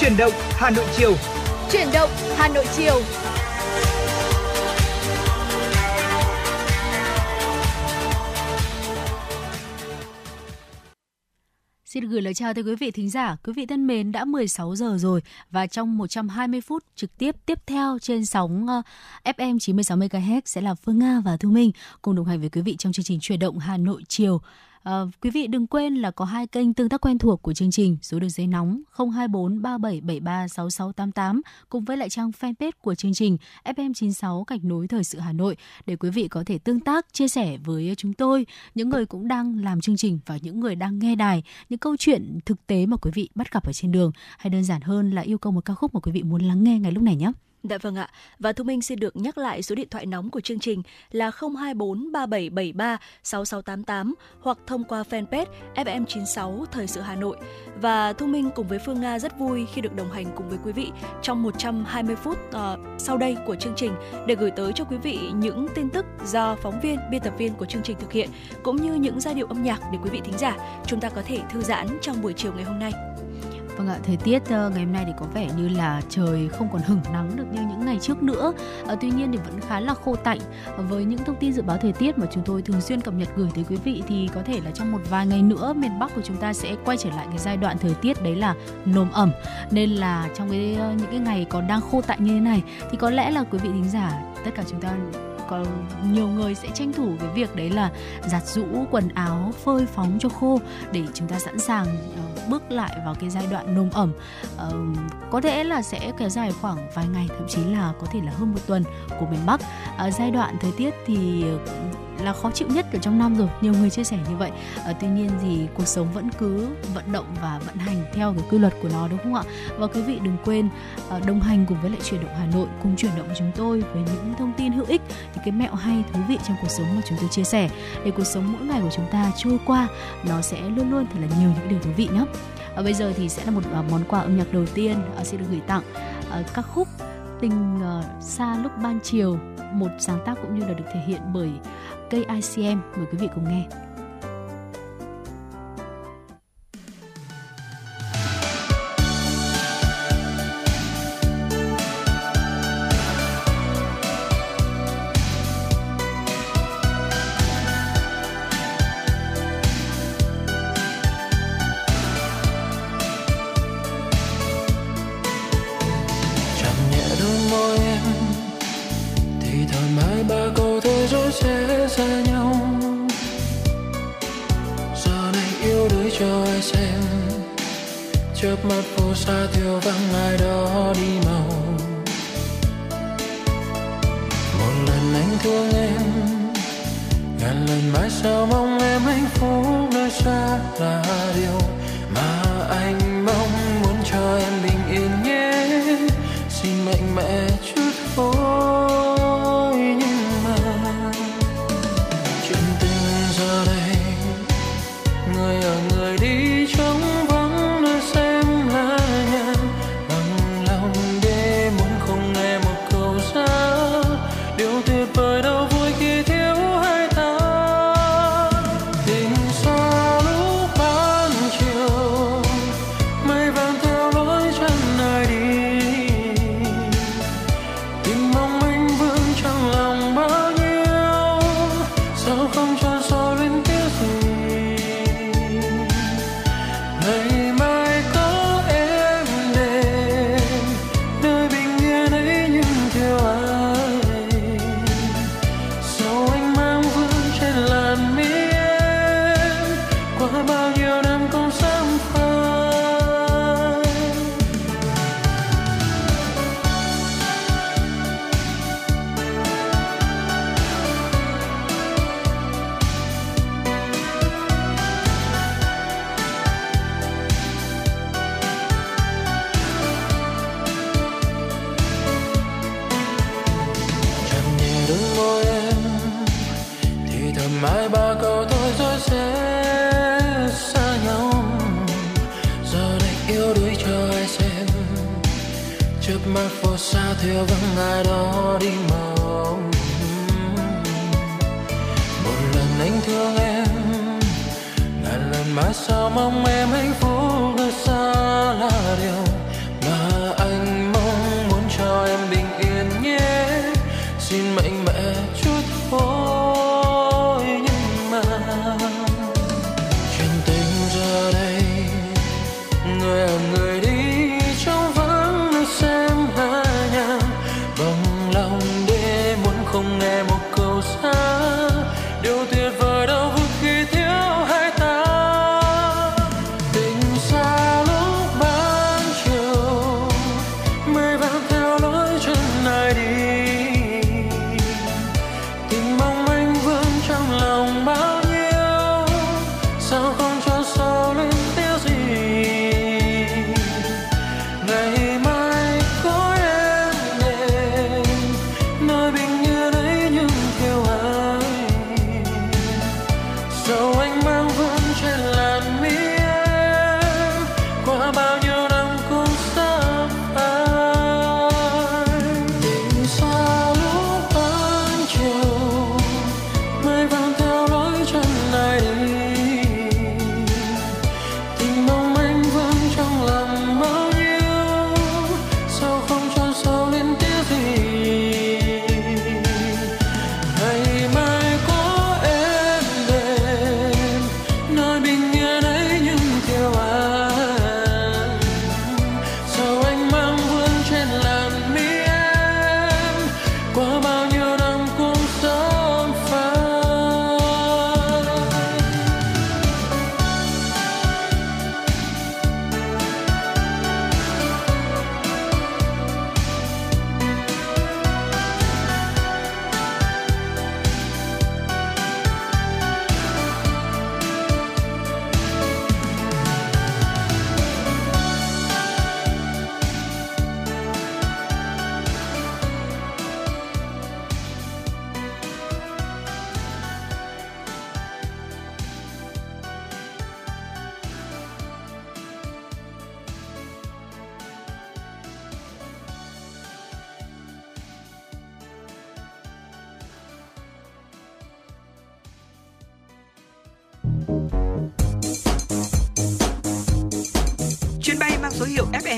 Chuyển động Hà Nội chiều. Chuyển động Hà Nội chiều. Xin gửi lời chào tới quý vị thính giả. Quý vị thân mến, đã 16 giờ rồi và trong 120 phút trực tiếp tiếp theo trên sóng uh, FM 96 MHz sẽ là Phương Nga và Thu Minh cùng đồng hành với quý vị trong chương trình chuyển động Hà Nội chiều. À, quý vị đừng quên là có hai kênh tương tác quen thuộc của chương trình, số đường dây nóng 024 3773 6688 cùng với lại trang fanpage của chương trình FM96 Cạch nối thời sự Hà Nội để quý vị có thể tương tác, chia sẻ với chúng tôi, những người cũng đang làm chương trình và những người đang nghe đài, những câu chuyện thực tế mà quý vị bắt gặp ở trên đường hay đơn giản hơn là yêu cầu một ca khúc mà quý vị muốn lắng nghe ngay lúc này nhé. Dạ vâng ạ. Và Thu Minh xin được nhắc lại số điện thoại nóng của chương trình là 024 3773 6688 hoặc thông qua fanpage FM96 Thời sự Hà Nội. Và Thu Minh cùng với Phương Nga rất vui khi được đồng hành cùng với quý vị trong 120 phút uh, sau đây của chương trình để gửi tới cho quý vị những tin tức do phóng viên, biên tập viên của chương trình thực hiện cũng như những giai điệu âm nhạc để quý vị thính giả chúng ta có thể thư giãn trong buổi chiều ngày hôm nay. Vâng ạ, thời tiết ờ, ngày hôm nay thì có vẻ như là trời không còn hửng nắng được như những ngày trước nữa. À, tuy nhiên thì vẫn khá là khô tạnh. À, với những thông tin dự báo thời tiết mà chúng tôi thường xuyên cập nhật gửi tới quý vị thì có thể là trong một vài ngày nữa miền Bắc của chúng ta sẽ quay trở lại cái giai đoạn thời tiết đấy là nồm ẩm. Nên là trong cái những cái ngày còn đang khô tạnh như thế này thì có lẽ là quý vị thính giả tất cả chúng ta có nhiều người sẽ tranh thủ cái việc đấy là giặt rũ quần áo phơi phóng cho khô để chúng ta sẵn sàng uh, bước lại vào cái giai đoạn nồm ẩm. Uh, có thể là sẽ kéo dài khoảng vài ngày thậm chí là có thể là hơn một tuần của miền Bắc. Uh, giai đoạn thời tiết thì là khó chịu nhất ở trong năm rồi nhiều người chia sẻ như vậy. À, tuy nhiên thì cuộc sống vẫn cứ vận động và vận hành theo cái quy luật của nó đúng không ạ? Và quý vị đừng quên à, đồng hành cùng với lại chuyển động Hà Nội cùng chuyển động chúng tôi với những thông tin hữu ích những cái mẹo hay thú vị trong cuộc sống mà chúng tôi chia sẻ. Để cuộc sống mỗi ngày của chúng ta trôi qua nó sẽ luôn luôn thật là nhiều những điều thú vị nhé à, ờ, bây giờ thì sẽ là một à, món quà âm nhạc đầu tiên à, sẽ được gửi tặng à, các khúc tình uh, xa lúc ban chiều một sáng tác cũng như là được thể hiện bởi cây ICM mời quý vị cùng nghe.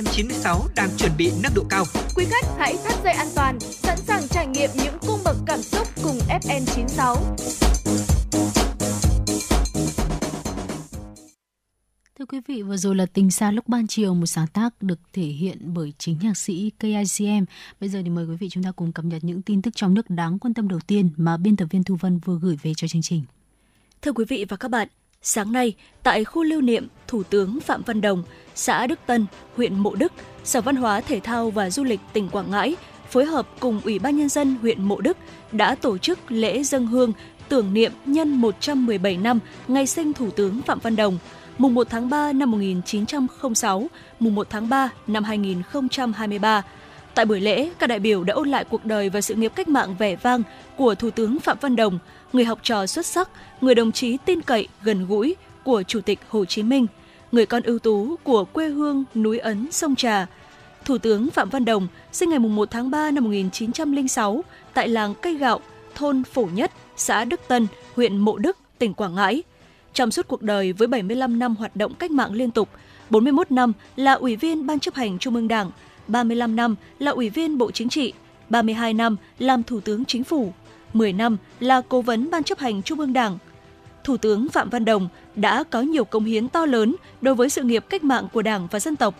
FM96 đang chuẩn bị nâng độ cao. Quý khách hãy thắt dây an toàn, sẵn sàng trải nghiệm những cung bậc cảm xúc cùng FN96. Thưa quý vị, vừa rồi là Tình xa lúc ban chiều, một sáng tác được thể hiện bởi chính nhạc sĩ KICM. Bây giờ thì mời quý vị chúng ta cùng cập nhật những tin tức trong nước đáng quan tâm đầu tiên mà biên tập viên Thu Vân vừa gửi về cho chương trình. Thưa quý vị và các bạn, sáng nay tại khu lưu niệm Thủ tướng Phạm Văn Đồng, xã Đức Tân, huyện Mộ Đức, Sở Văn hóa Thể thao và Du lịch tỉnh Quảng Ngãi phối hợp cùng Ủy ban Nhân dân huyện Mộ Đức đã tổ chức lễ dân hương tưởng niệm nhân 117 năm ngày sinh Thủ tướng Phạm Văn Đồng, mùng 1 tháng 3 năm 1906, mùng 1 tháng 3 năm 2023. Tại buổi lễ, các đại biểu đã ôn lại cuộc đời và sự nghiệp cách mạng vẻ vang của Thủ tướng Phạm Văn Đồng, người học trò xuất sắc, người đồng chí tin cậy, gần gũi của Chủ tịch Hồ Chí Minh – người con ưu tú của quê hương núi Ấn sông Trà. Thủ tướng Phạm Văn Đồng sinh ngày 1 tháng 3 năm 1906 tại làng Cây Gạo, thôn Phổ Nhất, xã Đức Tân, huyện Mộ Đức, tỉnh Quảng Ngãi. Trong suốt cuộc đời với 75 năm hoạt động cách mạng liên tục, 41 năm là Ủy viên Ban chấp hành Trung ương Đảng, 35 năm là Ủy viên Bộ Chính trị, 32 năm làm Thủ tướng Chính phủ, 10 năm là Cố vấn Ban chấp hành Trung ương Đảng – Thủ tướng Phạm Văn Đồng đã có nhiều công hiến to lớn đối với sự nghiệp cách mạng của Đảng và dân tộc.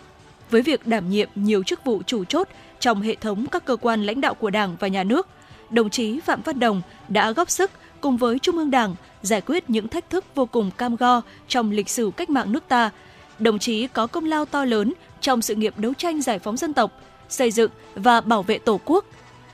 Với việc đảm nhiệm nhiều chức vụ chủ chốt trong hệ thống các cơ quan lãnh đạo của Đảng và nhà nước, đồng chí Phạm Văn Đồng đã góp sức cùng với Trung ương Đảng giải quyết những thách thức vô cùng cam go trong lịch sử cách mạng nước ta. Đồng chí có công lao to lớn trong sự nghiệp đấu tranh giải phóng dân tộc, xây dựng và bảo vệ Tổ quốc.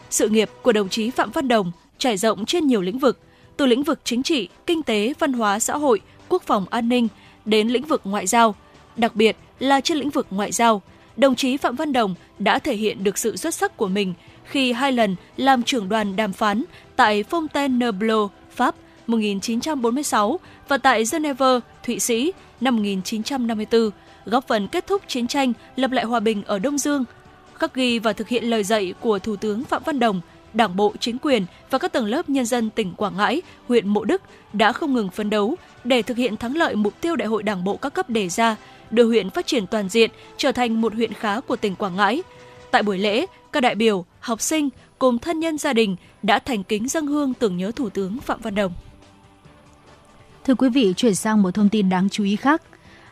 Sự nghiệp của đồng chí Phạm Văn Đồng trải rộng trên nhiều lĩnh vực, từ lĩnh vực chính trị, kinh tế, văn hóa xã hội, quốc phòng an ninh đến lĩnh vực ngoại giao. Đặc biệt là trên lĩnh vực ngoại giao, đồng chí Phạm Văn Đồng đã thể hiện được sự xuất sắc của mình khi hai lần làm trưởng đoàn đàm phán tại Fontainebleau, Pháp 1946 và tại Geneva, Thụy Sĩ năm 1954, góp phần kết thúc chiến tranh, lập lại hòa bình ở Đông Dương. Khắc ghi và thực hiện lời dạy của Thủ tướng Phạm Văn Đồng Đảng bộ, chính quyền và các tầng lớp nhân dân tỉnh Quảng Ngãi, huyện Mộ Đức đã không ngừng phấn đấu để thực hiện thắng lợi mục tiêu Đại hội Đảng bộ các cấp đề ra, đưa huyện phát triển toàn diện, trở thành một huyện khá của tỉnh Quảng Ngãi. Tại buổi lễ, các đại biểu, học sinh cùng thân nhân gia đình đã thành kính dâng hương tưởng nhớ Thủ tướng Phạm Văn Đồng. Thưa quý vị, chuyển sang một thông tin đáng chú ý khác.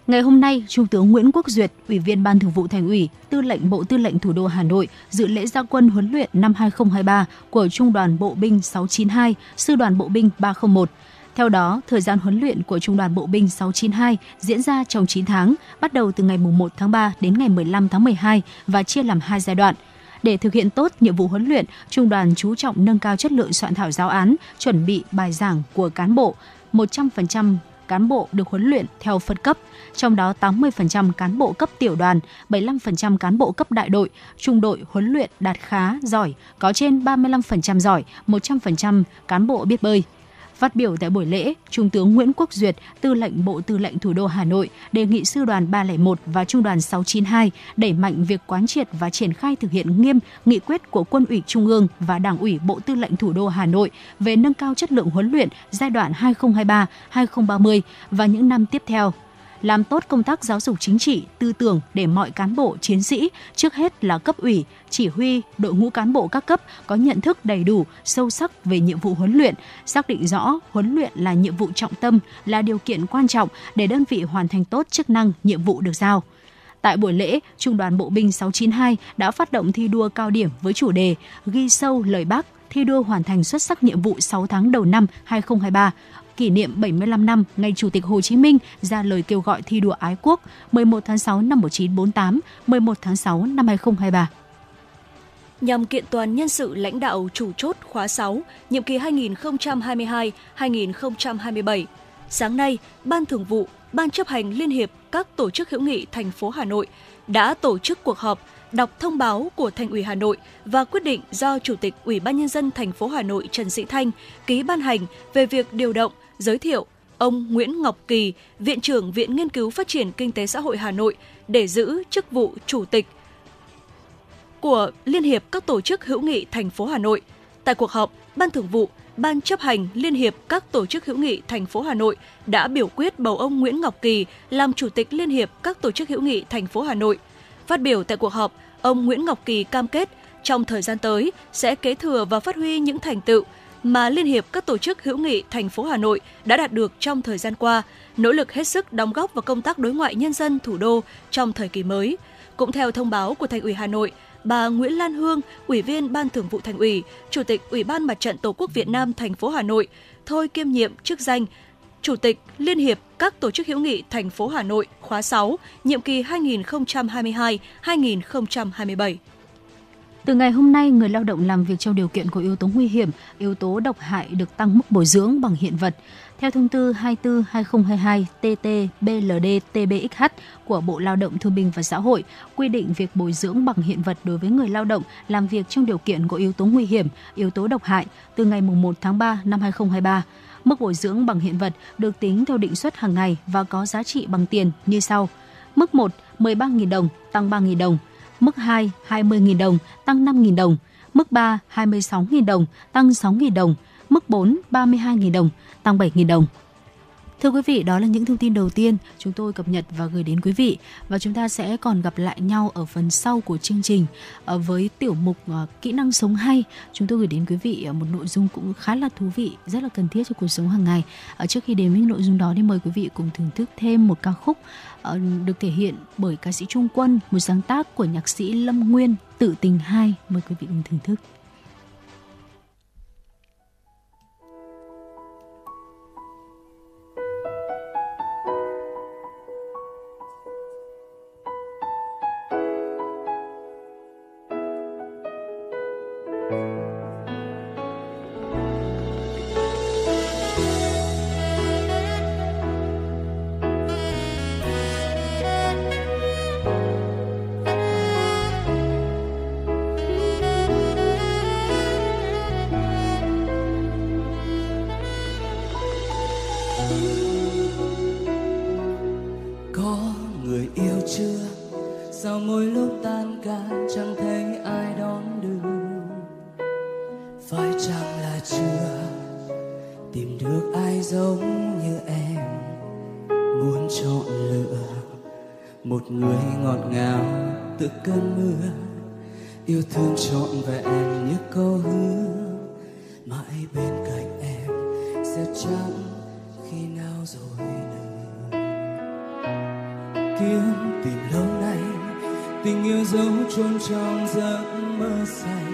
Ngày hôm nay, Trung tướng Nguyễn Quốc Duyệt, Ủy viên Ban Thường vụ Thành ủy, Tư lệnh Bộ Tư lệnh Thủ đô Hà Nội dự lễ gia quân huấn luyện năm 2023 của Trung đoàn Bộ binh 692, Sư đoàn Bộ binh 301. Theo đó, thời gian huấn luyện của Trung đoàn Bộ binh 692 diễn ra trong 9 tháng, bắt đầu từ ngày 1 tháng 3 đến ngày 15 tháng 12 và chia làm hai giai đoạn. Để thực hiện tốt nhiệm vụ huấn luyện, Trung đoàn chú trọng nâng cao chất lượng soạn thảo giáo án, chuẩn bị bài giảng của cán bộ, 100% cán bộ được huấn luyện theo phân cấp, trong đó 80% cán bộ cấp tiểu đoàn, 75% cán bộ cấp đại đội, trung đội huấn luyện đạt khá, giỏi, có trên 35% giỏi, 100% cán bộ biết bơi. Phát biểu tại buổi lễ, Trung tướng Nguyễn Quốc Duyệt, Tư lệnh Bộ Tư lệnh Thủ đô Hà Nội, đề nghị Sư đoàn 301 và Trung đoàn 692 đẩy mạnh việc quán triệt và triển khai thực hiện nghiêm nghị quyết của Quân ủy Trung ương và Đảng ủy Bộ Tư lệnh Thủ đô Hà Nội về nâng cao chất lượng huấn luyện giai đoạn 2023-2030 và những năm tiếp theo làm tốt công tác giáo dục chính trị, tư tưởng để mọi cán bộ, chiến sĩ, trước hết là cấp ủy, chỉ huy, đội ngũ cán bộ các cấp có nhận thức đầy đủ, sâu sắc về nhiệm vụ huấn luyện, xác định rõ huấn luyện là nhiệm vụ trọng tâm, là điều kiện quan trọng để đơn vị hoàn thành tốt chức năng, nhiệm vụ được giao. Tại buổi lễ, Trung đoàn Bộ binh 692 đã phát động thi đua cao điểm với chủ đề Ghi sâu lời Bác, thi đua hoàn thành xuất sắc nhiệm vụ 6 tháng đầu năm 2023, kỷ niệm 75 năm ngày Chủ tịch Hồ Chí Minh ra lời kêu gọi thi đua ái quốc 11 tháng 6 năm 1948, 11 tháng 6 năm 2023 nhằm kiện toàn nhân sự lãnh đạo chủ chốt khóa 6, nhiệm kỳ 2022-2027. Sáng nay, Ban Thường vụ, Ban chấp hành Liên hiệp các tổ chức hữu nghị thành phố Hà Nội đã tổ chức cuộc họp đọc thông báo của Thành ủy Hà Nội và quyết định do Chủ tịch Ủy ban nhân dân thành phố Hà Nội Trần Sĩ Thanh ký ban hành về việc điều động giới thiệu ông Nguyễn Ngọc Kỳ, Viện trưởng Viện Nghiên cứu Phát triển Kinh tế Xã hội Hà Nội để giữ chức vụ Chủ tịch của Liên hiệp các tổ chức hữu nghị thành phố Hà Nội. Tại cuộc họp, Ban Thường vụ, Ban chấp hành Liên hiệp các tổ chức hữu nghị thành phố Hà Nội đã biểu quyết bầu ông Nguyễn Ngọc Kỳ làm Chủ tịch Liên hiệp các tổ chức hữu nghị thành phố Hà Nội. Phát biểu tại cuộc họp, ông Nguyễn Ngọc Kỳ cam kết trong thời gian tới sẽ kế thừa và phát huy những thành tựu mà Liên hiệp các tổ chức hữu nghị thành phố Hà Nội đã đạt được trong thời gian qua, nỗ lực hết sức đóng góp vào công tác đối ngoại nhân dân thủ đô trong thời kỳ mới. Cũng theo thông báo của Thành ủy Hà Nội, bà Nguyễn Lan Hương, Ủy viên Ban Thường vụ Thành ủy, Chủ tịch Ủy ban Mặt trận Tổ quốc Việt Nam thành phố Hà Nội, thôi kiêm nhiệm chức danh Chủ tịch Liên hiệp các tổ chức hữu nghị thành phố Hà Nội khóa 6, nhiệm kỳ 2022-2027. Từ ngày hôm nay, người lao động làm việc trong điều kiện có yếu tố nguy hiểm, yếu tố độc hại được tăng mức bồi dưỡng bằng hiện vật. Theo thông tư 24/2022 TT-BLD-TBXH của Bộ Lao động Thương binh và Xã hội, quy định việc bồi dưỡng bằng hiện vật đối với người lao động làm việc trong điều kiện có yếu tố nguy hiểm, yếu tố độc hại từ ngày 1 tháng 3 năm 2023. Mức bồi dưỡng bằng hiện vật được tính theo định suất hàng ngày và có giá trị bằng tiền như sau. Mức 1, 13.000 đồng, tăng 3.000 đồng. Mức 2, 20.000 đồng, tăng 5.000 đồng. Mức 3, 26.000 đồng, tăng 6.000 đồng. Mức 4, 32.000 đồng, tăng 7.000 đồng. Thưa quý vị, đó là những thông tin đầu tiên chúng tôi cập nhật và gửi đến quý vị và chúng ta sẽ còn gặp lại nhau ở phần sau của chương trình ờ, với tiểu mục ờ, kỹ năng sống hay. Chúng tôi gửi đến quý vị ờ, một nội dung cũng khá là thú vị, rất là cần thiết cho cuộc sống hàng ngày. Trước khi đến với nội dung đó thì mời quý vị cùng thưởng thức thêm một ca khúc được thể hiện bởi ca sĩ Trung Quân, một sáng tác của nhạc sĩ Lâm Nguyên, Tự tình hai. Mời quý vị cùng thưởng thức. tìm được ai giống như em, muốn chọn lựa một người ngọt ngào từ cơn mưa. Yêu thương trọn vẹn như câu hứa, mãi bên cạnh em sẽ chẳng khi nào rồi nữa. Kiếm tìm lâu nay, tình yêu dấu chôn trong giấc mơ xanh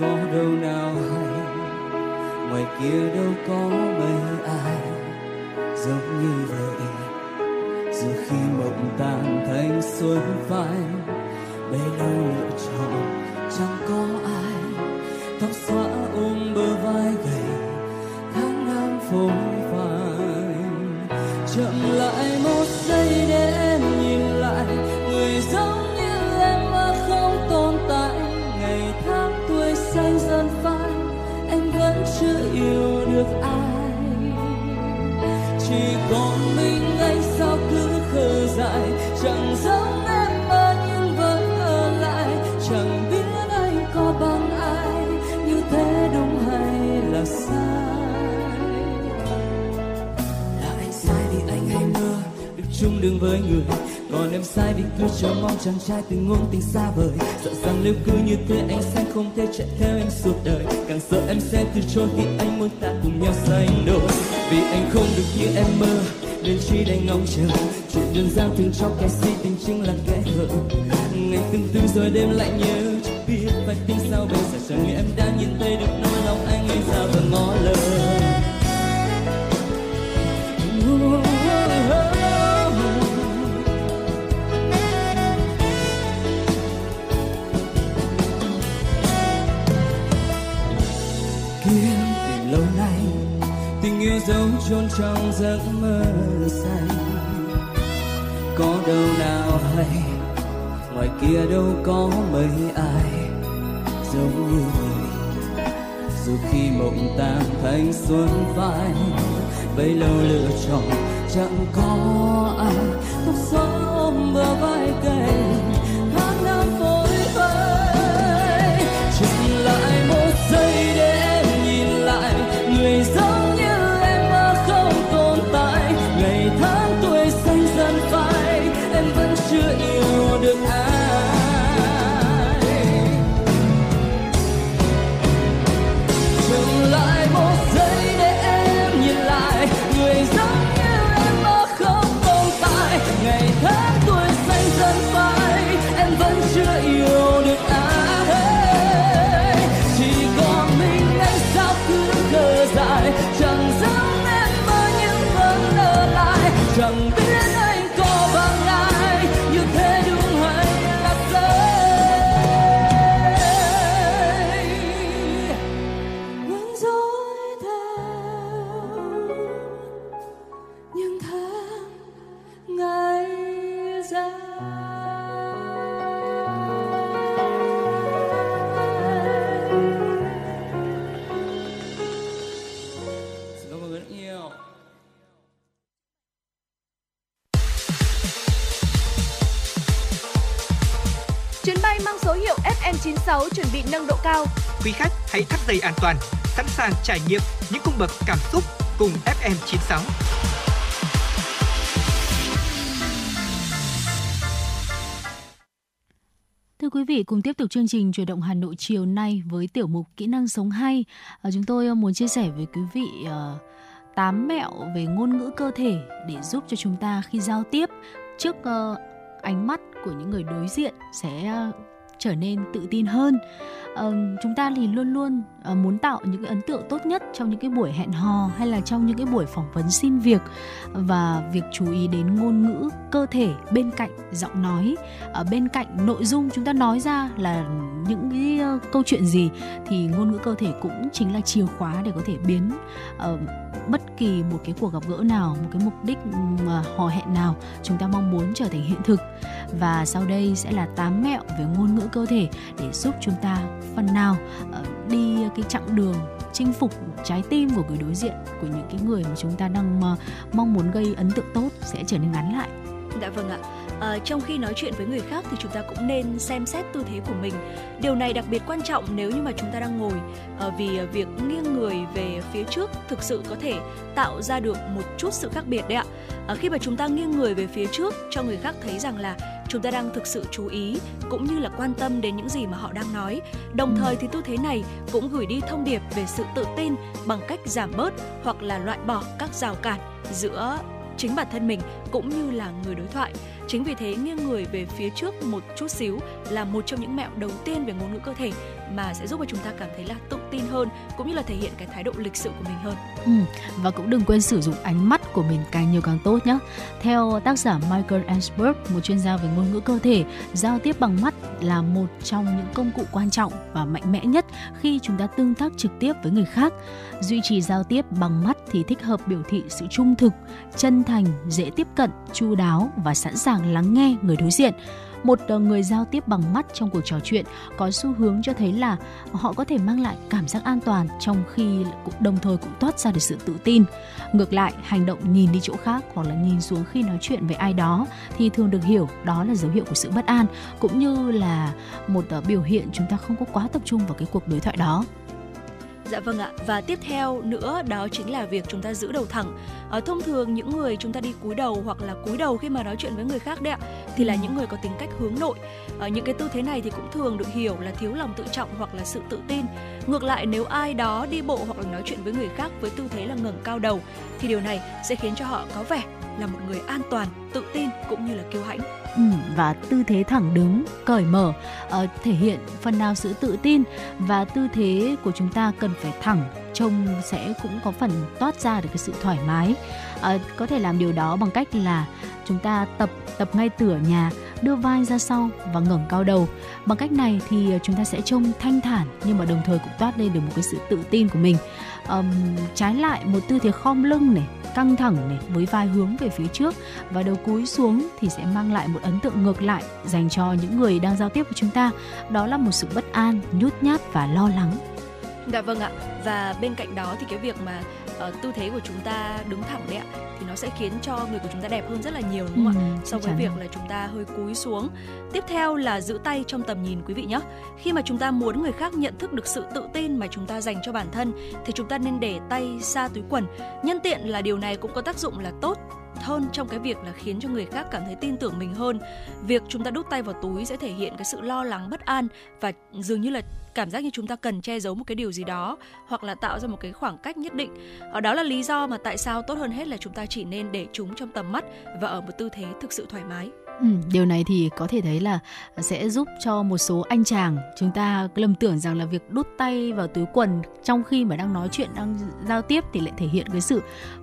có đâu nào hay ngoài kia đâu có mấy ai. Giống như vậy dù khi mộng tàn thành xuôi vai, bấy lâu lựa chọn chẳng có được với người. Còn em sai vì cứ chờ mong chàng trai từng ngôn tình xa vời. Sợ rằng nếu cứ như thế anh sẽ không thể chạy theo em suốt đời. Càng sợ em sẽ từ chối khi anh muốn ta cùng nhau sánh đôi. Vì anh không được như em mơ, nên chỉ đành ngóng chờ. Chuyện đơn giản thường cho kẻ si tình chính là kẻ hở. Ngày từng tư rồi đêm lại nhớ, chẳng biết phải tính sao bây giờ. Chẳng nghĩ em đã nhìn thấy được nỗi lòng anh ấy ra và ngó lơ. Trong giấc mơ say. Có đâu nào hay, ngoài kia đâu có mấy ai. Giống như mình dù khi mộng tan thành xuân phai, bấy lâu lựa chọn chẳng có ai. Tóc gió ôm bờ vai cay thắt toàn, sẵn sàng trải nghiệm những cung bậc cảm xúc cùng FM96. Thưa quý vị, cùng tiếp tục chương trình chuyển động Hà Nội chiều nay với tiểu mục Kỹ năng sống hay. À, chúng tôi ờ, muốn chia sẻ với quý vị ờ, uh, 8 mẹo về ngôn ngữ cơ thể để giúp cho chúng ta khi giao tiếp trước ánh mắt của những người đối diện sẽ trở nên tự tin hơn. Ờ, chúng ta thì luôn luôn Ờ, muốn tạo những cái ấn tượng tốt nhất trong những cái buổi hẹn hò hay là trong những cái buổi phỏng vấn xin việc và việc chú ý đến ngôn ngữ cơ thể bên cạnh giọng nói. Ở bên cạnh nội dung chúng ta nói ra là những cái ờ, câu chuyện gì thì ngôn ngữ cơ thể cũng chính là chìa khóa để có thể biến ờ, bất kỳ một cái cuộc gặp gỡ nào, một cái mục đích mà hò hẹn nào chúng ta mong muốn trở thành hiện thực. Và sau đây sẽ là 8 mẹo về ngôn ngữ cơ thể để giúp chúng ta phần nào đi cái chặng đường chinh phục trái tim của người đối diện, của những cái người mà chúng ta đang ờ, mong muốn gây ấn tượng tốt sẽ trở nên ngắn lại Dạ vâng ạ. À, trong khi nói chuyện với người khác thì chúng ta cũng nên xem xét tư thế của mình. Điều này đặc biệt quan trọng nếu như mà chúng ta đang ngồi, à, vì việc nghiêng người về phía trước thực sự có thể tạo ra được một chút sự khác biệt đấy ạ. À, khi mà chúng ta nghiêng người về phía trước cho người khác thấy rằng là chúng ta đang thực sự chú ý cũng như là quan tâm đến những gì mà họ đang nói. Đồng thời thì tư thế này cũng gửi đi thông điệp về sự tự tin bằng cách giảm bớt hoặc là loại bỏ các rào cản giữa chính bản thân mình cũng như là người đối thoại. Chính vì thế nghiêng người về phía trước một chút xíu là một trong những mẹo đầu tiên về ngôn ngữ cơ thể mà sẽ giúp cho chúng ta cảm thấy là tự tin hơn cũng như là thể hiện cái thái độ lịch sự của mình hơn. Ừ, và cũng đừng quên sử dụng ánh mắt của mình càng nhiều càng tốt nhé. Theo tác giả Michael Ansberg, một chuyên gia về ngôn ngữ cơ thể, giao tiếp bằng mắt là một trong những công cụ quan trọng và mạnh mẽ nhất khi chúng ta tương tác trực tiếp với người khác. Duy trì giao tiếp bằng mắt thì thích hợp biểu thị sự trung thực, chân thành, dễ tiếp cận, chu đáo và sẵn sàng lắng nghe người đối diện. một ờ, người giao tiếp bằng mắt trong cuộc trò chuyện có xu hướng cho thấy là họ có thể mang lại cảm giác an toàn trong khi cũng, đồng thời cũng toát ra được sự tự tin ngược lại, hành động nhìn đi chỗ khác hoặc là nhìn xuống khi nói chuyện với ai đó thì thường được hiểu đó là dấu hiệu của sự bất an, cũng như là một ờ, biểu hiện chúng ta không có quá tập trung vào cái cuộc đối thoại đó Dạ vâng ạ. Và tiếp theo nữa đó chính là việc chúng ta giữ đầu thẳng. Ở thông thường những người chúng ta đi cúi đầu hoặc là cúi đầu khi mà nói chuyện với người khác đấy ạ, thì là ừ. những người có tính cách hướng nội. Ở những cái tư thế này thì cũng thường được hiểu là thiếu lòng tự trọng hoặc là sự tự tin. Ngược lại nếu ai đó đi bộ hoặc là nói chuyện với người khác với tư thế là ngẩng cao đầu thì điều này sẽ khiến cho họ có vẻ là một người an toàn, tự tin cũng như là kiêu hãnh. Ừ, và tư thế thẳng đứng, cởi mở uh, thể hiện phần nào sự tự tin và tư thế của chúng ta cần phải thẳng trông sẽ cũng có phần toát ra được cái sự thoải mái. Uh, có thể làm điều đó bằng cách là chúng ta tập tập ngay từ ở nhà đưa vai ra sau và ngẩng cao đầu bằng cách này thì ờ, chúng ta sẽ trông thanh thản nhưng mà đồng thời cũng toát lên được một cái sự tự tin của mình um, trái lại một tư thế khom lưng này căng thẳng này với vai hướng về phía trước và đầu cúi xuống thì sẽ mang lại một ấn tượng ngược lại dành cho những người đang giao tiếp với chúng ta đó là một sự bất an nhút nhát và lo lắng Dạ vâng ạ. Và bên cạnh đó thì cái việc mà uh, tư thế của chúng ta đứng thẳng đấy ạ thì nó sẽ khiến cho người của chúng ta đẹp hơn rất là nhiều đúng không ừ, ạ? So với việc là chúng ta hơi cúi xuống. Tiếp theo là giữ tay trong tầm nhìn quý vị nhé. Khi mà chúng ta muốn người khác nhận thức được sự tự tin mà chúng ta dành cho bản thân thì chúng ta nên để tay xa túi quần. Nhân tiện là điều này cũng có tác dụng là tốt hơn trong cái việc là khiến cho người khác cảm thấy tin tưởng mình hơn. Việc chúng ta đút tay vào túi sẽ thể hiện cái sự lo lắng bất an và dường như là cảm giác như chúng ta cần che giấu một cái điều gì đó hoặc là tạo ra một cái khoảng cách nhất định. Ở đó là lý do mà tại sao tốt hơn hết là chúng ta chỉ nên để chúng trong tầm mắt và ở một tư thế thực sự thoải mái. Ừ, điều này thì có thể thấy là sẽ giúp cho một số anh chàng chúng ta lầm tưởng rằng là việc đút tay vào túi quần trong khi mà đang nói chuyện đang giao tiếp thì lại thể hiện cái sự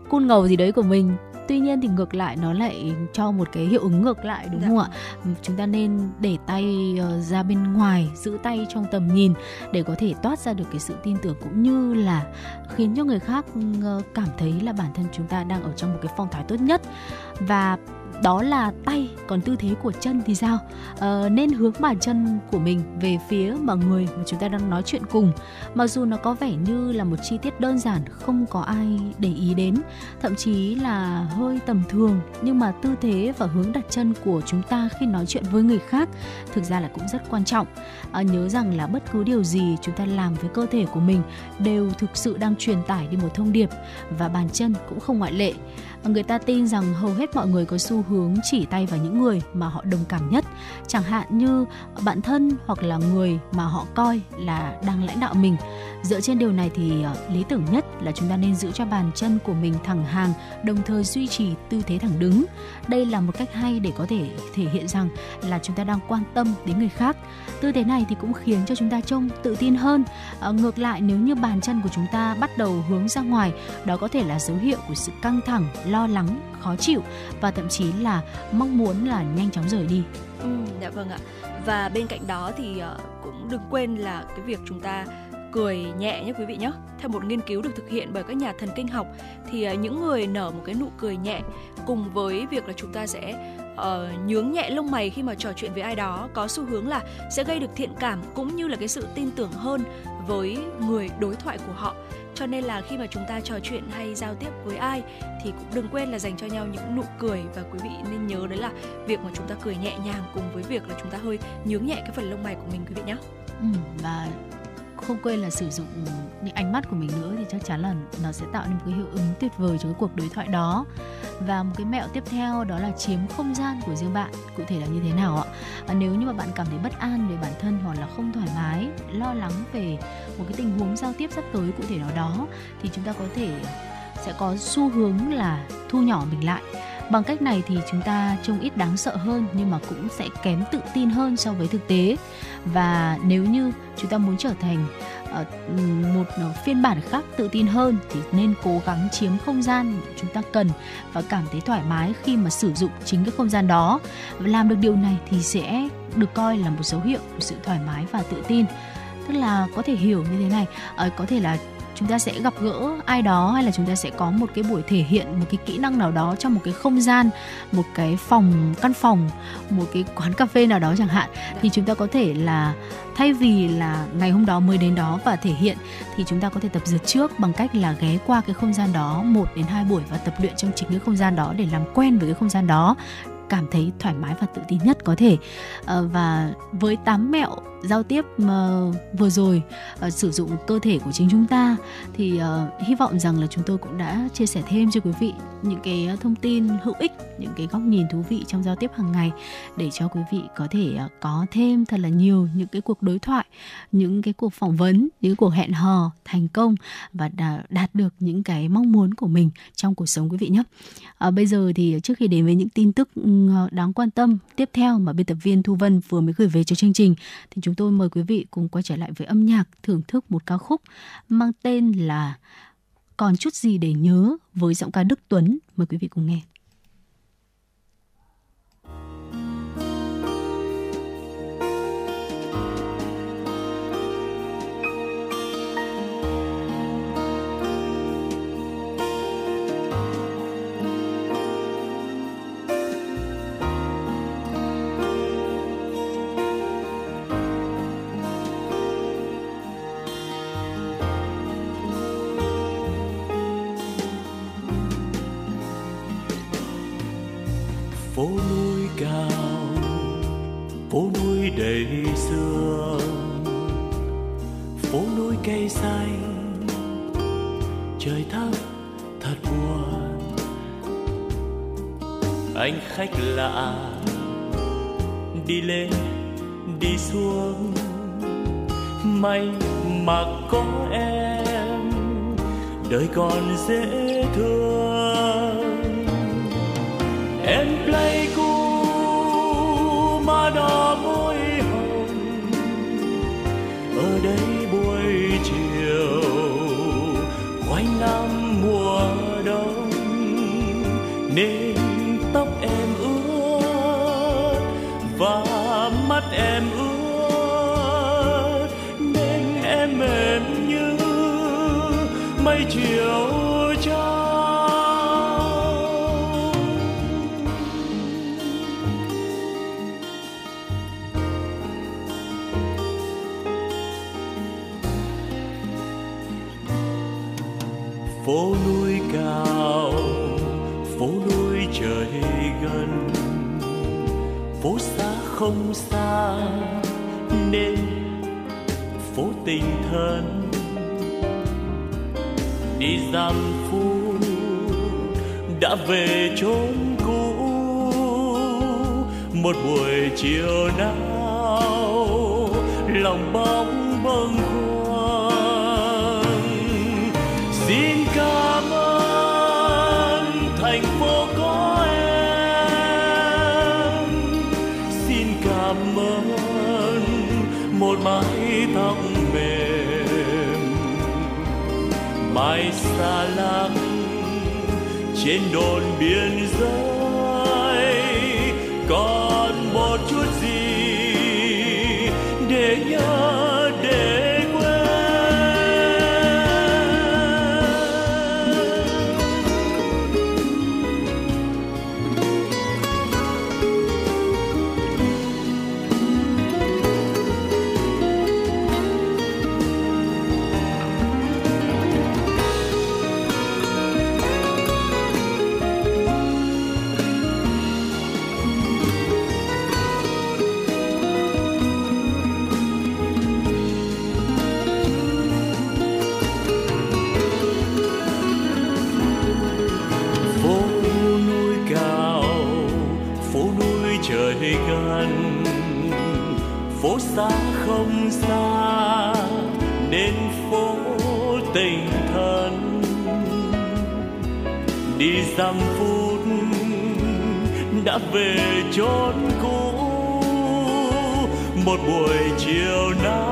cun ngầu gì đấy của mình tuy nhiên thì ngược lại nó lại cho một cái hiệu ứng ngược lại đúng dạ. không ạ chúng ta nên để tay ờ, ra bên ngoài giữ tay trong tầm nhìn để có thể toát ra được cái sự tin tưởng cũng như là khiến cho người khác ờ, cảm thấy là bản thân chúng ta đang ở trong một cái phong thái tốt nhất và đó là tay còn tư thế của chân thì sao? Ờ, nên hướng bàn chân của mình về phía mà người mà chúng ta đang nói chuyện cùng. Mặc dù nó có vẻ như là một chi tiết đơn giản không có ai để ý đến thậm chí là hơi tầm thường nhưng mà tư thế và hướng đặt chân của chúng ta khi nói chuyện với người khác thực ra là cũng rất quan trọng. À, nhớ rằng là bất cứ điều gì chúng ta làm với cơ thể của mình đều thực sự đang truyền tải đi một thông điệp và bàn chân cũng không ngoại lệ người ta tin rằng hầu hết mọi người có xu hướng chỉ tay vào những người mà họ đồng cảm nhất. Chẳng hạn như bạn thân hoặc là người mà họ coi là đang lãnh đạo mình dựa trên điều này thì ờ, lý tưởng nhất là chúng ta nên giữ cho bàn chân của mình thẳng hàng đồng thời duy trì tư thế thẳng đứng. Đây là một cách hay để có thể thể hiện rằng là chúng ta đang quan tâm đến người khác. Tư thế này thì cũng khiến cho chúng ta trông tự tin hơn. À, ngược lại nếu như bàn chân của chúng ta bắt đầu hướng ra ngoài đó có thể là dấu hiệu của sự căng thẳng lo lắng khó chịu và thậm chí là mong muốn là nhanh chóng rời đi. Ừ, dạ vâng ạ. Và bên cạnh đó thì ờ, cũng đừng quên là cái việc chúng ta cười nhẹ nhé quý vị nhé. Theo một nghiên cứu được thực hiện bởi các nhà thần kinh học thì ờ, những người nở một cái nụ cười nhẹ cùng với việc là chúng ta sẽ uh, nhướng nhẹ lông mày khi mà trò chuyện với ai đó có xu hướng là sẽ gây được thiện cảm cũng như là cái sự tin tưởng hơn với người đối thoại của họ cho nên là khi mà chúng ta trò chuyện hay giao tiếp với ai thì cũng đừng quên là dành cho nhau những nụ cười và quý vị nên nhớ đấy là việc mà chúng ta cười nhẹ nhàng cùng với việc là chúng ta hơi nhướng nhẹ cái phần lông mày của mình quý vị nhé. Ừ, và không quên là sử dụng những ánh mắt của mình nữa thì chắc chắn là nó sẽ tạo nên một cái hiệu ứng tuyệt vời cho cái cuộc đối thoại đó. Và một cái mẹo tiếp theo đó là chiếm không gian của riêng bạn cụ thể là như thế nào ạ? À, nếu như mà bạn cảm thấy bất an về bản thân hoặc là không thoải mái lo lắng về một cái tình huống giao tiếp sắp tới cụ thể nào đó thì chúng ta có thể sẽ có xu hướng là thu nhỏ mình lại. Bằng cách này thì chúng ta trông ít đáng sợ hơn nhưng mà cũng sẽ kém tự tin hơn so với thực tế và nếu như chúng ta muốn trở thành ờ, một phiên bản khác tự tin hơn thì nên cố gắng chiếm không gian chúng ta cần và cảm thấy thoải mái khi mà sử dụng chính cái không gian đó. Và làm được điều này thì sẽ được coi là một dấu hiệu của sự thoải mái và tự tin. Tức là có thể hiểu như thế này ờ, có thể là chúng ta sẽ gặp gỡ ai đó hay là chúng ta sẽ có một cái buổi thể hiện một cái kỹ năng nào đó trong một cái không gian một cái phòng căn phòng một cái quán cà phê nào đó chẳng hạn. Thì chúng ta có thể là thay vì là ngày hôm đó mới đến đó và thể hiện thì chúng ta có thể tập dượt trước bằng cách là ghé qua cái không gian đó một đến hai buổi và tập luyện trong chính cái không gian đó để làm quen với cái không gian đó cảm thấy thoải mái và tự tin nhất có thể. Ờ, và với tám mẹo giao tiếp uh, vừa rồi uh, sử dụng cơ thể của chính chúng ta thì uh, hy vọng rằng là chúng tôi cũng đã chia sẻ thêm cho quý vị những cái thông tin hữu ích những cái góc nhìn thú vị trong giao tiếp hàng ngày để cho quý vị có thể uh, có thêm thật là nhiều những cái cuộc đối thoại những cái cuộc phỏng vấn những cuộc hẹn hò thành công và đạt được những cái mong muốn của mình trong cuộc sống quý vị nhé. Uh, bây giờ thì trước khi đến với những tin tức ừ, đáng quan tâm tiếp theo mà biên tập viên Thu Vân vừa mới gửi về cho chương trình thì chúng tôi mời quý vị cùng quay trở lại với âm nhạc thưởng thức một ca khúc mang tên là Còn chút gì để nhớ với giọng ca Đức Tuấn. Mời quý vị cùng nghe. Cao. Phố núi đầy sương, phố núi cây xanh. Trời thấp thật buồn. Anh khách lạ, đi lên, đi xuống. May mà có em, đời còn dễ thương. Em play nên tóc em ướt và mắt em ướt nên em mềm như mây chiều không xa, nên phố tình thân. Đi dăm phút đã về chốn cũ, một buổi chiều nào lòng bóng bâng khuâng. Xin cảm trên đồn biên xa không xa, nên phố tình thân. Đi dăm phút đã về chốn cũ, một buổi chiều nay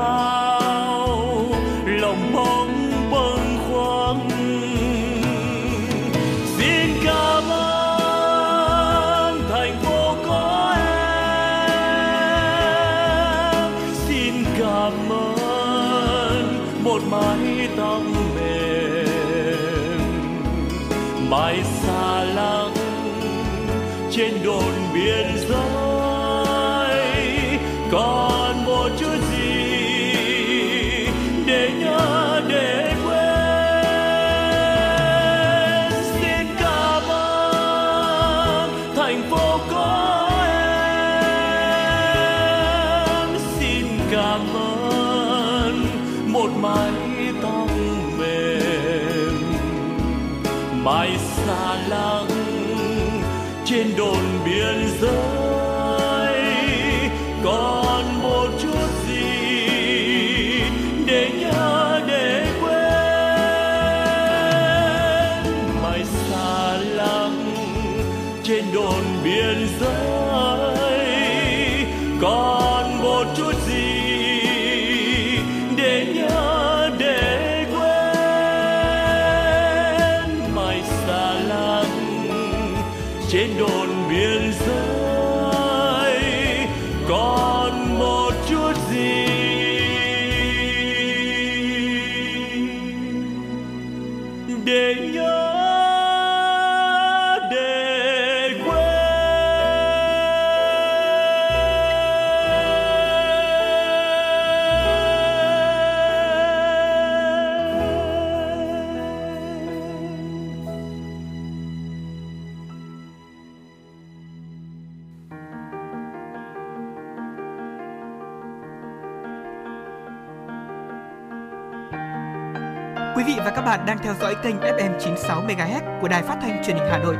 theo dõi kênh FM 96 MHz của đài phát thanh truyền hình Hà Nội.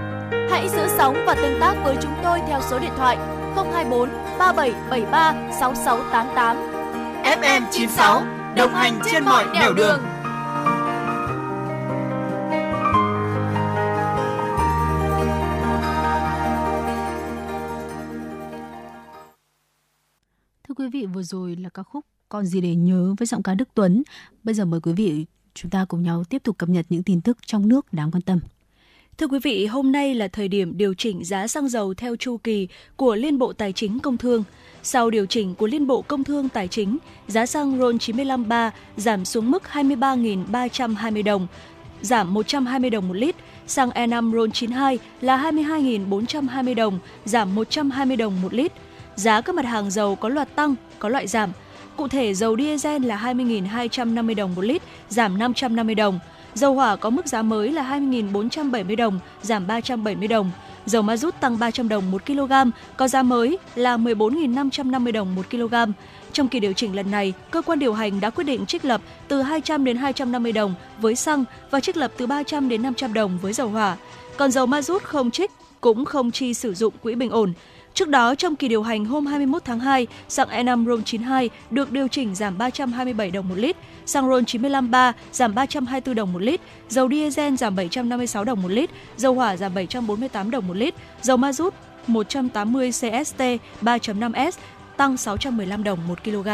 Hãy giữ sóng và tương tác với chúng tôi theo số điện thoại 024 3773 6688. FM 96 đồng hành trên mọi nẻo đường. Thưa quý vị, vừa rồi là ca khúc Còn gì để nhớ với giọng ca Đức Tuấn. Bây giờ mời quý vị chúng ta cùng nhau tiếp tục cập nhật những tin tức trong nước đáng quan tâm. Thưa quý vị, hôm nay là thời điểm điều chỉnh giá xăng dầu theo chu kỳ của Liên Bộ Tài chính Công Thương. Sau điều chỉnh của Liên Bộ Công Thương Tài chính, giá xăng RON 95 3 giảm xuống mức 23.320 đồng, giảm 120 đồng một lít. Xăng E5 RON 92 là 22.420 đồng, giảm 120 đồng một lít. Giá các mặt hàng dầu có loạt tăng, có loại giảm. Cụ thể, dầu diesel là 20.250 đồng một lít, giảm 550 đồng. Dầu hỏa có mức giá mới là 20.470 đồng, giảm 370 đồng. Dầu ma rút tăng 300 đồng 1 kg, có giá mới là 14.550 đồng 1 kg. Trong kỳ điều chỉnh lần này, cơ quan điều hành đã quyết định trích lập từ 200 đến 250 đồng với xăng và trích lập từ 300 đến 500 đồng với dầu hỏa. Còn dầu ma rút không trích cũng không chi sử dụng quỹ bình ổn. Trước đó, trong kỳ điều hành hôm 21 tháng 2, xăng E5 RON 92 được điều chỉnh giảm 327 đồng một lít, xăng RON 95 3 giảm 324 đồng một lít, dầu diesel giảm 756 đồng một lít, dầu hỏa giảm 748 đồng một lít, dầu ma rút 180 CST 3.5S tăng 615 đồng một kg.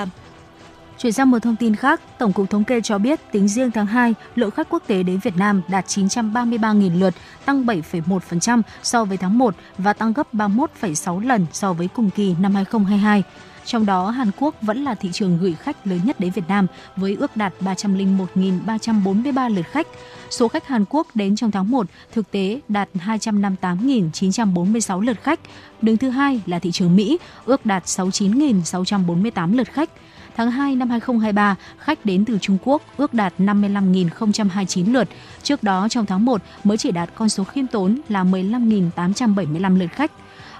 Chuyển sang một thông tin khác, Tổng cục Thống kê cho biết tính riêng tháng 2, lượng khách quốc tế đến Việt Nam đạt 933.000 lượt, tăng 7,1% so với tháng 1 và tăng gấp 31,6 lần so với cùng kỳ năm 2022. Trong đó, Hàn Quốc vẫn là thị trường gửi khách lớn nhất đến Việt Nam với ước đạt 301.343 lượt khách. Số khách Hàn Quốc đến trong tháng 1 thực tế đạt 258.946 lượt khách. Đứng thứ hai là thị trường Mỹ, ước đạt 69.648 lượt khách. Tháng 2 năm 2023, khách đến từ Trung Quốc ước đạt 55.029 lượt. Trước đó trong tháng 1 mới chỉ đạt con số khiêm tốn là 15.875 lượt khách.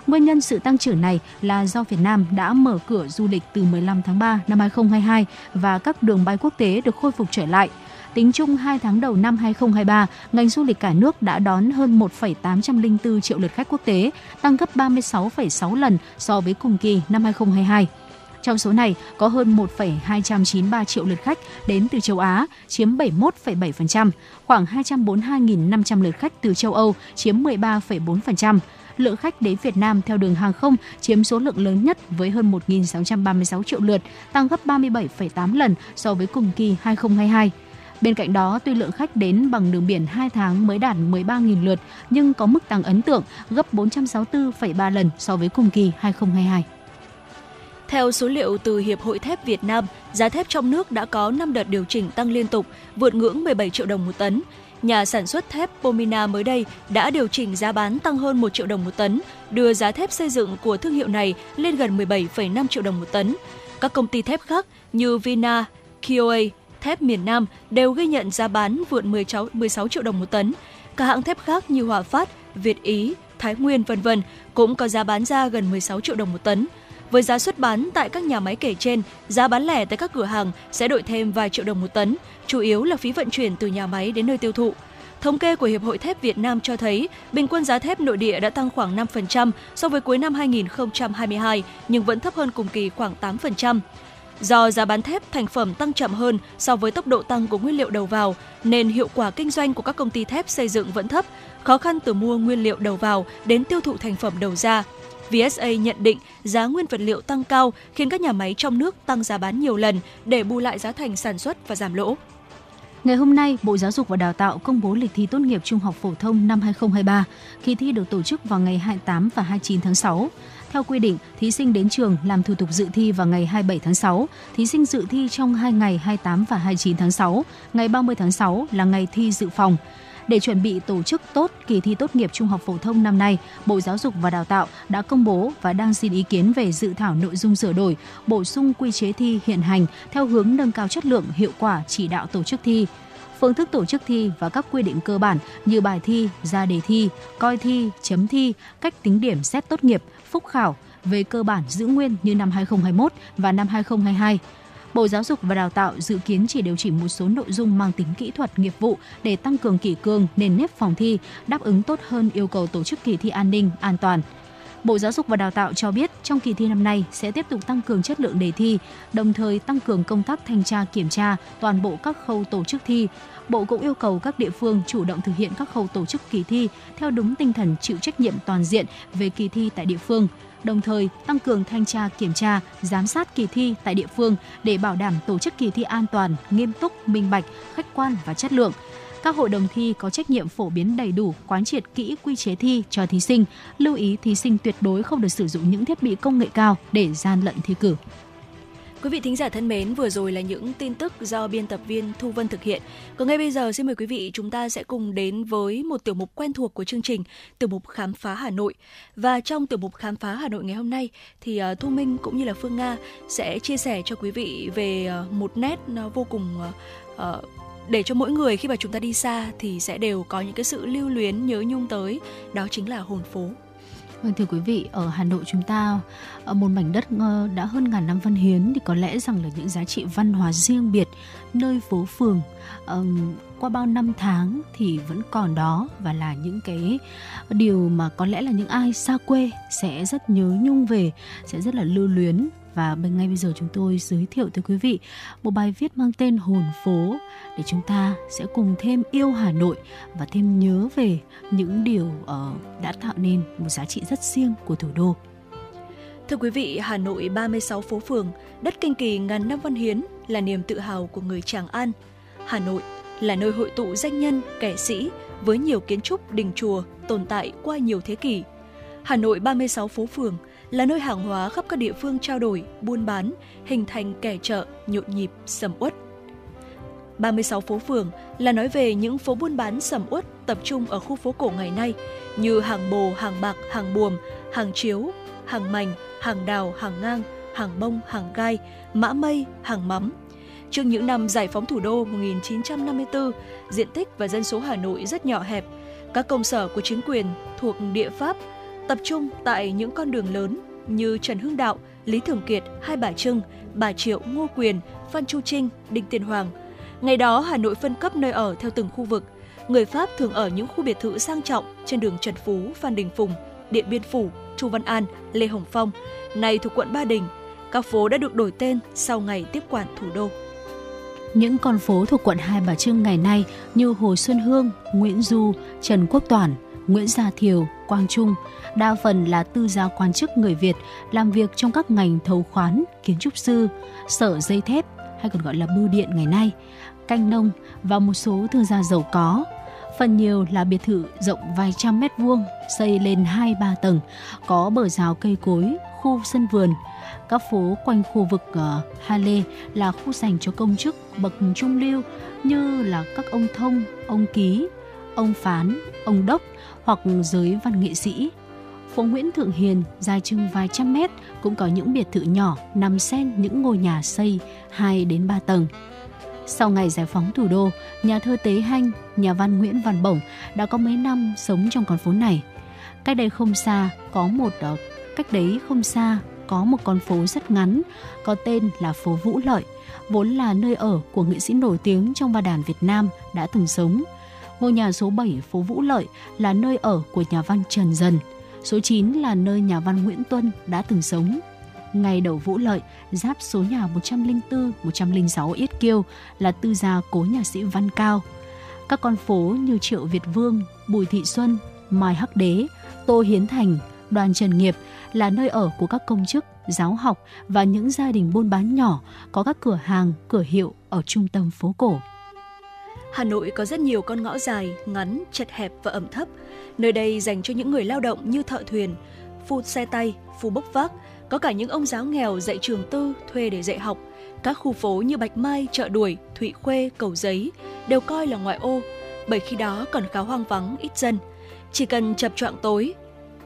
Nguyên nhân sự tăng trưởng này là do Việt Nam đã mở cửa du lịch từ 15 tháng 3 năm 2022 và các đường bay quốc tế được khôi phục trở lại. Tính chung 2 tháng đầu năm 2023, ngành du lịch cả nước đã đón hơn 1,804 triệu lượt khách quốc tế, tăng gấp 36,6 lần so với cùng kỳ năm 2022. Trong số này, có hơn 1,293 triệu lượt khách đến từ châu Á, chiếm 71,7%, khoảng 242.500 lượt khách từ châu Âu, chiếm 13,4%. Lượng khách đến Việt Nam theo đường hàng không chiếm số lượng lớn nhất với hơn 1.636 triệu lượt, tăng gấp 37,8 lần so với cùng kỳ 2022. Bên cạnh đó, tuy lượng khách đến bằng đường biển 2 tháng mới đạt 13.000 lượt, nhưng có mức tăng ấn tượng gấp 464,3 lần so với cùng kỳ 2022. Theo số liệu từ Hiệp hội Thép Việt Nam, giá thép trong nước đã có 5 đợt điều chỉnh tăng liên tục, vượt ngưỡng 17 triệu đồng một tấn. nhà sản xuất thép Pomina mới đây đã điều chỉnh giá bán tăng hơn 1 triệu đồng một tấn, đưa giá thép xây dựng của thương hiệu này lên gần 17,5 triệu đồng một tấn. Các công ty thép khác như Vina, KOA, thép miền Nam đều ghi nhận giá bán vượt 16 triệu đồng một tấn. Các hãng thép khác như Hòa Phát, Việt Ý, Thái Nguyên vân vân cũng có giá bán ra gần 16 triệu đồng một tấn. Với giá xuất bán tại các nhà máy kể trên, giá bán lẻ tại các cửa hàng sẽ đội thêm vài triệu đồng một tấn, chủ yếu là phí vận chuyển từ nhà máy đến nơi tiêu thụ. Thống kê của Hiệp hội Thép Việt Nam cho thấy, bình quân giá thép nội địa đã tăng khoảng 5% so với cuối năm 2022, nhưng vẫn thấp hơn cùng kỳ khoảng 8%. Do giá bán thép thành phẩm tăng chậm hơn so với tốc độ tăng của nguyên liệu đầu vào, nên hiệu quả kinh doanh của các công ty thép xây dựng vẫn thấp, khó khăn từ mua nguyên liệu đầu vào đến tiêu thụ thành phẩm đầu ra. VSA nhận định giá nguyên vật liệu tăng cao khiến các nhà máy trong nước tăng giá bán nhiều lần để bù lại giá thành sản xuất và giảm lỗ. Ngày hôm nay, Bộ Giáo dục và Đào tạo công bố lịch thi tốt nghiệp trung học phổ thông năm 2023. Kỳ thi được tổ chức vào ngày 28 và 29 tháng 6. Theo quy định, thí sinh đến trường làm thủ tục dự thi vào ngày 27 tháng 6, thí sinh dự thi trong 2 ngày 28 và 29 tháng 6, ngày 30 tháng 6 là ngày thi dự phòng. Để chuẩn bị tổ chức tốt kỳ thi tốt nghiệp trung học phổ thông năm nay, Bộ Giáo dục và Đào tạo đã công bố và đang xin ý kiến về dự thảo nội dung sửa đổi, bổ sung quy chế thi hiện hành theo hướng nâng cao chất lượng, hiệu quả chỉ đạo tổ chức thi phương thức tổ chức thi và các quy định cơ bản như bài thi, ra đề thi, coi thi, chấm thi, cách tính điểm xét tốt nghiệp, phúc khảo về cơ bản giữ nguyên như năm 2021 và năm 2022. Bộ Giáo dục và Đào tạo dự kiến chỉ điều chỉnh một số nội dung mang tính kỹ thuật nghiệp vụ để tăng cường kỷ cương nền nếp phòng thi, đáp ứng tốt hơn yêu cầu tổ chức kỳ thi an ninh, an toàn. Bộ Giáo dục và Đào tạo cho biết trong kỳ thi năm nay sẽ tiếp tục tăng cường chất lượng đề thi, đồng thời tăng cường công tác thanh tra kiểm tra toàn bộ các khâu tổ chức thi. Bộ cũng yêu cầu các địa phương chủ động thực hiện các khâu tổ chức kỳ thi theo đúng tinh thần chịu trách nhiệm toàn diện về kỳ thi tại địa phương, đồng thời tăng cường thanh tra kiểm tra, giám sát kỳ thi tại địa phương để bảo đảm tổ chức kỳ thi an toàn, nghiêm túc, minh bạch, khách quan và chất lượng. Các hội đồng thi có trách nhiệm phổ biến đầy đủ, quán triệt kỹ quy chế thi cho thí sinh, lưu ý thí sinh tuyệt đối không được sử dụng những thiết bị công nghệ cao để gian lận thi cử. Quý vị thính giả thân mến, vừa rồi là những tin tức do biên tập viên Thu Vân thực hiện. Còn ngay bây giờ xin mời quý vị chúng ta sẽ cùng đến với một tiểu mục quen thuộc của chương trình, tiểu mục khám phá Hà Nội. Và trong tiểu mục khám phá Hà Nội ngày hôm nay thì uh, Thu Minh cũng như là Phương Nga sẽ chia sẻ cho quý vị về uh, một nét nó vô cùng uh, để cho mỗi người khi mà chúng ta đi xa thì sẽ đều có những cái sự lưu luyến nhớ nhung tới đó chính là hồn phố Vâng thưa quý vị, ở Hà Nội chúng ta ở một mảnh đất ờ, đã hơn ngàn năm văn hiến thì có lẽ rằng là những giá trị văn hóa riêng biệt nơi phố phường um, qua bao năm tháng thì vẫn còn đó và là những cái điều mà có lẽ là những ai xa quê sẽ rất nhớ nhung về, sẽ rất là lưu luyến và bên ngay bây giờ chúng tôi giới thiệu tới quý vị một bài viết mang tên Hồn phố để chúng ta sẽ cùng thêm yêu Hà Nội và thêm nhớ về những điều uh, đã tạo nên một giá trị rất riêng của thủ đô. Thưa quý vị, Hà Nội 36 phố phường, đất kinh kỳ ngàn năm văn hiến là niềm tự hào của người Tràng An. Hà Nội là nơi hội tụ danh nhân, kẻ sĩ với nhiều kiến trúc đình chùa tồn tại qua nhiều thế kỷ. Hà Nội 36 phố phường là nơi hàng hóa khắp các địa phương trao đổi, buôn bán, hình thành kẻ chợ nhộn nhịp, sầm uất. 36 phố phường là nói về những phố buôn bán sầm uất tập trung ở khu phố cổ ngày nay như hàng bồ, hàng bạc, hàng buồm, hàng chiếu, hàng mảnh, hàng đào, hàng ngang, hàng bông, hàng gai, mã mây, hàng mắm. Trước những năm giải phóng thủ đô 1954, diện tích và dân số Hà Nội rất nhỏ hẹp. Các công sở của chính quyền thuộc địa Pháp tập trung tại những con đường lớn như Trần Hưng Đạo, Lý Thường Kiệt, Hai Bà Trưng, Bà Triệu, Ngô Quyền, Phan Chu Trinh, Đinh Tiên Hoàng. Ngày đó, Hà Nội phân cấp nơi ở theo từng khu vực. Người Pháp thường ở những khu biệt thự sang trọng trên đường Trần Phú, Phan Đình Phùng, Điện Biên Phủ, Chu Văn An, Lê Hồng Phong, nay thuộc quận Ba Đình. Các phố đã được đổi tên sau ngày tiếp quản thủ đô. Những con phố thuộc quận Hai Bà Trưng ngày nay như Hồ Xuân Hương, Nguyễn Du, Trần Quốc Toản, Nguyễn Gia Thiều, Quang Trung, đa phần là tư gia quan chức người Việt làm việc trong các ngành thầu khoán, kiến trúc sư, sở dây thép hay còn gọi là bưu điện ngày nay, canh nông và một số thương gia giàu có. Phần nhiều là biệt thự rộng vài trăm mét vuông, xây lên 2-3 tầng, có bờ rào cây cối, khu sân vườn. Các phố quanh khu vực uh, Hà Lê là khu dành cho công chức bậc trung lưu như là các ông thông, ông ký, ông phán, ông đốc hoặc giới văn nghệ sĩ. Phố Nguyễn Thượng Hiền dài chừng vài trăm mét cũng có những biệt thự nhỏ nằm xen những ngôi nhà xây 2 đến 3 tầng. Sau ngày giải phóng thủ đô, nhà thơ Tế Hanh, nhà văn Nguyễn Văn Bổng đã có mấy năm sống trong con phố này. Cách đây không xa có một ờ, cách đấy không xa có một con phố rất ngắn có tên là phố Vũ Lợi, vốn là nơi ở của nghệ sĩ nổi tiếng trong ba đàn Việt Nam đã từng sống. Ngôi nhà số 7 phố Vũ Lợi là nơi ở của nhà văn Trần Dần. Số 9 là nơi nhà văn Nguyễn Tuân đã từng sống ngày đầu Vũ Lợi, giáp số nhà 104, 106 Yết Kiêu là tư gia cố nhà sĩ Văn Cao. Các con phố như Triệu Việt Vương, Bùi Thị Xuân, Mai Hắc Đế, Tô Hiến Thành, Đoàn Trần Nghiệp là nơi ở của các công chức, giáo học và những gia đình buôn bán nhỏ có các cửa hàng, cửa hiệu ở trung tâm phố cổ. Hà Nội có rất nhiều con ngõ dài, ngắn, chật hẹp và ẩm thấp. Nơi đây dành cho những người lao động như thợ thuyền, phu xe tay, phu bốc vác, có cả những ông giáo nghèo dạy trường tư thuê để dạy học. Các khu phố như Bạch Mai, Chợ Đuổi, Thụy Khuê, Cầu Giấy đều coi là ngoại ô, bởi khi đó còn khá hoang vắng, ít dân. Chỉ cần chập choạng tối,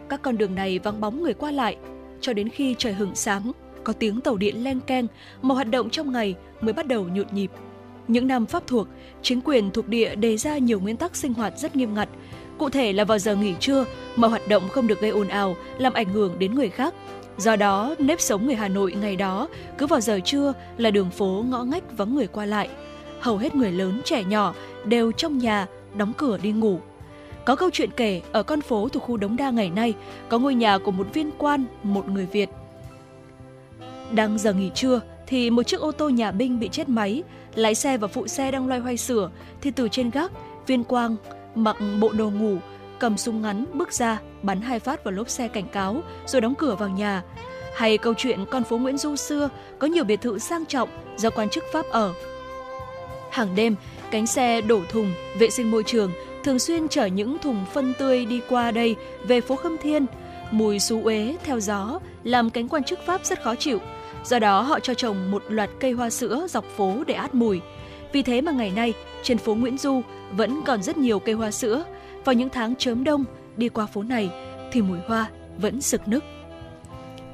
các con đường này vắng bóng người qua lại, cho đến khi trời hửng sáng, có tiếng tàu điện len keng mà hoạt động trong ngày mới bắt đầu nhộn nhịp. Những năm pháp thuộc, chính quyền thuộc địa đề ra nhiều nguyên tắc sinh hoạt rất nghiêm ngặt, cụ thể là vào giờ nghỉ trưa mọi hoạt động không được gây ồn ào, làm ảnh hưởng đến người khác, Do đó, nếp sống người Hà Nội ngày đó cứ vào giờ trưa là đường phố ngõ ngách vắng người qua lại. Hầu hết người lớn trẻ nhỏ đều trong nhà, đóng cửa đi ngủ. Có câu chuyện kể ở con phố thuộc khu Đống Đa ngày nay có ngôi nhà của một viên quan, một người Việt. Đang giờ nghỉ trưa thì một chiếc ô tô nhà binh bị chết máy, lái xe và phụ xe đang loay hoay sửa thì từ trên gác, viên quang mặc bộ đồ ngủ cầm súng ngắn bước ra, bắn hai phát vào lốp xe cảnh cáo rồi đóng cửa vào nhà. Hay câu chuyện con phố Nguyễn Du xưa có nhiều biệt thự sang trọng do quan chức Pháp ở. Hàng đêm, cánh xe đổ thùng, vệ sinh môi trường thường xuyên chở những thùng phân tươi đi qua đây về phố Khâm Thiên. Mùi xú uế theo gió làm cánh quan chức Pháp rất khó chịu. Do đó họ cho trồng một loạt cây hoa sữa dọc phố để át mùi. Vì thế mà ngày nay, trên phố Nguyễn Du vẫn còn rất nhiều cây hoa sữa vào những tháng chớm đông, đi qua phố này thì mùi hoa vẫn sực nức.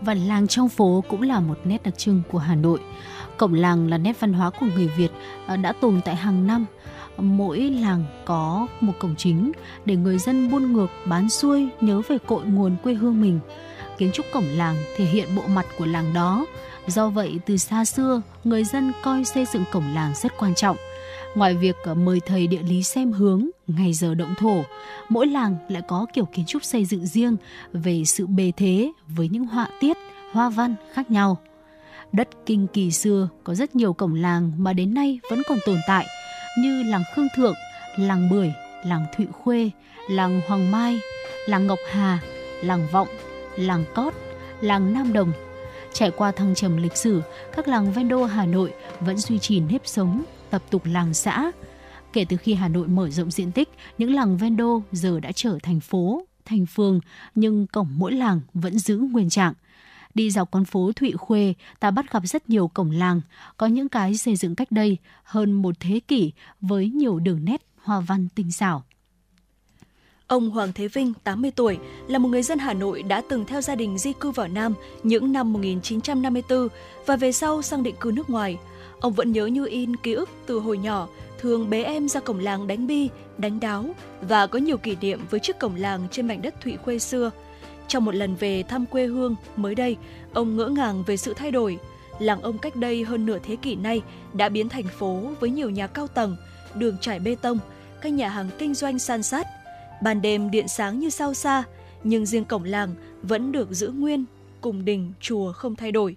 Và làng trong phố cũng là một nét đặc trưng của Hà Nội. Cổng làng là nét văn hóa của người Việt ờ, đã tồn tại hàng năm. Mỗi làng có một cổng chính để người dân buôn ngược bán xuôi nhớ về cội nguồn quê hương mình. Kiến trúc cổng làng thể hiện bộ mặt của làng đó. Do vậy, từ xa xưa, người dân coi xây dựng cổng làng rất quan trọng – Ngoài việc ờ, mời thầy địa lý xem hướng, ngày giờ động thổ, mỗi làng lại có kiểu kiến trúc xây dựng riêng về sự bề thế với những họa tiết, hoa văn khác nhau. Đất kinh kỳ xưa có rất nhiều cổng làng mà đến nay vẫn còn tồn tại như làng Khương Thượng, làng Bưởi, làng Thụy Khuê, làng Hoàng Mai, làng Ngọc Hà, làng Vọng, làng Cót, làng Nam Đồng. Trải qua thăng trầm lịch sử, các làng ven đô Hà Nội vẫn duy trì nếp sống, tập tục làng xã. Kể từ khi Hà Nội mở rộng diện tích, những làng ven đô giờ đã trở thành phố, thành phường, nhưng cổng mỗi làng vẫn giữ nguyên trạng. Đi dọc con phố Thụy Khuê, ta bắt gặp rất nhiều cổng làng, có những cái xây dựng cách đây hơn một thế kỷ với nhiều đường nét hoa văn tinh xảo. Ông Hoàng Thế Vinh, 80 tuổi, là một người dân Hà Nội đã từng theo gia đình di cư vào Nam những năm 1954 và về sau sang định cư nước ngoài. Ông vẫn nhớ như in ký ức từ hồi nhỏ, thường bế em ra cổng làng đánh bi, đánh đáo và có nhiều kỷ niệm với chiếc cổng làng trên mảnh đất Thụy Khuê xưa. Trong một lần về thăm quê hương mới đây, ông ngỡ ngàng về sự thay đổi. Làng ông cách đây hơn nửa thế kỷ nay đã biến thành phố với nhiều nhà cao tầng, đường trải bê tông, các nhà hàng kinh doanh san sát. Ban đêm điện sáng như sao xa, nhưng riêng cổng làng vẫn được giữ nguyên, cùng đình, chùa không thay đổi.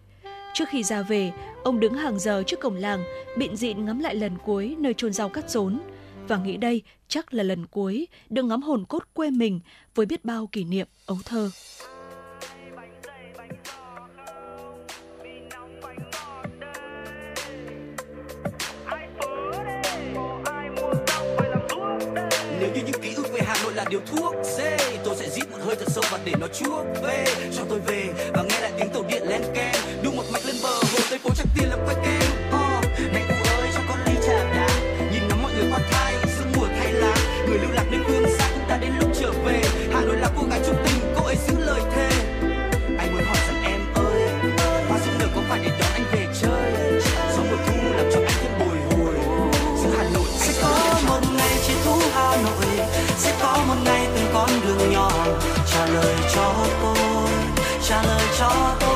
Trước khi ra về, ông đứng hàng giờ trước cổng làng, bịn dịn ngắm lại lần cuối nơi chôn rau cắt rốn. Và nghĩ đây chắc là lần cuối được ngắm hồn cốt quê mình với biết bao kỷ niệm ấu thơ. Nếu như những ký là điều thuốc. C, tôi sẽ rít một hơi thật sâu và để nó chuốc v, cho tôi về và nghe lại tiếng tàu điện len keng. Đu một mạch lên bờ hồ tây phố chắc tiền làm quay keng. nhỏ trả lời cho tôi trả lời cho tôi.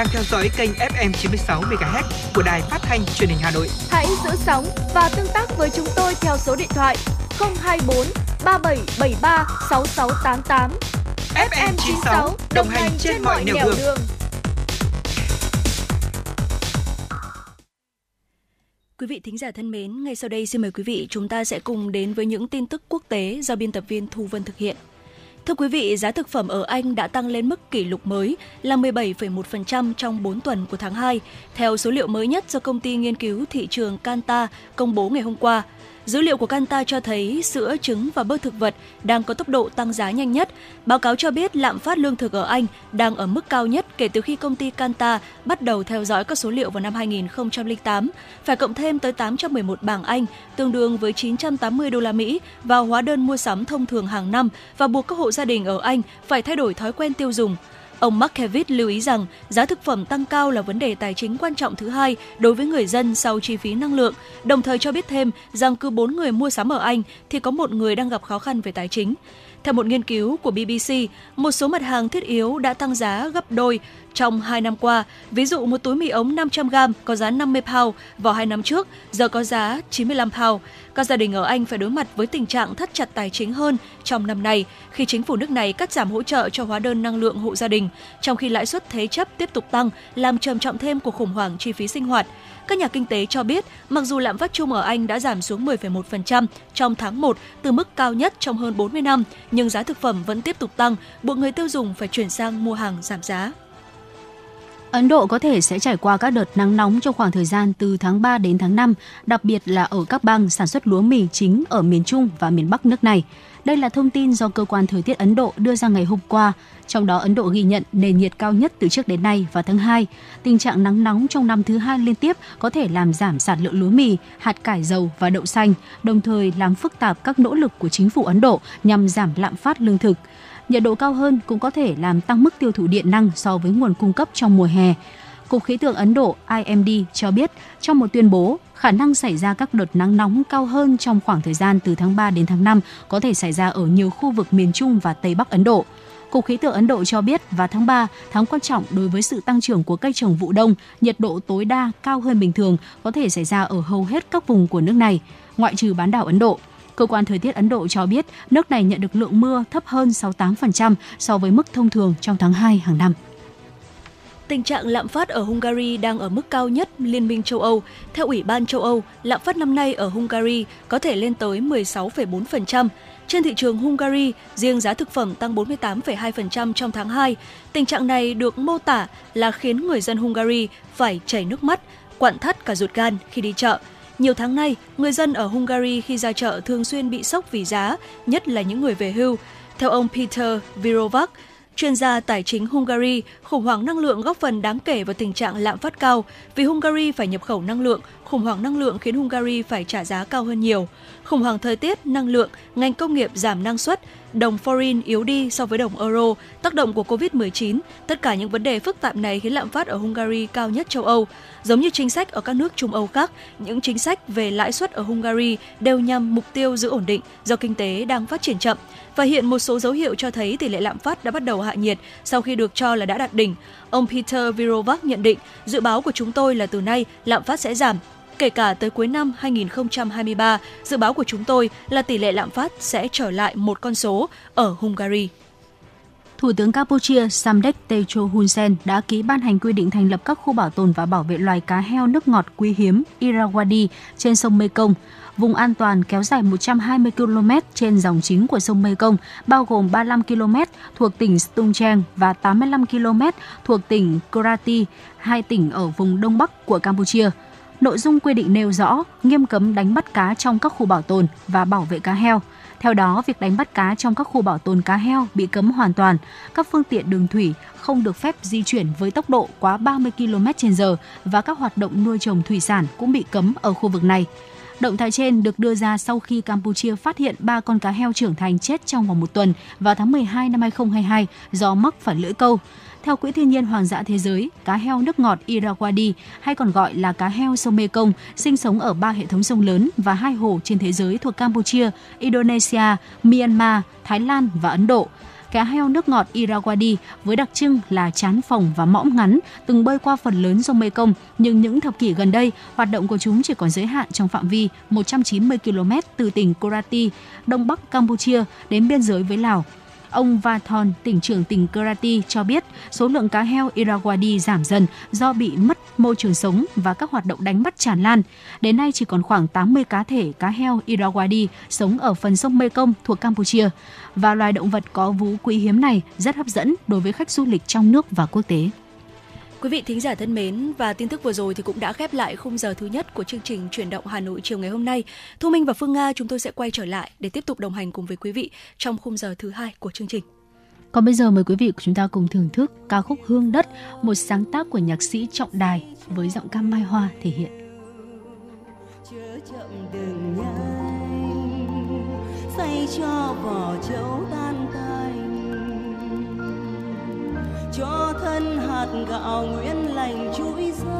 đang theo dõi kênh FM 96 MHz của đài phát thanh truyền hình Hà Nội. Hãy giữ sóng và tương tác với chúng tôi theo số điện thoại 024 3773 6688. FM 96 đồng hành trên mọi nẻo đường. đường. Quý vị thính giả thân mến, ngay sau đây xin mời quý vị chúng ta sẽ cùng đến với những tin tức quốc tế do biên tập viên Thu Vân thực hiện. Thưa quý vị, giá thực phẩm ở Anh đã tăng lên mức kỷ lục mới là 17,1% trong 4 tuần của tháng 2, theo số liệu mới nhất do công ty nghiên cứu thị trường Kantar công bố ngày hôm qua – Dữ liệu của Canta cho thấy sữa, trứng và bơ thực vật đang có tốc độ tăng giá nhanh nhất. Báo cáo cho biết lạm phát lương thực ở Anh đang ở mức cao nhất kể từ khi công ty Canta bắt đầu theo dõi các số liệu vào năm 2008, phải cộng thêm tới 811 bảng Anh, tương đương với 980 đô la Mỹ vào hóa đơn mua sắm thông thường hàng năm và buộc các hộ gia đình ở Anh phải thay đổi thói quen tiêu dùng. Ông Markevich lưu ý rằng giá thực phẩm tăng cao là vấn đề tài chính quan trọng thứ hai đối với người dân sau chi phí năng lượng, đồng thời cho biết thêm rằng cứ 4 người mua sắm ở Anh thì có một người đang gặp khó khăn về tài chính. Theo một nghiên cứu của BBC, một số mặt hàng thiết yếu đã tăng giá gấp đôi trong 2 năm qua. Ví dụ một túi mì ống 500g có giá 50 pound vào 2 năm trước, giờ có giá 95 pound. Các gia đình ở Anh phải đối mặt với tình trạng thắt chặt tài chính hơn trong năm nay khi chính phủ nước này cắt giảm hỗ trợ cho hóa đơn năng lượng hộ gia đình, trong khi lãi suất thế chấp tiếp tục tăng, làm trầm trọng thêm cuộc khủng hoảng chi phí sinh hoạt. Các nhà kinh tế cho biết, mặc dù lạm phát chung ở Anh đã giảm xuống 10,1% trong tháng 1 từ mức cao nhất trong hơn 40 năm, nhưng giá thực phẩm vẫn tiếp tục tăng, buộc người tiêu dùng phải chuyển sang mua hàng giảm giá. Ấn Độ có thể sẽ trải qua các đợt nắng nóng trong khoảng thời gian từ tháng 3 đến tháng 5, đặc biệt là ở các bang sản xuất lúa mì chính ở miền Trung và miền Bắc nước này. Đây là thông tin do cơ quan thời tiết Ấn Độ đưa ra ngày hôm qua. Trong đó Ấn Độ ghi nhận nền nhiệt cao nhất từ trước đến nay vào tháng 2. Tình trạng nắng nóng trong năm thứ hai liên tiếp có thể làm giảm sản lượng lúa mì, hạt cải dầu và đậu xanh, đồng thời làm phức tạp các nỗ lực của chính phủ Ấn Độ nhằm giảm lạm phát lương thực. Nhiệt độ cao hơn cũng có thể làm tăng mức tiêu thụ điện năng so với nguồn cung cấp trong mùa hè. Cục Khí tượng Ấn Độ IMD cho biết trong một tuyên bố, khả năng xảy ra các đợt nắng nóng cao hơn trong khoảng thời gian từ tháng 3 đến tháng 5 có thể xảy ra ở nhiều khu vực miền Trung và Tây Bắc Ấn Độ. Cục Khí tượng Ấn Độ cho biết vào tháng 3, tháng quan trọng đối với sự tăng trưởng của cây trồng vụ đông, nhiệt độ tối đa cao hơn bình thường có thể xảy ra ở hầu hết các vùng của nước này, ngoại trừ bán đảo Ấn Độ. Cơ quan thời tiết Ấn Độ cho biết nước này nhận được lượng mưa thấp hơn 68% so với mức thông thường trong tháng 2 hàng năm. Tình trạng lạm phát ở Hungary đang ở mức cao nhất Liên minh châu Âu. Theo Ủy ban châu Âu, lạm phát năm nay ở Hungary có thể lên tới 16,4%. Trên thị trường Hungary, riêng giá thực phẩm tăng 48,2% trong tháng 2. Tình trạng này được mô tả là khiến người dân Hungary phải chảy nước mắt, quặn thắt cả ruột gan khi đi chợ. Nhiều tháng nay, người dân ở Hungary khi ra chợ thường xuyên bị sốc vì giá, nhất là những người về hưu. Theo ông Peter Virovac, chuyên gia tài chính Hungary, khủng hoảng năng lượng góp phần đáng kể vào tình trạng lạm phát cao. Vì Hungary phải nhập khẩu năng lượng, khủng hoảng năng lượng khiến Hungary phải trả giá cao hơn nhiều. Khủng hoảng thời tiết, năng lượng, ngành công nghiệp giảm năng suất, đồng foreign yếu đi so với đồng euro, tác động của Covid-19, tất cả những vấn đề phức tạp này khiến lạm phát ở Hungary cao nhất châu Âu. Giống như chính sách ở các nước Trung Âu khác, những chính sách về lãi suất ở Hungary đều nhằm mục tiêu giữ ổn định do kinh tế đang phát triển chậm. Và hiện một số dấu hiệu cho thấy tỷ lệ lạm phát đã bắt đầu hạ nhiệt sau khi được cho là đã đạt đỉnh. Ông Peter Virovac nhận định, dự báo của chúng tôi là từ nay lạm phát sẽ giảm, kể cả tới cuối năm 2023, dự báo của chúng tôi là tỷ lệ lạm phát sẽ trở lại một con số ở Hungary. Thủ tướng Campuchia Samdech Techo Hun Sen đã ký ban hành quy định thành lập các khu bảo tồn và bảo vệ loài cá heo nước ngọt quý hiếm Irrawaddy trên sông Mekong. Vùng an toàn kéo dài 120 km trên dòng chính của sông Mekong, bao gồm 35 km thuộc tỉnh Stung Treng và 85 km thuộc tỉnh Krati, hai tỉnh ở vùng đông bắc của Campuchia. Nội dung quy định nêu rõ nghiêm cấm đánh bắt cá trong các khu bảo tồn và bảo vệ cá heo. Theo đó, việc đánh bắt cá trong các khu bảo tồn cá heo bị cấm hoàn toàn. Các phương tiện đường thủy không được phép di chuyển với tốc độ quá 30 km/h và các hoạt động nuôi trồng thủy sản cũng bị cấm ở khu vực này. Động thái trên được đưa ra sau khi Campuchia phát hiện 3 con cá heo trưởng thành chết trong vòng một tuần vào tháng 12 năm 2022 do mắc phải lưỡi câu. Theo Quỹ Thiên nhiên Hoàng dã Thế giới, cá heo nước ngọt Irrawaddy hay còn gọi là cá heo sông Mekong sinh sống ở ba hệ thống sông lớn và hai hồ trên thế giới thuộc Campuchia, Indonesia, Myanmar, Thái Lan và Ấn Độ cá heo nước ngọt Irrawaddy với đặc trưng là chán phồng và mõm ngắn, từng bơi qua phần lớn sông Mekong, nhưng những thập kỷ gần đây, hoạt động của chúng chỉ còn giới hạn trong phạm vi 190 km từ tỉnh Korati, đông bắc Campuchia đến biên giới với Lào. Ông Vathon, tỉnh trưởng tỉnh Kerati cho biết số lượng cá heo Irrawaddy giảm dần do bị mất môi trường sống và các hoạt động đánh bắt tràn lan. Đến nay chỉ còn khoảng 80 cá thể cá heo Irrawaddy sống ở phần sông Mekong thuộc Campuchia. Và loài động vật có vú quý hiếm này rất hấp dẫn đối với khách du lịch trong nước và quốc tế. Quý vị thính giả thân mến và tin tức vừa rồi thì cũng đã khép lại khung giờ thứ nhất của chương trình chuyển động Hà Nội chiều ngày hôm nay. Thu Minh và Phương Nga chúng tôi sẽ quay trở lại để tiếp tục đồng hành cùng với quý vị trong khung giờ thứ hai của chương trình. Còn bây giờ mời quý vị của chúng ta cùng thưởng thức ca khúc Hương đất, một sáng tác của nhạc sĩ Trọng Đài với giọng ca Mai Hoa thể hiện. chớ chậm đừng nhanh say cho vỏ chấu tan cho thân hạt gạo nguyên lành chuỗi ra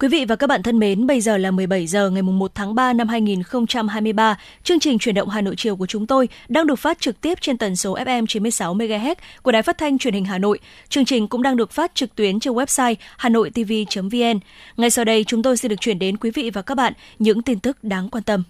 Quý vị và các bạn thân mến, bây giờ là 17 giờ ngày 1 tháng 3 năm 2023. Chương trình chuyển động Hà Nội chiều của chúng tôi đang được phát trực tiếp trên tần số FM 96 MHz của Đài Phát thanh Truyền hình Hà Nội. Chương trình cũng đang được phát trực tuyến trên website hanoitv.vn. Ngay sau đây, chúng tôi sẽ được chuyển đến quý vị và các bạn những tin tức đáng quan tâm.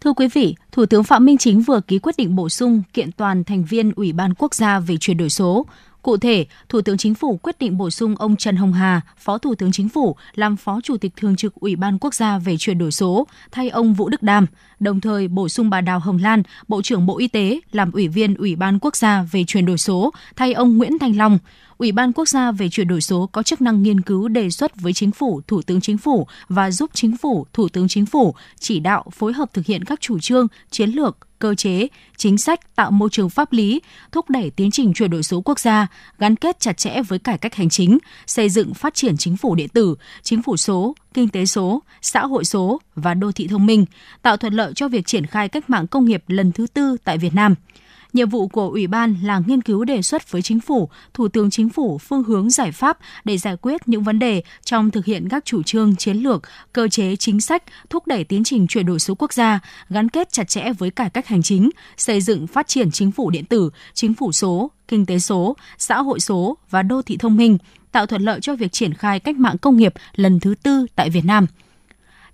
Thưa quý vị, Thủ tướng Phạm Minh Chính vừa ký quyết định bổ sung kiện toàn thành viên Ủy ban Quốc gia về chuyển đổi số. Cụ thể, Thủ tướng Chính phủ quyết định bổ sung ông Trần Hồng Hà, Phó Thủ tướng Chính phủ, làm Phó Chủ tịch Thường trực Ủy ban Quốc gia về chuyển đổi số, thay ông Vũ Đức Đam, đồng thời bổ sung bà Đào Hồng Lan, Bộ trưởng Bộ Y tế, làm Ủy viên Ủy ban Quốc gia về chuyển đổi số, thay ông Nguyễn Thanh Long. Ủy ban Quốc gia về chuyển đổi số có chức năng nghiên cứu đề xuất với Chính phủ, Thủ tướng Chính phủ và giúp Chính phủ, Thủ tướng Chính phủ chỉ đạo phối hợp thực hiện các chủ trương, chiến lược, cơ chế, chính sách tạo môi trường pháp lý, thúc đẩy tiến trình chuyển đổi số quốc gia, gắn kết chặt chẽ với cải cách hành chính, xây dựng phát triển chính phủ điện tử, chính phủ số, kinh tế số, xã hội số và đô thị thông minh, tạo thuận lợi cho việc triển khai cách mạng công nghiệp lần thứ tư tại Việt Nam – Nhiệm vụ của Ủy ban là nghiên cứu đề xuất với Chính phủ, Thủ tướng Chính phủ phương hướng giải pháp để giải quyết những vấn đề trong thực hiện các chủ trương chiến lược, cơ chế chính sách, thúc đẩy tiến trình chuyển đổi số quốc gia, gắn kết chặt chẽ với cải cách hành chính, xây dựng phát triển chính phủ điện tử, chính phủ số, kinh tế số, xã hội số và đô thị thông minh, tạo thuận lợi cho việc triển khai cách mạng công nghiệp lần thứ tư tại Việt Nam –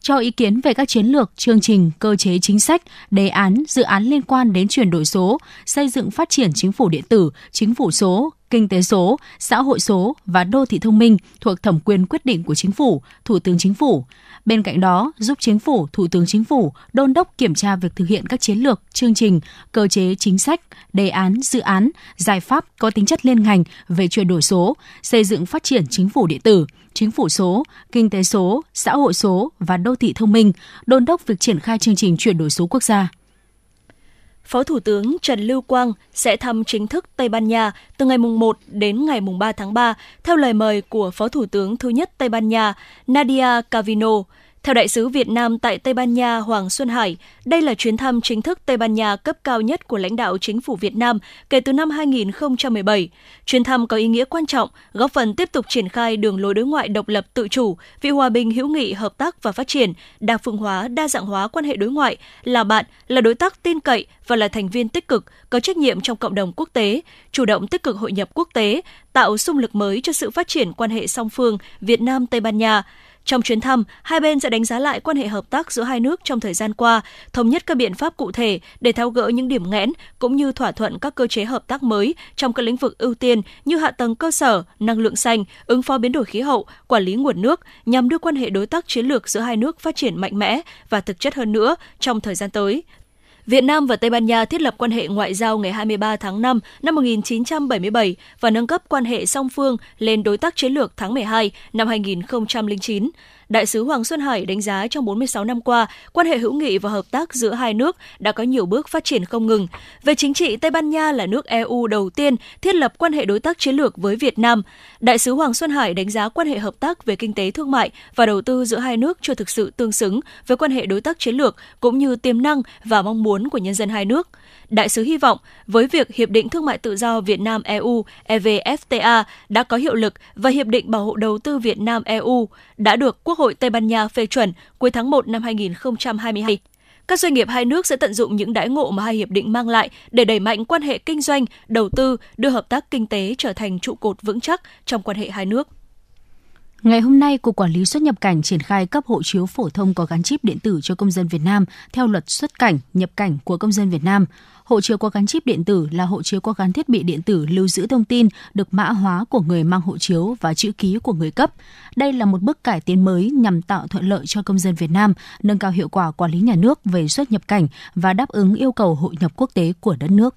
cho ý kiến về các chiến lược, chương trình, cơ chế chính sách, đề án, dự án liên quan đến chuyển đổi số, xây dựng phát triển chính phủ điện tử, chính phủ số, kinh tế số, xã hội số và đô thị thông minh thuộc thẩm quyền quyết định của chính phủ, thủ tướng chính phủ. Bên cạnh đó, giúp chính phủ, thủ tướng chính phủ đôn đốc kiểm tra việc thực hiện các chiến lược, chương trình, cơ chế chính sách, đề án, dự án, giải pháp có tính chất liên ngành về chuyển đổi số, xây dựng phát triển chính phủ điện tử, chính phủ số, kinh tế số, xã hội số và đô thị thông minh, đôn đốc việc triển khai chương trình chuyển đổi số quốc gia. Phó Thủ tướng Trần Lưu Quang sẽ thăm chính thức Tây Ban Nha từ ngày 1 đến ngày 3 tháng 3 theo lời mời của Phó Thủ tướng thứ nhất Tây Ban Nha Nadia Cavino. Theo đại sứ Việt Nam tại Tây Ban Nha Hoàng Xuân Hải, đây là chuyến thăm chính thức Tây Ban Nha cấp cao nhất của lãnh đạo chính phủ Việt Nam kể từ năm 2017. Chuyến thăm có ý nghĩa quan trọng, góp phần tiếp tục triển khai đường lối đối ngoại độc lập tự chủ, vì hòa bình hữu nghị, hợp tác và phát triển, đa phương hóa, đa dạng hóa quan hệ đối ngoại, là bạn, là đối tác tin cậy và là thành viên tích cực, có trách nhiệm trong cộng đồng quốc tế, chủ động tích cực hội nhập quốc tế, tạo xung lực mới cho sự phát triển quan hệ song phương Việt Nam Tây Ban Nha trong chuyến thăm, hai bên sẽ đánh giá lại quan hệ hợp tác giữa hai nước trong thời gian qua, thống nhất các biện pháp cụ thể để tháo gỡ những điểm nghẽn cũng như thỏa thuận các cơ chế hợp tác mới trong các lĩnh vực ưu tiên như hạ tầng cơ sở, năng lượng xanh, ứng phó biến đổi khí hậu, quản lý nguồn nước nhằm đưa quan hệ đối tác chiến lược giữa hai nước phát triển mạnh mẽ và thực chất hơn nữa trong thời gian tới. Việt Nam và Tây Ban Nha thiết lập quan hệ ngoại giao ngày 23 tháng 5 năm 1977 và nâng cấp quan hệ song phương lên đối tác chiến lược tháng 12 năm 2009. Đại sứ Hoàng Xuân Hải đánh giá trong 46 năm qua, quan hệ hữu nghị và hợp tác giữa hai nước đã có nhiều bước phát triển không ngừng. Về chính trị, Tây Ban Nha là nước EU đầu tiên thiết lập quan hệ đối tác chiến lược với Việt Nam. Đại sứ Hoàng Xuân Hải đánh giá quan hệ hợp tác về kinh tế thương mại và đầu tư giữa hai nước chưa thực sự tương xứng với quan hệ đối tác chiến lược cũng như tiềm năng và mong muốn của nhân dân hai nước. Đại sứ hy vọng với việc Hiệp định Thương mại Tự do Việt Nam EU EVFTA đã có hiệu lực và Hiệp định Bảo hộ Đầu tư Việt Nam EU đã được Quốc hội Tây Ban Nha phê chuẩn cuối tháng 1 năm 2022 các doanh nghiệp hai nước sẽ tận dụng những đãi ngộ mà hai hiệp định mang lại để đẩy mạnh quan hệ kinh doanh, đầu tư, đưa hợp tác kinh tế trở thành trụ cột vững chắc trong quan hệ hai nước. Ngày hôm nay, Cục Quản lý xuất nhập cảnh triển khai cấp hộ chiếu phổ thông có gắn chip điện tử cho công dân Việt Nam theo luật xuất cảnh, nhập cảnh của công dân Việt Nam. Hộ chiếu có gắn chip điện tử là hộ chiếu có gắn thiết bị điện tử lưu giữ thông tin được mã hóa của người mang hộ chiếu và chữ ký của người cấp. Đây là một bước cải tiến mới nhằm tạo thuận lợi cho công dân Việt Nam, nâng cao hiệu quả quản lý nhà nước về xuất nhập cảnh và đáp ứng yêu cầu hội nhập quốc tế của đất nước.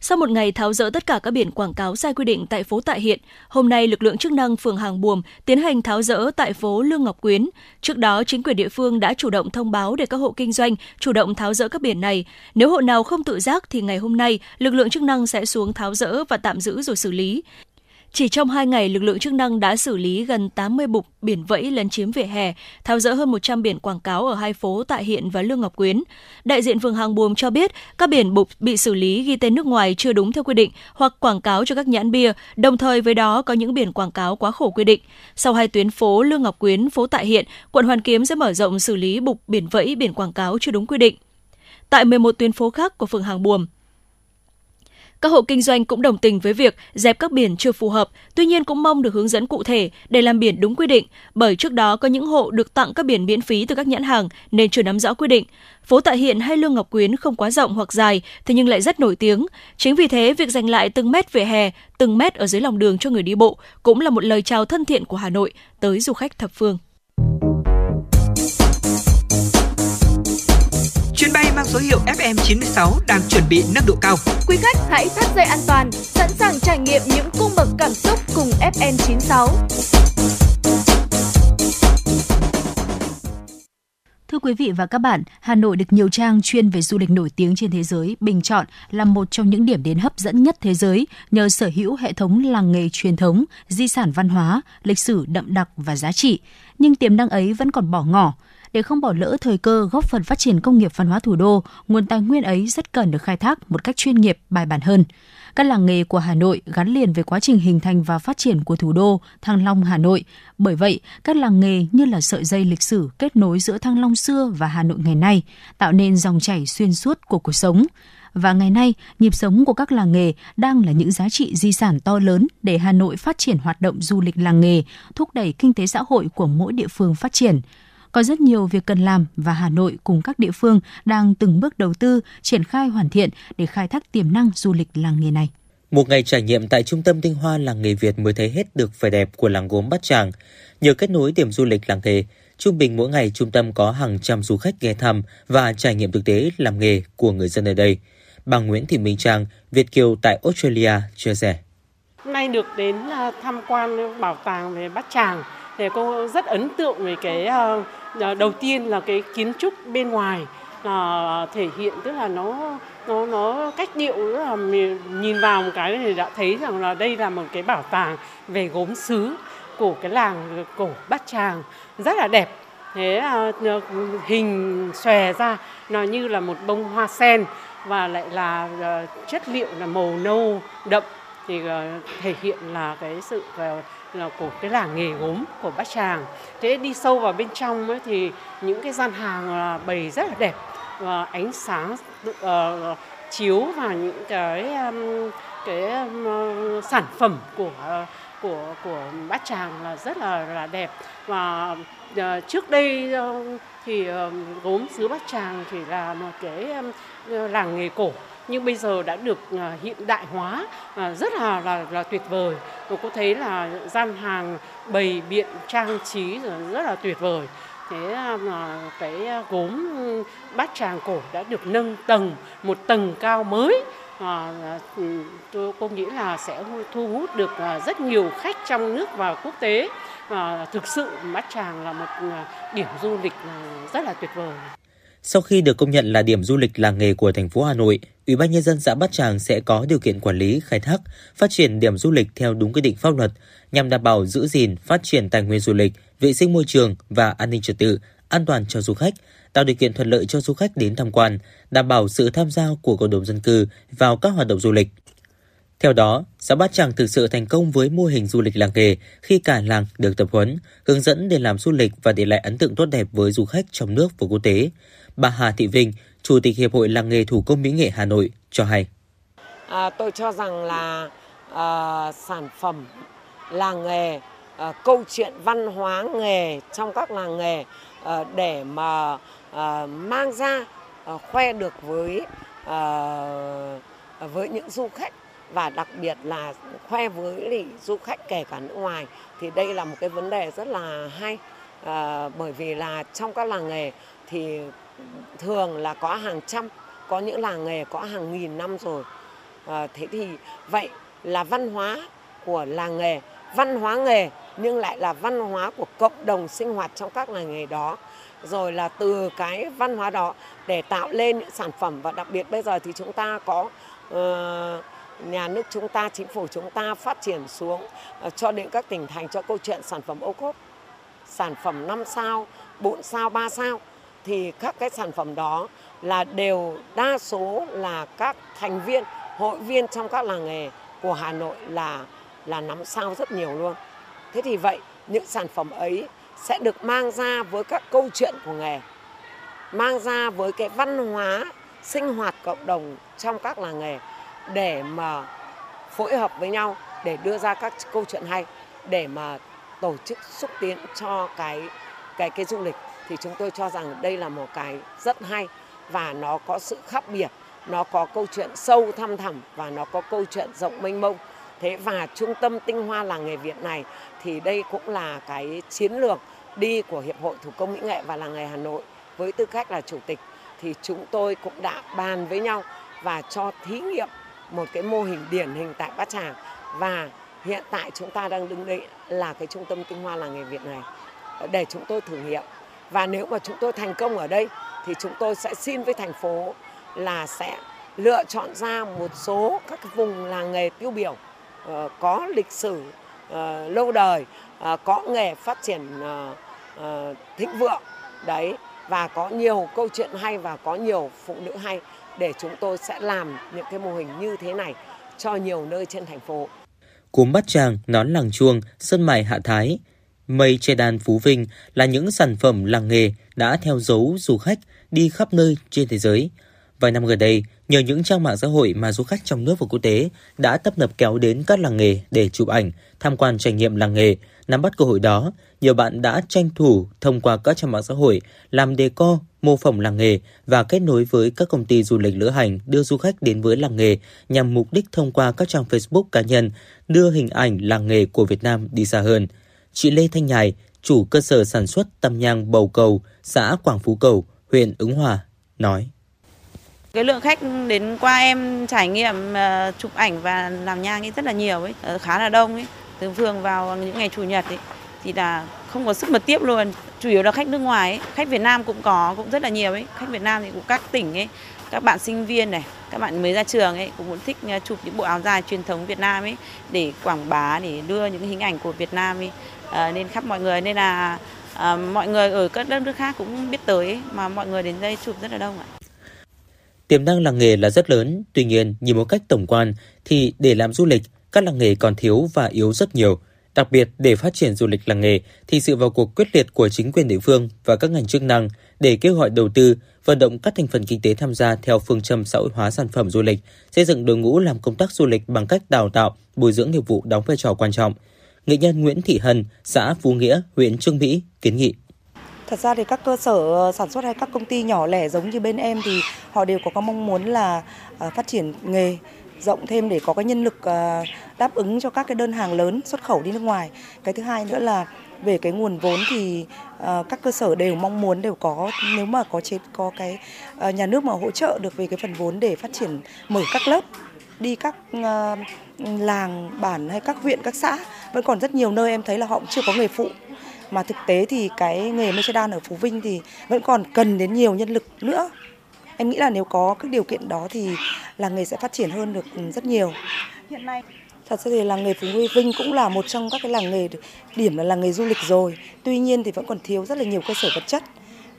Sau một ngày tháo rỡ tất cả các biển quảng cáo sai quy định tại phố Tạ Hiện, hôm nay lực lượng chức năng phường Hàng Buồm tiến hành tháo rỡ tại phố Lương Ngọc Quyến. Trước đó, chính quyền địa phương đã chủ động thông báo để các hộ kinh doanh chủ động tháo rỡ các biển này. Nếu hộ nào không tự giác thì ngày hôm nay lực lượng chức năng sẽ xuống tháo rỡ và tạm giữ rồi xử lý. Chỉ trong 2 ngày, lực lượng chức năng đã xử lý gần 80 bục biển vẫy lấn chiếm vỉa hè, tháo rỡ hơn 100 biển quảng cáo ở hai phố Tại Hiện và Lương Ngọc Quyến. Đại diện phường Hàng Buồm cho biết, các biển bục bị xử lý ghi tên nước ngoài chưa đúng theo quy định hoặc quảng cáo cho các nhãn bia, đồng thời với đó có những biển quảng cáo quá khổ quy định. Sau hai tuyến phố Lương Ngọc Quyến, phố Tại Hiện, quận Hoàn Kiếm sẽ mở rộng xử lý bục biển vẫy biển quảng cáo chưa đúng quy định. Tại 11 tuyến phố khác của phường Hàng Buồm, các hộ kinh doanh cũng đồng tình với việc dẹp các biển chưa phù hợp, tuy nhiên cũng mong được hướng dẫn cụ thể để làm biển đúng quy định, bởi trước đó có những hộ được tặng các biển miễn phí từ các nhãn hàng nên chưa nắm rõ quy định. Phố Tại Hiện hay Lương Ngọc Quyến không quá rộng hoặc dài, thế nhưng lại rất nổi tiếng. Chính vì thế, việc giành lại từng mét vỉa hè, từng mét ở dưới lòng đường cho người đi bộ cũng là một lời chào thân thiện của Hà Nội tới du khách thập phương. Chuyến bay mang số hiệu FM96 đang chuẩn bị nâng độ cao. Quý khách hãy thắt dây an toàn, sẵn sàng trải nghiệm những cung bậc cảm xúc cùng FN96. Thưa quý vị và các bạn, Hà Nội được nhiều trang chuyên về du lịch nổi tiếng trên thế giới bình chọn là một trong những điểm đến hấp dẫn nhất thế giới nhờ sở hữu hệ thống làng nghề truyền thống, di sản văn hóa, lịch sử đậm đặc và giá trị. Nhưng tiềm năng ấy vẫn còn bỏ ngỏ. Để không bỏ lỡ thời cơ góp phần phát triển công nghiệp văn hóa thủ đô, nguồn tài nguyên ấy rất cần được khai thác một cách chuyên nghiệp, bài bản hơn. Các làng nghề của Hà Nội gắn liền với quá trình hình thành và phát triển của thủ đô Thăng Long Hà Nội. Bởi vậy, các làng nghề như là sợi dây lịch sử kết nối giữa Thăng Long xưa và Hà Nội ngày nay, tạo nên dòng chảy xuyên suốt của cuộc sống. Và ngày nay, nhịp sống của các làng nghề đang là những giá trị di sản to lớn để Hà Nội phát triển hoạt động du lịch làng nghề, thúc đẩy kinh tế xã hội của mỗi địa phương phát triển có rất nhiều việc cần làm và Hà Nội cùng các địa phương đang từng bước đầu tư, triển khai hoàn thiện để khai thác tiềm năng du lịch làng nghề này. Một ngày trải nghiệm tại trung tâm tinh hoa làng nghề Việt mới thấy hết được vẻ đẹp của làng gốm Bát Tràng. Nhờ kết nối điểm du lịch làng nghề, trung bình mỗi ngày trung tâm có hàng trăm du khách ghé thăm và trải nghiệm thực tế làm nghề của người dân ở đây. Bà Nguyễn Thị Minh Trang, Việt Kiều tại Australia chia sẻ. Hôm nay được đến à, tham quan bảo tàng về Bát Tràng thì cô rất ấn tượng về cái à, Ờ, đầu tiên là cái kiến trúc bên ngoài là thể hiện tức là nó nó nó cách điệu rất là nhìn vào một cái thì đã thấy rằng là đây là một cái bảo tàng về gốm sứ của cái làng cổ Bát Tràng, rất là đẹp. Thế ờ, hình xòe ra nó như là một bông hoa sen và lại là chất liệu là màu nâu đậm thì thể hiện là cái sự là của cái làng nghề gốm của Bát Tràng. Thế đi sâu vào bên trong ấy, thì những cái gian hàng à, bày rất là đẹp và ánh sáng uh, chiếu vào những cái um, cái um, sản phẩm của ờ, của của Bát Tràng là rất là là đẹp và uh, trước đây uh, thì uh, gốm xứ Bát Tràng chỉ là một cái um, làng nghề cổ nhưng bây giờ đã được à, hiện đại hóa à, rất là là, là tuyệt vời. Tôi có thấy là gian hàng bày biện trang trí rất là tuyệt vời. Thế à, mà cái gốm bát tràng cổ đã được nâng tầng một tầng cao mới. À, tôi cô nghĩ là sẽ thu hút được rất nhiều khách trong nước và quốc tế. Và thực sự bát tràng là một điểm du lịch rất là tuyệt vời. Sau khi được công nhận là điểm du lịch làng nghề của thành phố Hà Nội, Ủy ban nhân dân xã Bát Tràng sẽ có điều kiện quản lý, khai thác, phát triển điểm du lịch theo đúng quy định pháp luật nhằm đảm bảo giữ gìn, phát triển tài nguyên du lịch, vệ sinh môi trường và an ninh trật tự, an toàn cho du khách, tạo điều kiện thuận lợi cho du khách đến tham quan, đảm bảo sự tham gia của cộng đồng dân cư vào các hoạt động du lịch. Theo đó, xã Bát Tràng thực sự thành công với mô hình du lịch làng nghề khi cả làng được tập huấn, hướng dẫn để làm du lịch và để lại ấn tượng tốt đẹp với du khách trong nước và quốc tế. Bà Hà Thị Vinh, Chủ tịch Hiệp hội Làng nghề Thủ công Mỹ nghệ Hà Nội cho hay. À, tôi cho rằng là à, sản phẩm làng nghề, à, câu chuyện văn hóa nghề trong các làng nghề à, để mà à, mang ra à, khoe được với à, với những du khách và đặc biệt là khoe với du khách kể cả nước ngoài thì đây là một cái vấn đề rất là hay à, bởi vì là trong các làng nghề thì thường là có hàng trăm có những làng nghề có hàng nghìn năm rồi. À, thế thì vậy là văn hóa của làng nghề văn hóa nghề nhưng lại là văn hóa của cộng đồng sinh hoạt trong các làng nghề đó. Rồi là từ cái văn hóa đó để tạo lên những sản phẩm và đặc biệt bây giờ thì chúng ta có uh, nhà nước chúng ta, chính phủ chúng ta phát triển xuống uh, cho đến các tỉnh thành cho câu chuyện sản phẩm ô cốp, sản phẩm 5 sao, 4 sao, 3 sao thì các cái sản phẩm đó là đều đa số là các thành viên, hội viên trong các làng nghề của Hà Nội là là nắm sao rất nhiều luôn. Thế thì vậy những sản phẩm ấy sẽ được mang ra với các câu chuyện của nghề, mang ra với cái văn hóa sinh hoạt cộng đồng trong các làng nghề để mà phối hợp với nhau để đưa ra các câu chuyện hay để mà tổ chức xúc tiến cho cái cái cái du lịch thì chúng tôi cho rằng đây là một cái rất hay và nó có sự khác biệt, nó có câu chuyện sâu thăm thẳm và nó có câu chuyện rộng mênh mông. Thế và trung tâm tinh hoa làng nghề Việt này thì đây cũng là cái chiến lược đi của Hiệp hội Thủ công Mỹ nghệ và làng nghề Hà Nội với tư cách là chủ tịch. Thì chúng tôi cũng đã bàn với nhau và cho thí nghiệm một cái mô hình điển hình tại Bát Tràng. Và hiện tại chúng ta đang đứng đây là cái trung tâm tinh hoa làng nghề Việt này. Để chúng tôi thử nghiệm và nếu mà chúng tôi thành công ở đây thì chúng tôi sẽ xin với thành phố là sẽ lựa chọn ra một số các vùng làng nghề tiêu biểu uh, có lịch sử uh, lâu đời uh, có nghề phát triển thịnh vượng đấy và có nhiều câu chuyện hay và có nhiều phụ nữ hay để chúng tôi sẽ làm những cái mô hình như thế này cho nhiều nơi trên thành phố. Cúm Bát Tràng, nón làng chuông, sơn mài Hạ Thái, mây che đan Phú Vinh là những sản phẩm làng nghề đã theo dấu du khách đi khắp nơi trên thế giới. Vài năm gần đây, nhờ những trang mạng xã hội mà du khách trong nước và quốc tế đã tấp nập kéo đến các làng nghề để chụp ảnh, tham quan trải nghiệm làng nghề, nắm bắt cơ hội đó, nhiều bạn đã tranh thủ thông qua các trang mạng xã hội làm đề co, mô phỏng làng nghề và kết nối với các công ty du lịch lữ hành đưa du khách đến với làng nghề nhằm mục đích thông qua các trang Facebook cá nhân đưa hình ảnh làng nghề của Việt Nam đi xa hơn. Chị Lê Thanh Nhài, chủ cơ sở sản xuất tăm nhang Bầu Cầu, xã Quảng Phú Cầu, huyện Ứng Hòa, nói. Cái lượng khách đến qua em trải nghiệm ờ, chụp ảnh và làm nhang ấy rất là nhiều ấy, ờ, khá là đông ấy. Từ phường vào những ngày chủ nhật ấy thì là không có sức mật tiếp luôn. Chủ yếu là khách nước ngoài ấy, khách Việt Nam cũng có cũng rất là nhiều ấy. Khách Việt Nam thì cũng các tỉnh ấy, các bạn sinh viên này, các bạn mới ra trường ấy cũng muốn thích ờ, chụp những bộ áo dài truyền thống Việt Nam ấy để quảng bá để đưa những hình ảnh của Việt Nam ấy Ờ, nên khắp mọi người nên là ờ, mọi người ở các đất nước khác cũng biết tới ấy, mà mọi người đến đây chụp rất là đông ạ. Tiềm năng làng nghề là rất lớn, tuy nhiên nhìn một cách tổng quan thì để làm du lịch, các làng nghề còn thiếu và yếu rất nhiều. Đặc biệt để phát triển du lịch làng nghề thì sự vào cuộc quyết liệt của chính quyền địa phương và các ngành chức năng để kêu gọi đầu tư, vận động các thành phần kinh tế tham gia theo phương châm xã hội hóa sản phẩm du lịch, xây dựng đội ngũ làm công tác du lịch bằng cách đào tạo, bồi dưỡng nghiệp vụ đóng vai trò quan trọng. Nghệ nhân Nguyễn Thị Hân, xã Phú Nghĩa, huyện Trương Mỹ kiến nghị Thật ra thì các cơ sở ờ, sản xuất hay các công ty nhỏ lẻ giống như bên em thì họ đều có cái mong muốn là ờ, phát triển nghề rộng thêm để có cái nhân lực ờ, đáp ứng cho các cái đơn hàng lớn xuất khẩu đi nước ngoài. Cái thứ hai nữa là về cái nguồn vốn thì các cơ sở đều mong muốn đều có nếu mà có chế có cái nhà nước mà hỗ trợ được về cái phần vốn để phát triển mở các lớp đi các làng bản hay các huyện các xã vẫn còn rất nhiều nơi em thấy là họ cũng chưa có nghề phụ. Mà thực tế thì cái nghề mây che đan ở Phú Vinh thì vẫn còn cần đến nhiều nhân lực nữa. Em nghĩ là nếu có các điều kiện đó thì làng nghề sẽ phát triển hơn được rất nhiều. Hiện nay thật ra thì làng nghề Phú Vinh cũng là một trong các cái làng nghề điểm là làng nghề du lịch rồi. Tuy nhiên thì vẫn còn thiếu rất là nhiều cơ sở vật chất.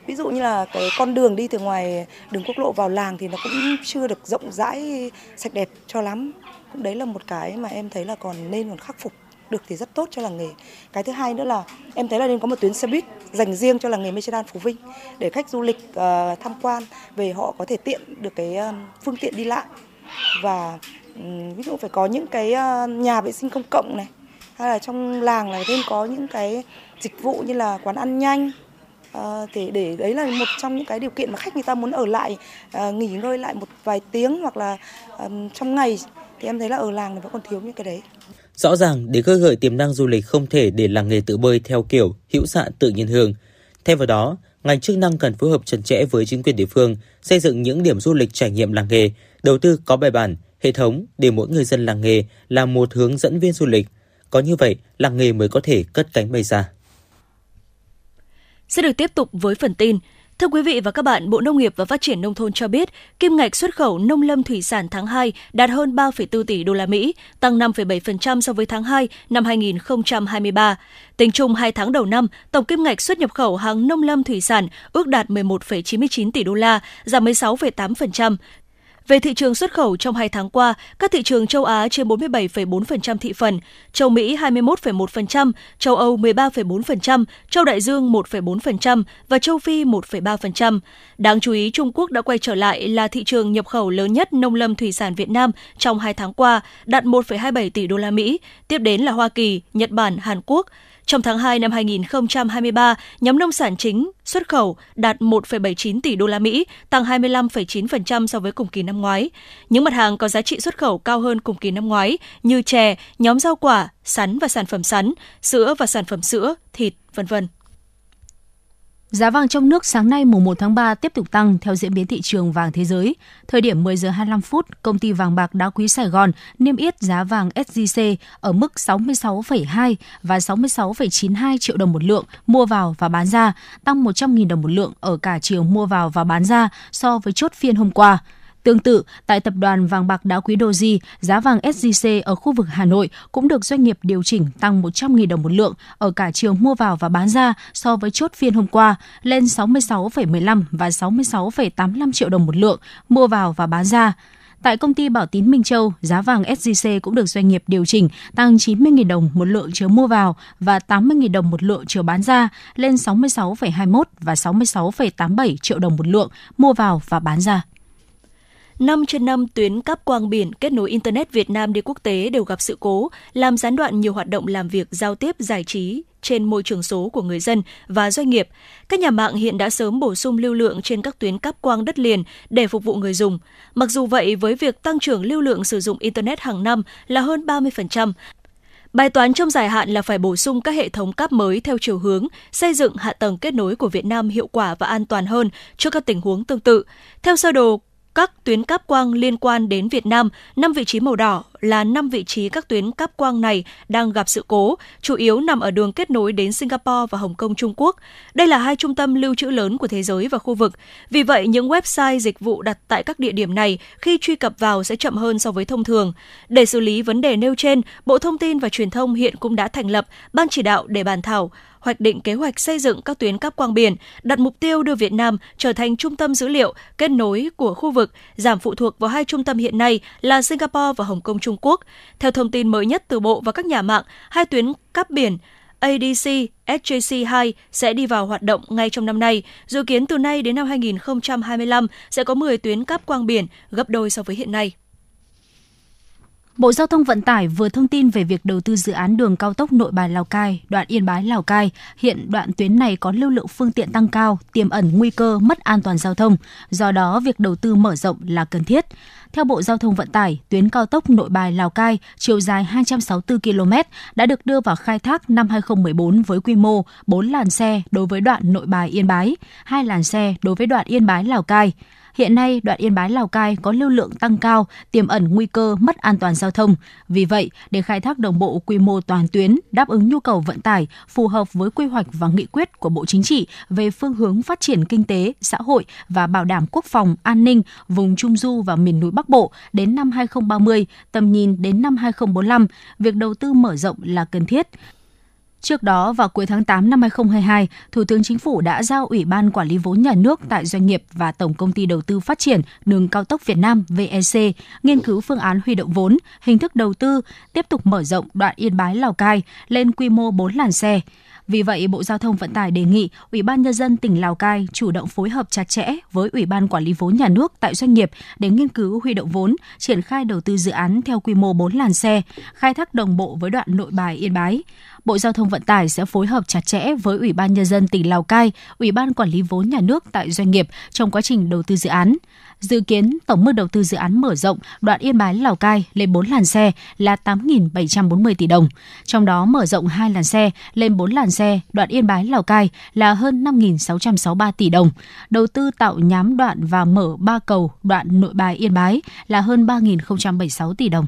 Ví dụ như là cái con đường đi từ ngoài đường quốc lộ vào làng thì nó cũng chưa được rộng rãi sạch đẹp cho lắm đấy là một cái mà em thấy là còn nên còn khắc phục được thì rất tốt cho làng nghề. Cái thứ hai nữa là em thấy là nên có một tuyến xe buýt dành riêng cho làng nghề Michelin Phú Vinh để khách du lịch uh, tham quan về họ có thể tiện được cái uh, phương tiện đi lại. Và um, ví dụ phải có những cái uh, nhà vệ sinh công cộng này hay là trong làng là thêm có những cái dịch vụ như là quán ăn nhanh. Uh, để để đấy là một trong những cái điều kiện mà khách người ta muốn ở lại uh, nghỉ ngơi lại một vài tiếng hoặc là um, trong ngày thì em thấy là ở làng thì vẫn còn thiếu những cái đấy. Rõ ràng để khơi gợi tiềm năng du lịch không thể để làng nghề tự bơi theo kiểu hữu xạ tự nhiên hương. Thêm vào đó, ngành chức năng cần phối hợp chặt chẽ với chính quyền địa phương, xây dựng những điểm du lịch trải nghiệm làng nghề, đầu tư có bài bản, hệ thống để mỗi người dân làng nghề là một hướng dẫn viên du lịch. Có như vậy, làng nghề mới có thể cất cánh bay xa. Sẽ được tiếp tục với phần tin Thưa quý vị và các bạn, Bộ Nông nghiệp và Phát triển nông thôn cho biết, kim ngạch xuất khẩu nông lâm thủy sản tháng 2 đạt hơn 3,4 tỷ đô la Mỹ, tăng 5,7% so với tháng 2 năm 2023. Tính chung 2 tháng đầu năm, tổng kim ngạch xuất nhập khẩu hàng nông lâm thủy sản ước đạt 11,99 tỷ đô la, giảm 16,8%. Về thị trường xuất khẩu trong 2 tháng qua, các thị trường châu Á chiếm 47,4% thị phần, châu Mỹ 21,1%, châu Âu 13,4%, châu Đại Dương 1,4% và châu Phi 1,3%. Đáng chú ý, Trung Quốc đã quay trở lại là thị trường nhập khẩu lớn nhất nông lâm thủy sản Việt Nam trong 2 tháng qua, đạt 1,27 tỷ đô la Mỹ, tiếp đến là Hoa Kỳ, Nhật Bản, Hàn Quốc. Trong tháng 2 năm 2023, nhóm nông sản chính xuất khẩu đạt 1,79 tỷ đô la Mỹ, tăng 25,9% so với cùng kỳ năm ngoái. Những mặt hàng có giá trị xuất khẩu cao hơn cùng kỳ năm ngoái như chè, nhóm rau quả, sắn và sản phẩm sắn, sữa và sản phẩm sữa, thịt, vân vân. Giá vàng trong nước sáng nay mùng 1 tháng 3 tiếp tục tăng theo diễn biến thị trường vàng thế giới. Thời điểm 10 giờ 25 phút, công ty vàng bạc đá quý Sài Gòn niêm yết giá vàng SJC ở mức 66,2 và 66,92 triệu đồng một lượng mua vào và bán ra, tăng 100.000 đồng một lượng ở cả chiều mua vào và bán ra so với chốt phiên hôm qua. Tương tự, tại tập đoàn vàng bạc đá quý Doji, giá vàng SJC ở khu vực Hà Nội cũng được doanh nghiệp điều chỉnh tăng 100.000 đồng một lượng ở cả chiều mua vào và bán ra so với chốt phiên hôm qua, lên 66,15 và 66,85 triệu đồng một lượng mua vào và bán ra. Tại công ty Bảo Tín Minh Châu, giá vàng SJC cũng được doanh nghiệp điều chỉnh tăng 90.000 đồng một lượng chiều mua vào và 80.000 đồng một lượng chiều bán ra lên 66,21 và 66,87 triệu đồng một lượng mua vào và bán ra. 5 trên 5 tuyến cáp quang biển kết nối Internet Việt Nam đi quốc tế đều gặp sự cố, làm gián đoạn nhiều hoạt động làm việc, giao tiếp, giải trí trên môi trường số của người dân và doanh nghiệp. Các nhà mạng hiện đã sớm bổ sung lưu lượng trên các tuyến cáp quang đất liền để phục vụ người dùng. Mặc dù vậy, với việc tăng trưởng lưu lượng sử dụng Internet hàng năm là hơn 30%, Bài toán trong dài hạn là phải bổ sung các hệ thống cáp mới theo chiều hướng xây dựng hạ tầng kết nối của Việt Nam hiệu quả và an toàn hơn cho các tình huống tương tự. Theo sơ đồ các tuyến cáp quang liên quan đến Việt Nam, 5 vị trí màu đỏ là 5 vị trí các tuyến cáp quang này đang gặp sự cố, chủ yếu nằm ở đường kết nối đến Singapore và Hồng Kông Trung Quốc. Đây là hai trung tâm lưu trữ lớn của thế giới và khu vực. Vì vậy, những website dịch vụ đặt tại các địa điểm này khi truy cập vào sẽ chậm hơn so với thông thường. Để xử lý vấn đề nêu trên, Bộ Thông tin và Truyền thông hiện cũng đã thành lập ban chỉ đạo để bàn thảo hoạch định kế hoạch xây dựng các tuyến cáp quang biển, đặt mục tiêu đưa Việt Nam trở thành trung tâm dữ liệu kết nối của khu vực, giảm phụ thuộc vào hai trung tâm hiện nay là Singapore và Hồng Kông Trung Quốc. Theo thông tin mới nhất từ Bộ và các nhà mạng, hai tuyến cáp biển ADC SJC2 sẽ đi vào hoạt động ngay trong năm nay. Dự kiến từ nay đến năm 2025 sẽ có 10 tuyến cáp quang biển, gấp đôi so với hiện nay. Bộ Giao thông Vận tải vừa thông tin về việc đầu tư dự án đường cao tốc Nội Bài Lào Cai, đoạn Yên Bái Lào Cai. Hiện đoạn tuyến này có lưu lượng phương tiện tăng cao, tiềm ẩn nguy cơ mất an toàn giao thông. Do đó, việc đầu tư mở rộng là cần thiết. Theo Bộ Giao thông Vận tải, tuyến cao tốc Nội Bài Lào Cai chiều dài 264 km đã được đưa vào khai thác năm 2014 với quy mô 4 làn xe đối với đoạn Nội Bài Yên Bái, 2 làn xe đối với đoạn Yên Bái Lào Cai. Hiện nay, đoạn Yên Bái Lào Cai có lưu lượng tăng cao, tiềm ẩn nguy cơ mất an toàn giao thông. Vì vậy, để khai thác đồng bộ quy mô toàn tuyến, đáp ứng nhu cầu vận tải phù hợp với quy hoạch và nghị quyết của Bộ Chính trị về phương hướng phát triển kinh tế, xã hội và bảo đảm quốc phòng, an ninh vùng Trung Du và miền núi Bắc Bộ đến năm 2030, tầm nhìn đến năm 2045, việc đầu tư mở rộng là cần thiết. Trước đó, vào cuối tháng 8 năm 2022, Thủ tướng Chính phủ đã giao Ủy ban Quản lý vốn nhà nước tại doanh nghiệp và Tổng công ty Đầu tư Phát triển đường cao tốc Việt Nam VEC nghiên cứu phương án huy động vốn, hình thức đầu tư, tiếp tục mở rộng đoạn Yên Bái Lào Cai lên quy mô 4 làn xe. Vì vậy, Bộ Giao thông Vận tải đề nghị Ủy ban Nhân dân tỉnh Lào Cai chủ động phối hợp chặt chẽ với Ủy ban Quản lý vốn nhà nước tại doanh nghiệp để nghiên cứu huy động vốn, triển khai đầu tư dự án theo quy mô 4 làn xe, khai thác đồng bộ với đoạn nội bài Yên Bái. Bộ Giao thông Vận tải sẽ phối hợp chặt chẽ với Ủy ban Nhân dân tỉnh Lào Cai, Ủy ban Quản lý vốn nhà nước tại doanh nghiệp trong quá trình đầu tư dự án. Dự kiến tổng mức đầu tư dự án mở rộng đoạn Yên Bái Lào Cai lên 4 làn xe là 8.740 tỷ đồng. Trong đó mở rộng 2 làn xe lên 4 làn xe đoạn Yên Bái Lào Cai là hơn 5.663 tỷ đồng. Đầu tư tạo nhám đoạn và mở ba cầu đoạn Nội Bài Yên Bái là hơn 3.076 tỷ đồng.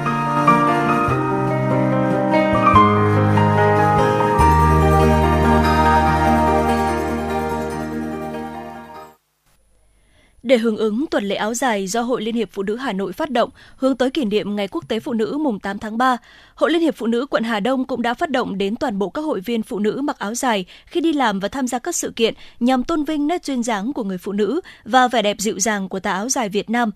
Để hưởng ứng tuần lễ áo dài do Hội Liên hiệp Phụ nữ Hà Nội phát động hướng tới kỷ niệm Ngày Quốc tế Phụ nữ mùng 8 tháng 3, Hội Liên hiệp Phụ nữ quận Hà Đông cũng đã phát động đến toàn bộ các hội viên phụ nữ mặc áo dài khi đi làm và tham gia các sự kiện nhằm tôn vinh nét duyên dáng của người phụ nữ và vẻ đẹp dịu dàng của tà áo dài Việt Nam.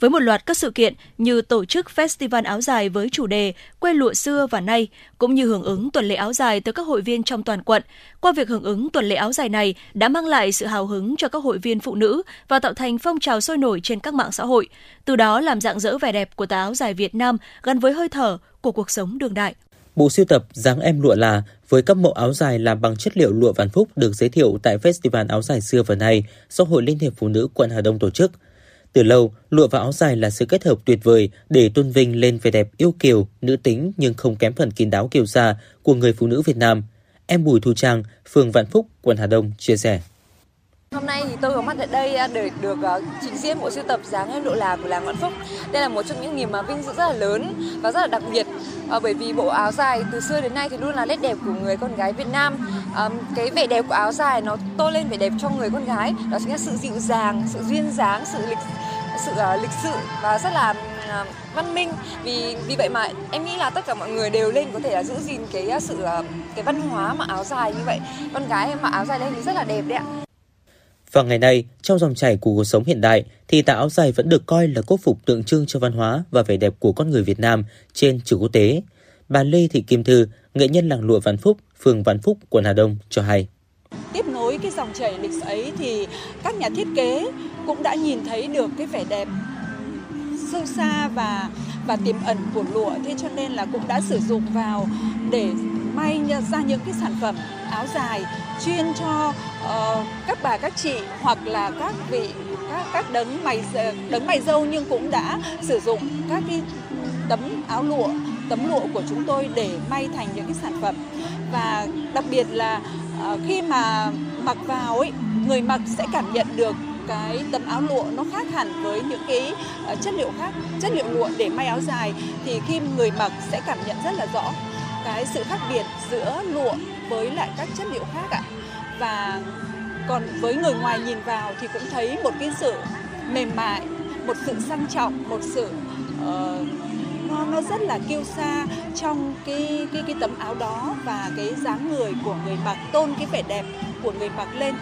Với một loạt các sự kiện như tổ chức Festival áo dài với chủ đề Quê lụa xưa và nay, cũng như hưởng ứng tuần lễ áo dài tới các hội viên trong toàn quận. Qua việc hưởng ứng tuần lễ áo dài này đã mang lại sự hào hứng cho các hội viên phụ nữ và tạo thành phong trào sôi nổi trên các mạng xã hội, từ đó làm dạng dỡ vẻ đẹp của tà áo dài Việt Nam gắn với hơi thở của cuộc sống đương đại. Bộ sưu tập dáng em lụa là với các mẫu áo dài làm bằng chất liệu lụa Vạn Phúc được giới thiệu tại Festival áo dài xưa và nay do Hội Liên hiệp Phụ nữ quận Hà Đông tổ chức. Từ lâu, lụa và áo dài là sự kết hợp tuyệt vời để tôn vinh lên vẻ đẹp yêu kiều, nữ tính nhưng không kém phần kín đáo kiều sa của người phụ nữ Việt Nam. Em Bùi Thu Trang, phường Vạn Phúc, quận Hà Đông chia sẻ. Hôm nay thì tôi có mặt tại đây à, để được à, trình diễn bộ sưu tập dáng em độ là của làng Vạn Phúc. Đây là một trong những niềm mà vinh dự rất là lớn và rất là đặc biệt. À, bởi vì bộ áo dài từ xưa đến nay thì luôn là nét đẹp của người con gái Việt Nam. Cái vẻ đẹp của áo dài nó tô lên vẻ đẹp cho người con gái, đó chính là sự dịu dàng, sự duyên dáng, sự lịch sự lịch sự và rất là văn minh. Vì vì vậy mà em nghĩ là tất cả mọi người đều lên có thể là giữ gìn cái sự cái văn hóa mà áo dài như vậy. Con gái mặc áo dài lên thì rất là đẹp đấy ạ và ngày nay, trong dòng chảy của cuộc sống hiện đại, thì tà áo dài vẫn được coi là quốc phục tượng trưng cho văn hóa và vẻ đẹp của con người Việt Nam trên trường quốc tế. Bà Lê Thị Kim Thư, nghệ nhân làng lụa Vạn Phúc, phường Vạn Phúc, quận Hà Đông cho hay. Tiếp nối cái dòng chảy lịch sử ấy thì các nhà thiết kế cũng đã nhìn thấy được cái vẻ đẹp sâu xa và và tiềm ẩn của lụa thế cho nên là cũng đã sử dụng vào để may ra những cái sản phẩm áo dài chuyên cho uh, các bà các chị hoặc là các vị các các đấng mày đấng mày dâu nhưng cũng đã sử dụng các cái tấm áo lụa tấm lụa của chúng tôi để may thành những cái sản phẩm. Và đặc biệt là uh, khi mà mặc vào ấy người mặc sẽ cảm nhận được cái tấm áo lụa nó khác hẳn với những cái ờ, chất liệu khác chất liệu lụa để may áo dài. Thì khi người mặc sẽ cảm nhận rất là rõ cái sự khác biệt giữa lụa với lại các chất liệu khác ạ. Và còn với người ngoài nhìn vào thì cũng thấy một cái sự mềm mại một sự sang trọng một sự uh, nó nó rất là kiêu sa trong cái cái cái tấm áo đó và cái dáng người của người mặc tôn cái vẻ đẹp của người mặc lên.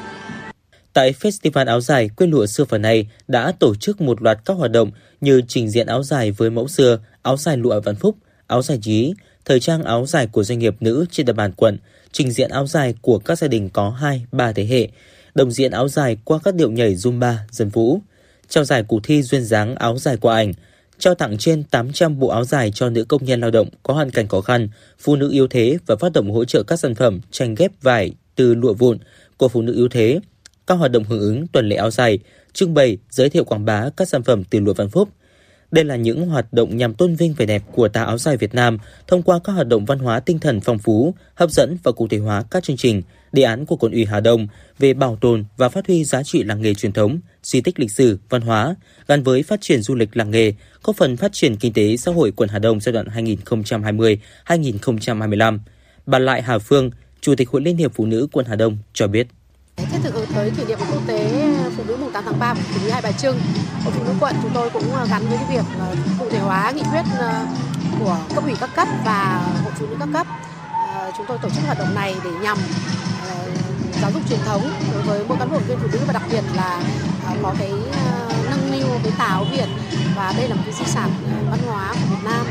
Tại Festival áo dài quê lụa xưa phần này đã tổ chức một loạt các hoạt động như trình diễn áo dài với mẫu xưa, áo dài lụa Vạn Phúc, áo dài trí, thời trang áo dài của doanh nghiệp nữ trên địa bàn quận, trình diễn áo dài của các gia đình có 2, 3 thế hệ, đồng diễn áo dài qua các điệu nhảy Zumba, dân vũ, trao giải cuộc thi duyên dáng áo dài qua ảnh, trao tặng trên 800 bộ áo dài cho nữ công nhân lao động có hoàn cảnh khó khăn, phụ nữ yếu thế và phát động hỗ trợ các sản phẩm tranh ghép vải từ lụa vụn của phụ nữ yếu thế, các hoạt động hưởng ứng tuần lễ áo dài, trưng bày, giới thiệu quảng bá các sản phẩm từ lụa Văn Phúc. Đây là những hoạt động nhằm tôn vinh vẻ đẹp của tà áo dài Việt Nam thông qua các hoạt động văn hóa tinh thần phong phú, hấp dẫn và cụ thể hóa các chương trình, đề án của quận ủy Hà Đông về bảo tồn và phát huy giá trị làng nghề truyền thống, di tích lịch sử, văn hóa gắn với phát triển du lịch làng nghề, góp phần phát triển kinh tế xã hội quận Hà Đông giai đoạn 2020-2025. Bà Lại Hà Phương, Chủ tịch Hội Liên hiệp Phụ nữ quận Hà Đông cho biết. Thiết thực tới kỷ niệm quốc tế ờ, phụ nữ mùng 8 tháng 3 của tỉnh ủy Hai Bà Trưng, Hội phụ nữ quận chúng tôi cũng ờ, gắn với cái việc ờ, cụ thể hóa nghị quyết của cấp ủy các cấp và hội phụ nữ các cấp. Chúng tôi tổ chức hoạt động này để nhằm giáo dục truyền thống đối với mỗi cán bộ viên phụ nữ và đặc biệt là có cái nâng niu cái tảo Việt và đây là một cái di sản văn hóa của Việt Nam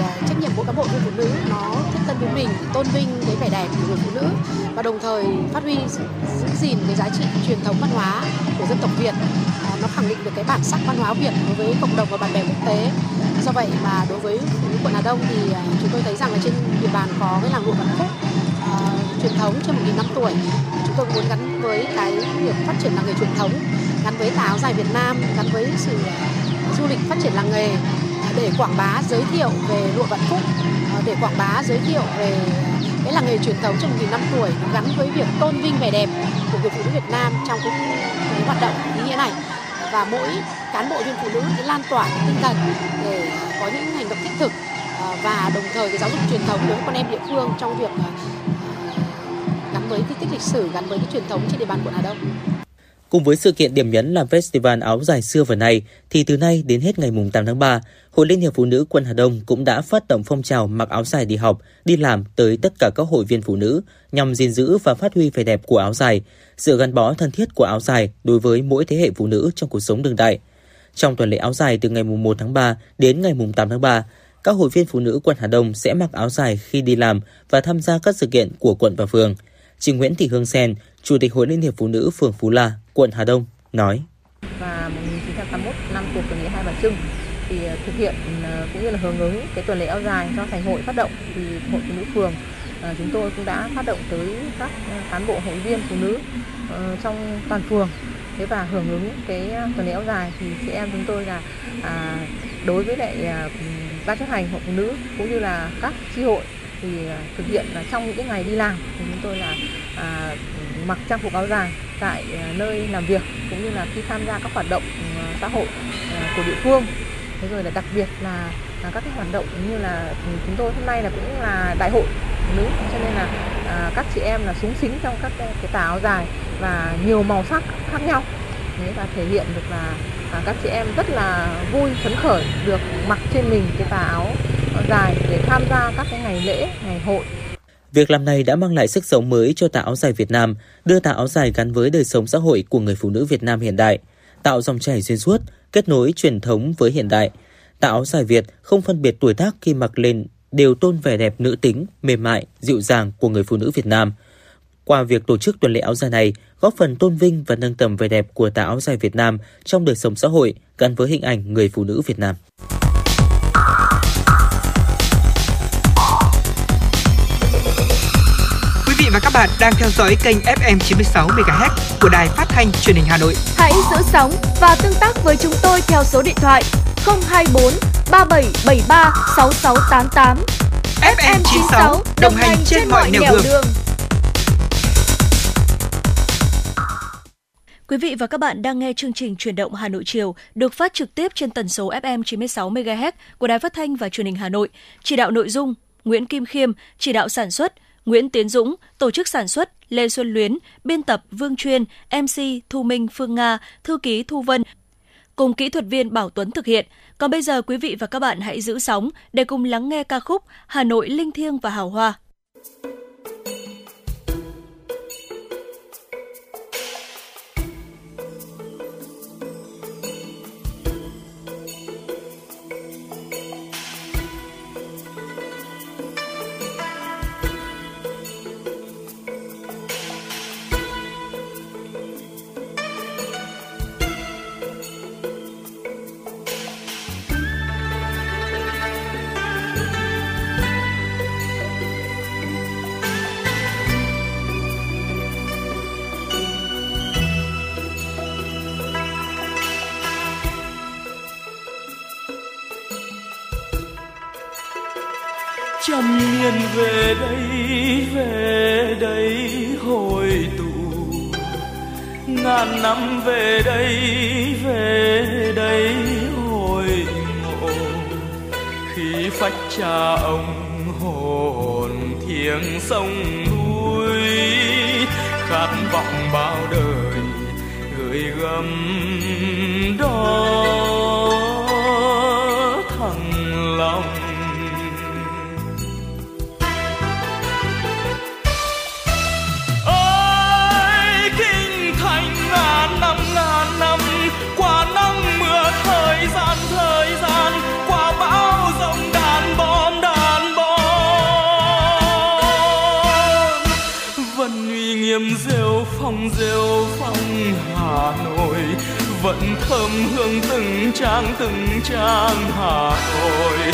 Ờ, trách nhiệm của cán bộ viên phụ nữ nó thiết thân với mình tôn vinh cái vẻ đẹp của người phụ nữ và đồng thời phát huy giữ gìn cái giá trị truyền thống văn hóa của dân tộc Việt. Ờ, nó khẳng định được cái bản sắc văn hóa Việt đối với cộng đồng và bạn bè quốc tế. Do vậy mà đối với quận Hà Đông thì ờ, chúng tôi thấy rằng là trên địa bàn có cái làng lụa Vạn Phúc uh, truyền thống trên một nghìn năm tuổi. Chúng tôi muốn gắn với cái việc phát triển làng nghề truyền thống gắn với tà áo dài Việt Nam gắn với sự du lịch phát triển làng nghề để quảng bá giới thiệu về lụa vạn phúc ờ, để quảng bá giới thiệu về cái làng nghề truyền thống trong nghìn năm tuổi gắn với việc tôn vinh vẻ đẹp của người phụ nữ Việt Nam trong cái, cái hoạt động ý nghĩa này và mỗi cán bộ viên phụ nữ sẽ lan tỏa tinh thần để có những hành động thiết thực ờ, và đồng thời cái giáo dục truyền thống đối với con em địa phương trong việc ờ, gắn với di tích lịch sử gắn với cái truyền thống trên địa bàn quận Hà Đông. Cùng với sự kiện điểm nhấn làm festival áo dài xưa và nay, thì từ nay đến hết ngày 8 tháng 3, Hội Liên hiệp Phụ nữ quận Hà Đông cũng đã phát động phong trào mặc áo dài đi học, đi làm tới tất cả các hội viên phụ nữ nhằm gìn giữ và phát huy vẻ đẹp của áo dài, sự gắn bó thân thiết của áo dài đối với mỗi thế hệ phụ nữ trong cuộc sống đương đại. Trong tuần lễ áo dài từ ngày 1 tháng 3 đến ngày 8 tháng 3, các hội viên phụ nữ quận Hà Đông sẽ mặc áo dài khi đi làm và tham gia các sự kiện của quận và phường. Chị Nguyễn Thị Hương Sen, Chủ tịch Hội Liên hiệp Phụ nữ phường Phú La, quận Hà Đông, nói. Và 1981 năm cuộc tuần lễ Hai Bà Trưng thì ờ, thực hiện ờ, cũng như là hưởng ứng cái tuần lễ áo dài do thành hội phát động thì hội phụ nữ phường ờ, chúng tôi cũng đã phát động tới các cán bộ hội viên phụ nữ trong toàn phường thế và hưởng ứng cái tuần lễ áo dài thì chị em chúng tôi là à, đối với lại à, ban chấp hành hội phụ nữ cũng như là các chi hội thì thực hiện là trong những cái ngày đi làm thì chúng tôi là à, mặc trang phục áo dài tại à, nơi làm việc cũng như là khi tham gia các hoạt động ừ, xã hội à, của địa phương. Thế rồi là đặc biệt là, là các cái hoạt động như là ừ, chúng tôi hôm nay là cũng là đại hội nữ cho nên là à, các chị em là súng xính trong các cái, cái tà áo dài và nhiều màu sắc khác nhau. Thế và thể hiện được là à, các chị em rất là vui phấn khởi được mặc trên mình cái tà áo dài để tham gia các cái ngày lễ ngày hội. Việc làm này đã mang lại sức sống mới cho tà áo dài Việt Nam, đưa tà áo dài gắn với đời sống xã hội của người phụ nữ Việt Nam hiện đại, tạo dòng chảy xuyên suốt, kết nối truyền thống với hiện đại. Tà áo dài Việt không phân biệt tuổi tác khi mặc lên đều tôn vẻ đẹp nữ tính, mềm mại, dịu dàng của người phụ nữ Việt Nam. Qua việc tổ chức tuần lễ áo dài này, góp phần tôn vinh và nâng tầm vẻ đẹp của tà áo dài Việt Nam trong đời sống xã hội gắn với hình ảnh người phụ nữ Việt Nam. Và các bạn đang theo dõi kênh FM 96 MHz của đài phát thanh truyền hình Hà Nội. Hãy giữ sóng và tương tác với chúng tôi theo số điện thoại 024 3773 6688. FM 96 đồng, đồng hành trên, trên mọi nẻo đường. đường. Quý vị và các bạn đang nghe chương trình Truyền động Hà Nội chiều được phát trực tiếp trên tần số FM 96 MHz của Đài Phát thanh và Truyền hình Hà Nội. Chỉ đạo nội dung Nguyễn Kim Khiêm, chỉ đạo sản xuất Nguyễn Tiến Dũng, tổ chức sản xuất Lê Xuân Luyến, biên tập Vương Chuyên, MC Thu Minh Phương Nga, thư ký Thu Vân, cùng kỹ thuật viên Bảo Tuấn thực hiện. Còn bây giờ quý vị và các bạn hãy giữ sóng để cùng lắng nghe ca khúc Hà Nội linh thiêng và hào hoa. trăm khi vẫn thơm hương từng trang từng trang Hà Nội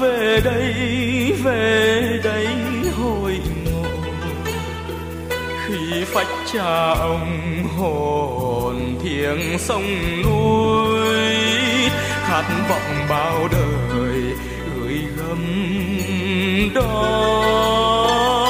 về đây về đây hồi ngộ khi phách cha ông hồn thiêng sông núi, khát vọng bao đời gửi gắm đó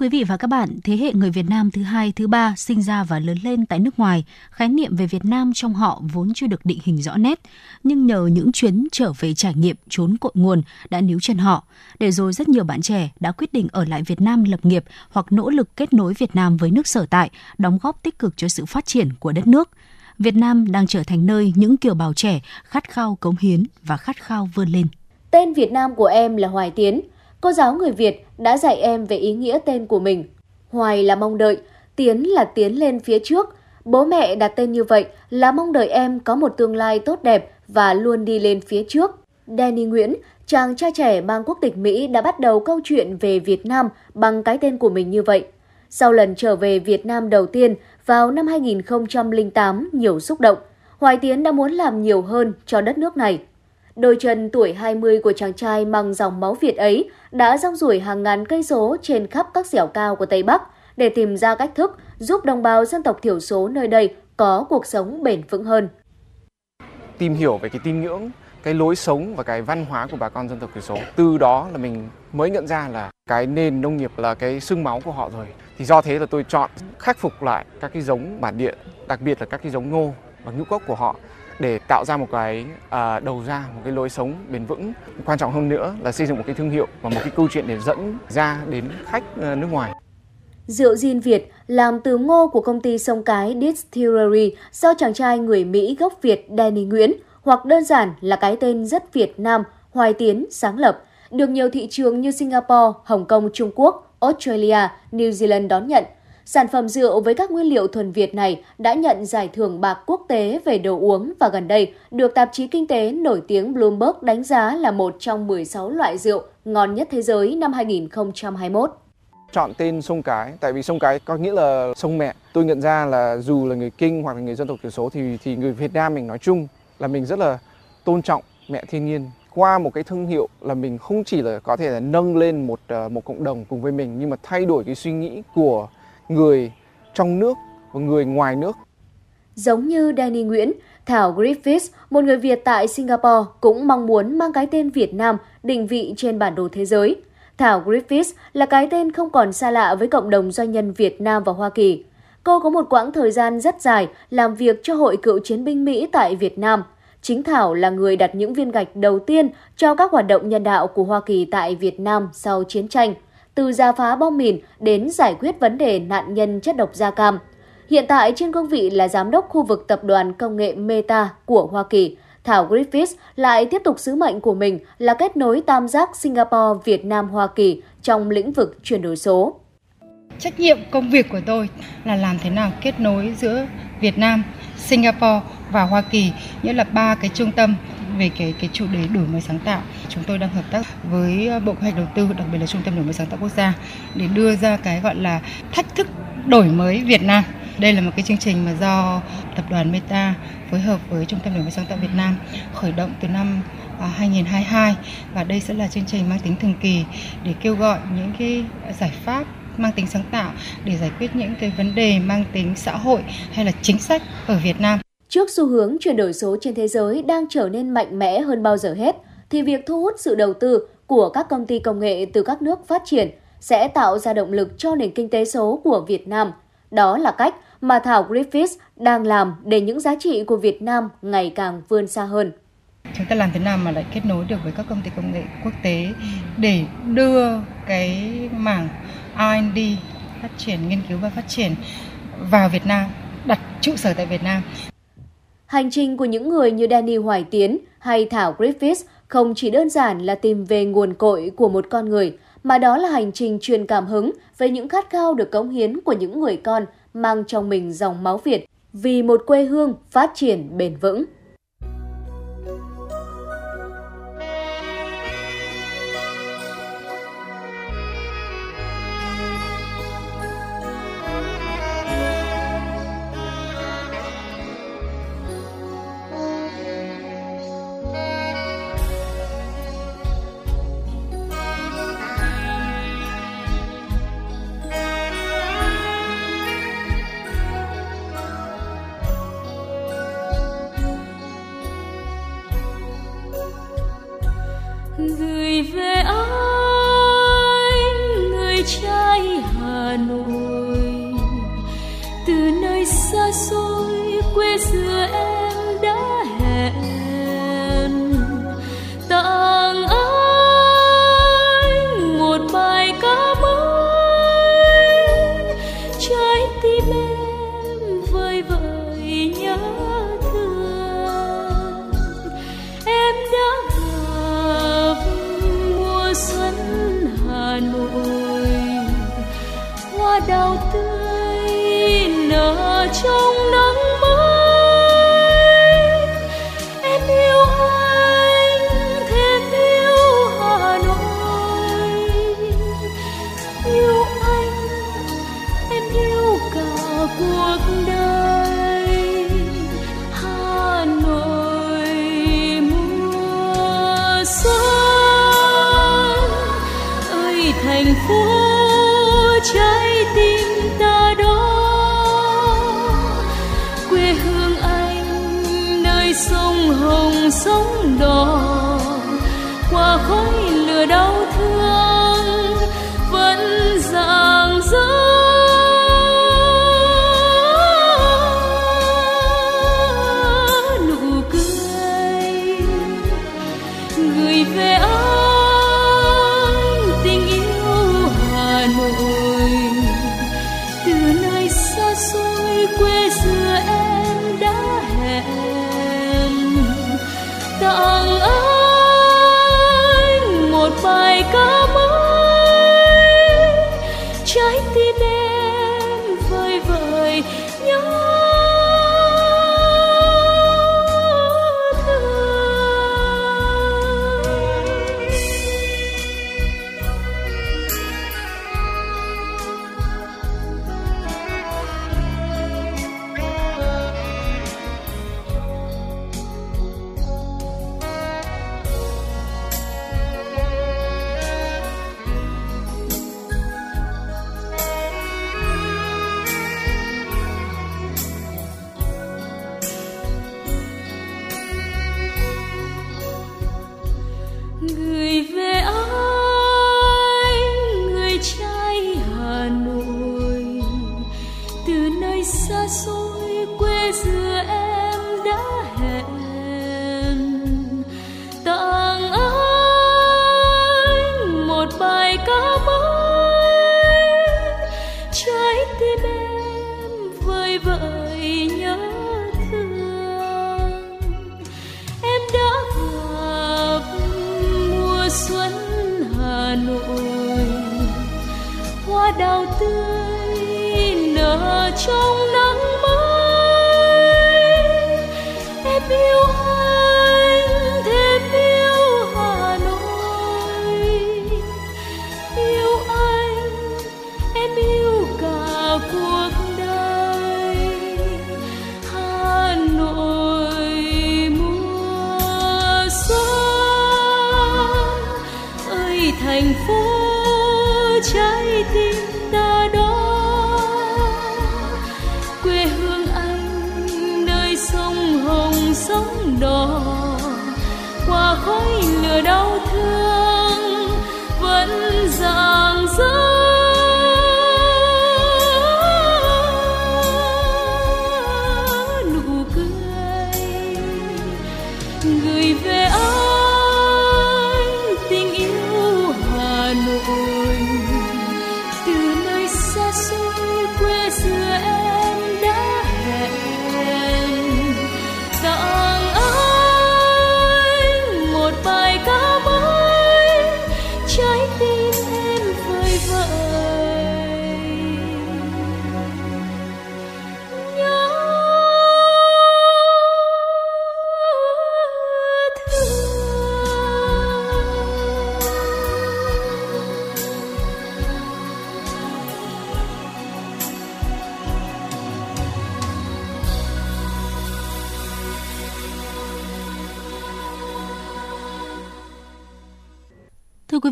Quý vị và các bạn, thế hệ người Việt Nam thứ hai, thứ ba sinh ra và lớn lên tại nước ngoài, khái niệm về Việt Nam trong họ vốn chưa được định hình rõ nét, nhưng nhờ những chuyến trở về trải nghiệm trốn cội nguồn đã níu chân họ, để rồi rất nhiều bạn trẻ đã quyết định ở lại Việt Nam lập nghiệp hoặc nỗ lực kết nối Việt Nam với nước sở tại, đóng góp tích cực cho sự phát triển của đất nước. Việt Nam đang trở thành nơi những kiều bào trẻ khát khao cống hiến và khát khao vươn lên. Tên Việt Nam của em là Hoài Tiến. Cô giáo người Việt đã dạy em về ý nghĩa tên của mình. Hoài là mong đợi, Tiến là tiến lên phía trước. Bố mẹ đặt tên như vậy là mong đợi em có một tương lai tốt đẹp và luôn đi lên phía trước. Danny Nguyễn, chàng trai trẻ mang quốc tịch Mỹ đã bắt đầu câu chuyện về Việt Nam bằng cái tên của mình như vậy. Sau lần trở về Việt Nam đầu tiên vào năm 2008 nhiều xúc động, Hoài Tiến đã muốn làm nhiều hơn cho đất nước này. Đôi chân tuổi 20 của chàng trai mang dòng máu Việt ấy đã rong ruổi hàng ngàn cây số trên khắp các dẻo cao của Tây Bắc để tìm ra cách thức giúp đồng bào dân tộc thiểu số nơi đây có cuộc sống bền vững hơn. tìm hiểu về cái tín ngưỡng, cái lối sống và cái văn hóa của bà con dân tộc thiểu số. Từ đó là mình mới nhận ra là cái nền nông nghiệp là cái xương máu của họ rồi. Thì do thế là tôi chọn khắc phục lại các cái giống bản địa, đặc biệt là các cái giống ngô và ngũ cốc của họ để tạo ra một cái à, đầu ra một cái lối sống bền vững quan trọng hơn nữa là xây dựng một cái thương hiệu và một cái câu chuyện để dẫn ra đến khách à, nước ngoài Rượu Gin Việt làm từ ngô của công ty sông cái Distillery do chàng trai người Mỹ gốc Việt Danny Nguyễn hoặc đơn giản là cái tên rất Việt Nam Hoài Tiến sáng lập, được nhiều thị trường như Singapore, Hồng Kông, Trung Quốc, Australia, New Zealand đón nhận. Sản phẩm rượu với các nguyên liệu thuần Việt này đã nhận giải thưởng bạc quốc tế về đồ uống và gần đây được tạp chí kinh tế nổi tiếng Bloomberg đánh giá là một trong 16 loại rượu ngon nhất thế giới năm 2021. chọn tên sông cái, tại vì sông cái có nghĩa là sông mẹ tôi nhận ra là dù là người kinh hoặc là người dân tộc thiểu số thì thì người Việt Nam mình nói chung là mình rất là tôn trọng mẹ thiên nhiên qua một cái thương hiệu là mình không chỉ là có thể là nâng lên một ờ, một cộng đồng cùng với mình, nhưng mà thay đổi cái suy nghĩ của người trong nước và người ngoài nước. Giống như Danny Nguyễn, Thảo Griffiths, một người Việt tại Singapore, cũng mong muốn mang cái tên Việt Nam định vị trên bản đồ thế giới. Thảo Griffiths là cái tên không còn xa lạ với cộng đồng doanh nhân Việt Nam và Hoa Kỳ. Cô có một quãng thời gian rất dài làm việc cho Hội Cựu Chiến binh Mỹ tại Việt Nam. Chính Thảo là người đặt những viên gạch đầu tiên cho các hoạt động nhân đạo của Hoa Kỳ tại Việt Nam sau chiến tranh, từ gia phá bom mìn đến giải quyết vấn đề nạn nhân chất độc da cam. Hiện tại trên cương vị là giám đốc khu vực tập đoàn công nghệ Meta của Hoa Kỳ, Thảo Griffiths lại tiếp tục sứ mệnh của mình là kết nối tam giác Singapore, Việt Nam, Hoa Kỳ trong lĩnh vực chuyển đổi số. Trách nhiệm công việc của tôi là làm thế nào kết nối giữa Việt Nam, Singapore và Hoa Kỳ, nghĩa là ba cái trung tâm về cái cái chủ đề đổi mới sáng tạo. Chúng tôi đang hợp tác với ờ, Bộ Kế hoạch Đầu tư, đặc biệt là Trung tâm đổi mới sáng tạo quốc gia để đưa ra cái gọi là thách thức đổi mới Việt Nam. Đây là một cái chương trình mà do tập đoàn Meta phối hợp với Trung tâm đổi mới sáng tạo Việt Nam khởi động từ năm à, 2022 và đây sẽ là chương trình mang tính thường kỳ để kêu gọi những cái giải pháp mang tính sáng tạo để giải quyết những cái vấn đề mang tính xã hội hay là chính sách ở Việt Nam. Trước xu hướng chuyển đổi số trên thế giới đang trở nên mạnh mẽ hơn bao giờ hết, thì việc thu hút sự đầu tư của các công ty công nghệ từ các nước phát triển sẽ tạo ra động lực cho nền kinh tế số của Việt Nam. Đó là cách mà Thảo Griffiths đang làm để những giá trị của Việt Nam ngày càng vươn xa hơn. Chúng ta làm thế nào mà lại kết nối được với các công ty công nghệ quốc tế để đưa cái mảng R&D phát triển nghiên cứu và phát triển vào Việt Nam, đặt trụ sở tại Việt Nam. Hành trình của những người như Danny Hoài Tiến hay Thảo Griffiths không chỉ đơn giản là tìm về nguồn cội của một con người, mà đó là hành trình truyền cảm hứng về những khát khao được cống hiến của những người con mang trong mình dòng máu Việt vì một quê hương phát triển bền vững.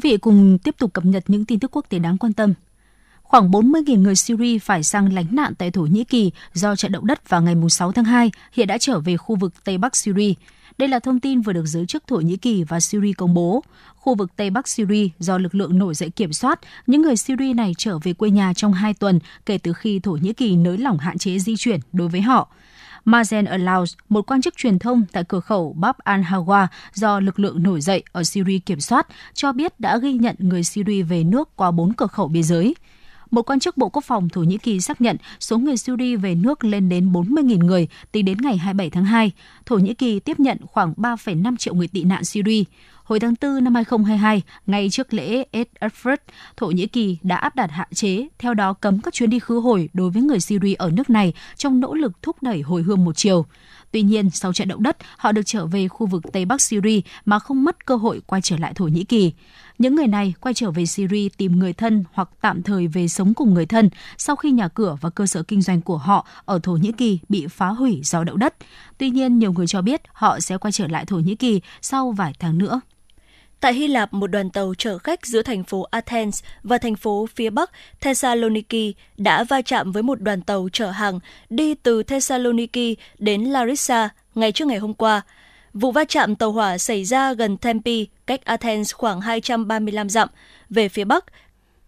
Vị, cùng tiếp tục cập nhật những tin tức quốc tế đáng quan tâm. Khoảng 40.000 người Syria phải sang lánh nạn tại Thổ Nhĩ Kỳ do trận động đất vào ngày 6 tháng 2 hiện đã trở về khu vực Tây Bắc Syria. Đây là thông tin vừa được giới chức Thổ Nhĩ Kỳ và Syria công bố. Khu vực Tây Bắc Syria do lực lượng nổi dậy kiểm soát, những người Syria này trở về quê nhà trong 2 tuần kể từ khi Thổ Nhĩ Kỳ nới lỏng hạn chế di chuyển đối với họ. Mazen Alaus, một quan chức truyền thông tại cửa khẩu Bab al-Hawa do lực lượng nổi dậy ở Syria kiểm soát, cho biết đã ghi nhận người Syria về nước qua bốn cửa khẩu biên giới. Một quan chức Bộ Quốc phòng Thổ Nhĩ Kỳ xác nhận số người Syria về nước lên đến 40.000 người tính đến ngày 27 tháng 2. Thổ Nhĩ Kỳ tiếp nhận khoảng 3,5 triệu người tị nạn Syria. Hồi tháng 4 năm 2022, ngay trước lễ Eid al-Fitr, Thổ Nhĩ Kỳ đã áp đặt hạn chế, theo đó cấm các chuyến đi khứ hồi đối với người Syria ở nước này trong nỗ lực thúc đẩy hồi hương một chiều. Tuy nhiên, sau trận động đất, họ được trở về khu vực Tây Bắc Syria mà không mất cơ hội quay trở lại Thổ Nhĩ Kỳ. Những người này quay trở về Syria tìm người thân hoặc tạm thời về sống cùng người thân sau khi nhà cửa và cơ sở kinh doanh của họ ở Thổ Nhĩ Kỳ bị phá hủy do động đất. Tuy nhiên, nhiều người cho biết họ sẽ quay trở lại Thổ Nhĩ Kỳ sau vài tháng nữa. Tại Hy Lạp, một đoàn tàu chở khách giữa thành phố Athens và thành phố phía bắc Thessaloniki đã va chạm với một đoàn tàu chở hàng đi từ Thessaloniki đến Larissa ngày trước ngày hôm qua. Vụ va chạm tàu hỏa xảy ra gần Tempe, cách Athens khoảng 235 dặm. Về phía bắc,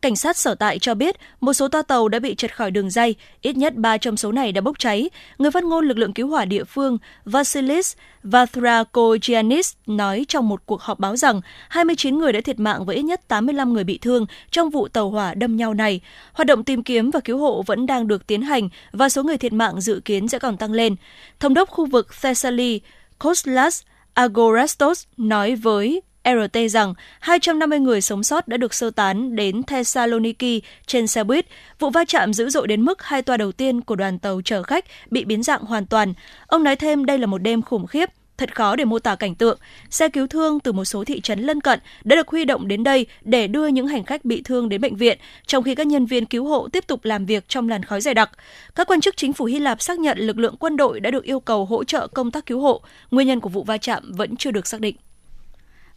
Cảnh sát sở tại cho biết một số toa tàu đã bị trật khỏi đường dây, ít nhất 3 trong số này đã bốc cháy. Người phát ngôn lực lượng cứu hỏa địa phương Vasilis Vathrakogiannis nói trong một cuộc họp báo rằng 29 người đã thiệt mạng và ít nhất 85 người bị thương trong vụ tàu hỏa đâm nhau này. Hoạt động tìm kiếm và cứu hộ vẫn đang được tiến hành và số người thiệt mạng dự kiến sẽ còn tăng lên. Thống đốc khu vực Thessaly Koslas Agorastos nói với RT rằng 250 người sống sót đã được sơ tán đến Thessaloniki trên xe buýt. Vụ va chạm dữ dội đến mức hai toa đầu tiên của đoàn tàu chở khách bị biến dạng hoàn toàn. Ông nói thêm đây là một đêm khủng khiếp, thật khó để mô tả cảnh tượng. Xe cứu thương từ một số thị trấn lân cận đã được huy động đến đây để đưa những hành khách bị thương đến bệnh viện, trong khi các nhân viên cứu hộ tiếp tục làm việc trong làn khói dày đặc. Các quan chức chính phủ Hy Lạp xác nhận lực lượng quân đội đã được yêu cầu hỗ trợ công tác cứu hộ. Nguyên nhân của vụ va chạm vẫn chưa được xác định.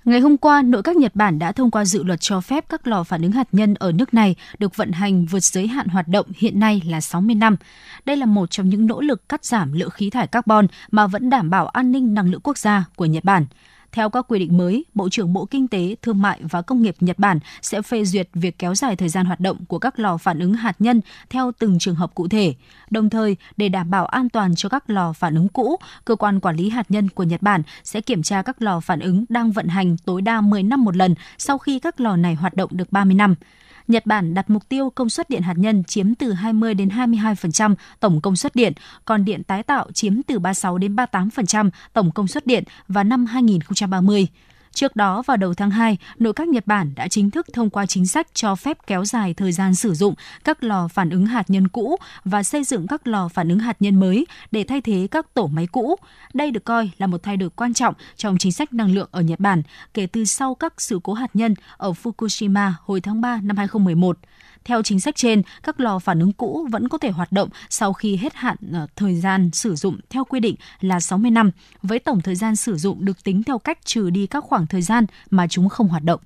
Ngày hôm qua, nội các Nhật Bản đã thông qua dự luật cho phép các lò phản ứng hạt nhân ở nước này được vận hành vượt giới hạn hoạt động hiện nay là 60 năm. Đây là một trong những nỗ lực cắt giảm lượng khí thải carbon mà vẫn đảm bảo an ninh năng lượng quốc gia của Nhật Bản. Theo các quy định mới, Bộ trưởng Bộ Kinh tế, Thương mại và Công nghiệp Nhật Bản sẽ phê duyệt việc kéo dài thời gian hoạt động của các lò phản ứng hạt nhân theo từng trường hợp cụ thể. Đồng thời, để đảm bảo an toàn cho các lò phản ứng cũ, cơ quan quản lý hạt nhân của Nhật Bản sẽ kiểm tra các lò phản ứng đang vận hành tối đa 10 năm một lần sau khi các lò này hoạt động được 30 năm. Nhật Bản đặt mục tiêu công suất điện hạt nhân chiếm từ 20 đến 22% tổng công suất điện, còn điện tái tạo chiếm từ 36 đến 38% tổng công suất điện vào năm 2030. Trước đó vào đầu tháng 2, nội các Nhật Bản đã chính thức thông qua chính sách cho phép kéo dài thời gian sử dụng các lò phản ứng hạt nhân cũ và xây dựng các lò phản ứng hạt nhân mới để thay thế các tổ máy cũ. Đây được coi là một thay đổi quan trọng trong chính sách năng lượng ở Nhật Bản kể từ sau các sự cố hạt nhân ở Fukushima hồi tháng 3 năm 2011. Theo chính sách trên, các lò phản ứng cũ vẫn có thể hoạt động sau khi hết hạn ờ, thời gian sử dụng theo quy định là 60 năm, với tổng thời gian sử dụng được tính theo cách trừ đi các khoảng thời gian mà chúng không hoạt động.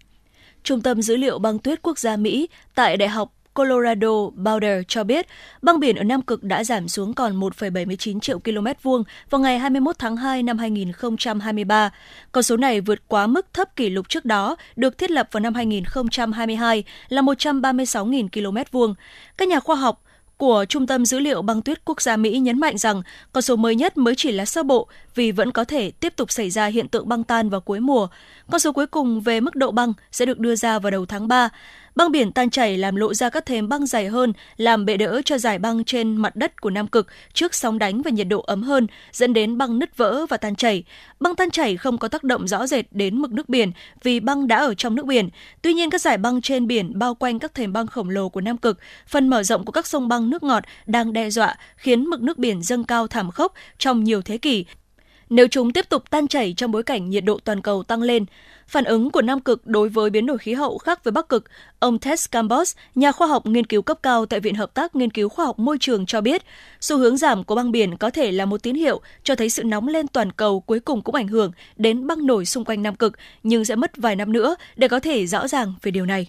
Trung tâm Dữ liệu băng tuyết quốc gia Mỹ tại Đại học Colorado Boulder cho biết, băng biển ở Nam Cực đã giảm xuống còn 1,79 triệu km vuông vào ngày 21 tháng 2 năm 2023. Con số này vượt quá mức thấp kỷ lục trước đó được thiết lập vào năm 2022 là 136.000 km vuông. Các nhà khoa học của Trung tâm Dữ liệu băng tuyết quốc gia Mỹ nhấn mạnh rằng con số mới nhất mới chỉ là sơ bộ vì vẫn có thể tiếp tục xảy ra hiện tượng băng tan vào cuối mùa. Con số cuối cùng về mức độ băng sẽ được đưa ra vào đầu tháng 3. Băng biển tan chảy làm lộ ra các thềm băng dày hơn, làm bệ đỡ cho giải băng trên mặt đất của Nam Cực trước sóng đánh và nhiệt độ ấm hơn, dẫn đến băng nứt vỡ và tan chảy. Băng tan chảy không có tác động rõ rệt đến mực nước biển vì băng đã ở trong nước biển. Tuy nhiên, các giải băng trên biển bao quanh các thềm băng khổng lồ của Nam Cực, phần mở rộng của các sông băng nước ngọt đang đe dọa khiến mực nước biển dâng cao thảm khốc trong nhiều thế kỷ nếu chúng tiếp tục tan chảy trong bối cảnh nhiệt độ toàn cầu tăng lên. Phản ứng của Nam Cực đối với biến đổi khí hậu khác với Bắc Cực, ông Tess Campos, nhà khoa học nghiên cứu cấp cao tại Viện Hợp tác Nghiên cứu Khoa học Môi trường cho biết, xu hướng giảm của băng biển có thể là một tín hiệu cho thấy sự nóng lên toàn cầu cuối cùng cũng ảnh hưởng đến băng nổi xung quanh Nam Cực, nhưng sẽ mất vài năm nữa để có thể rõ ràng về điều này.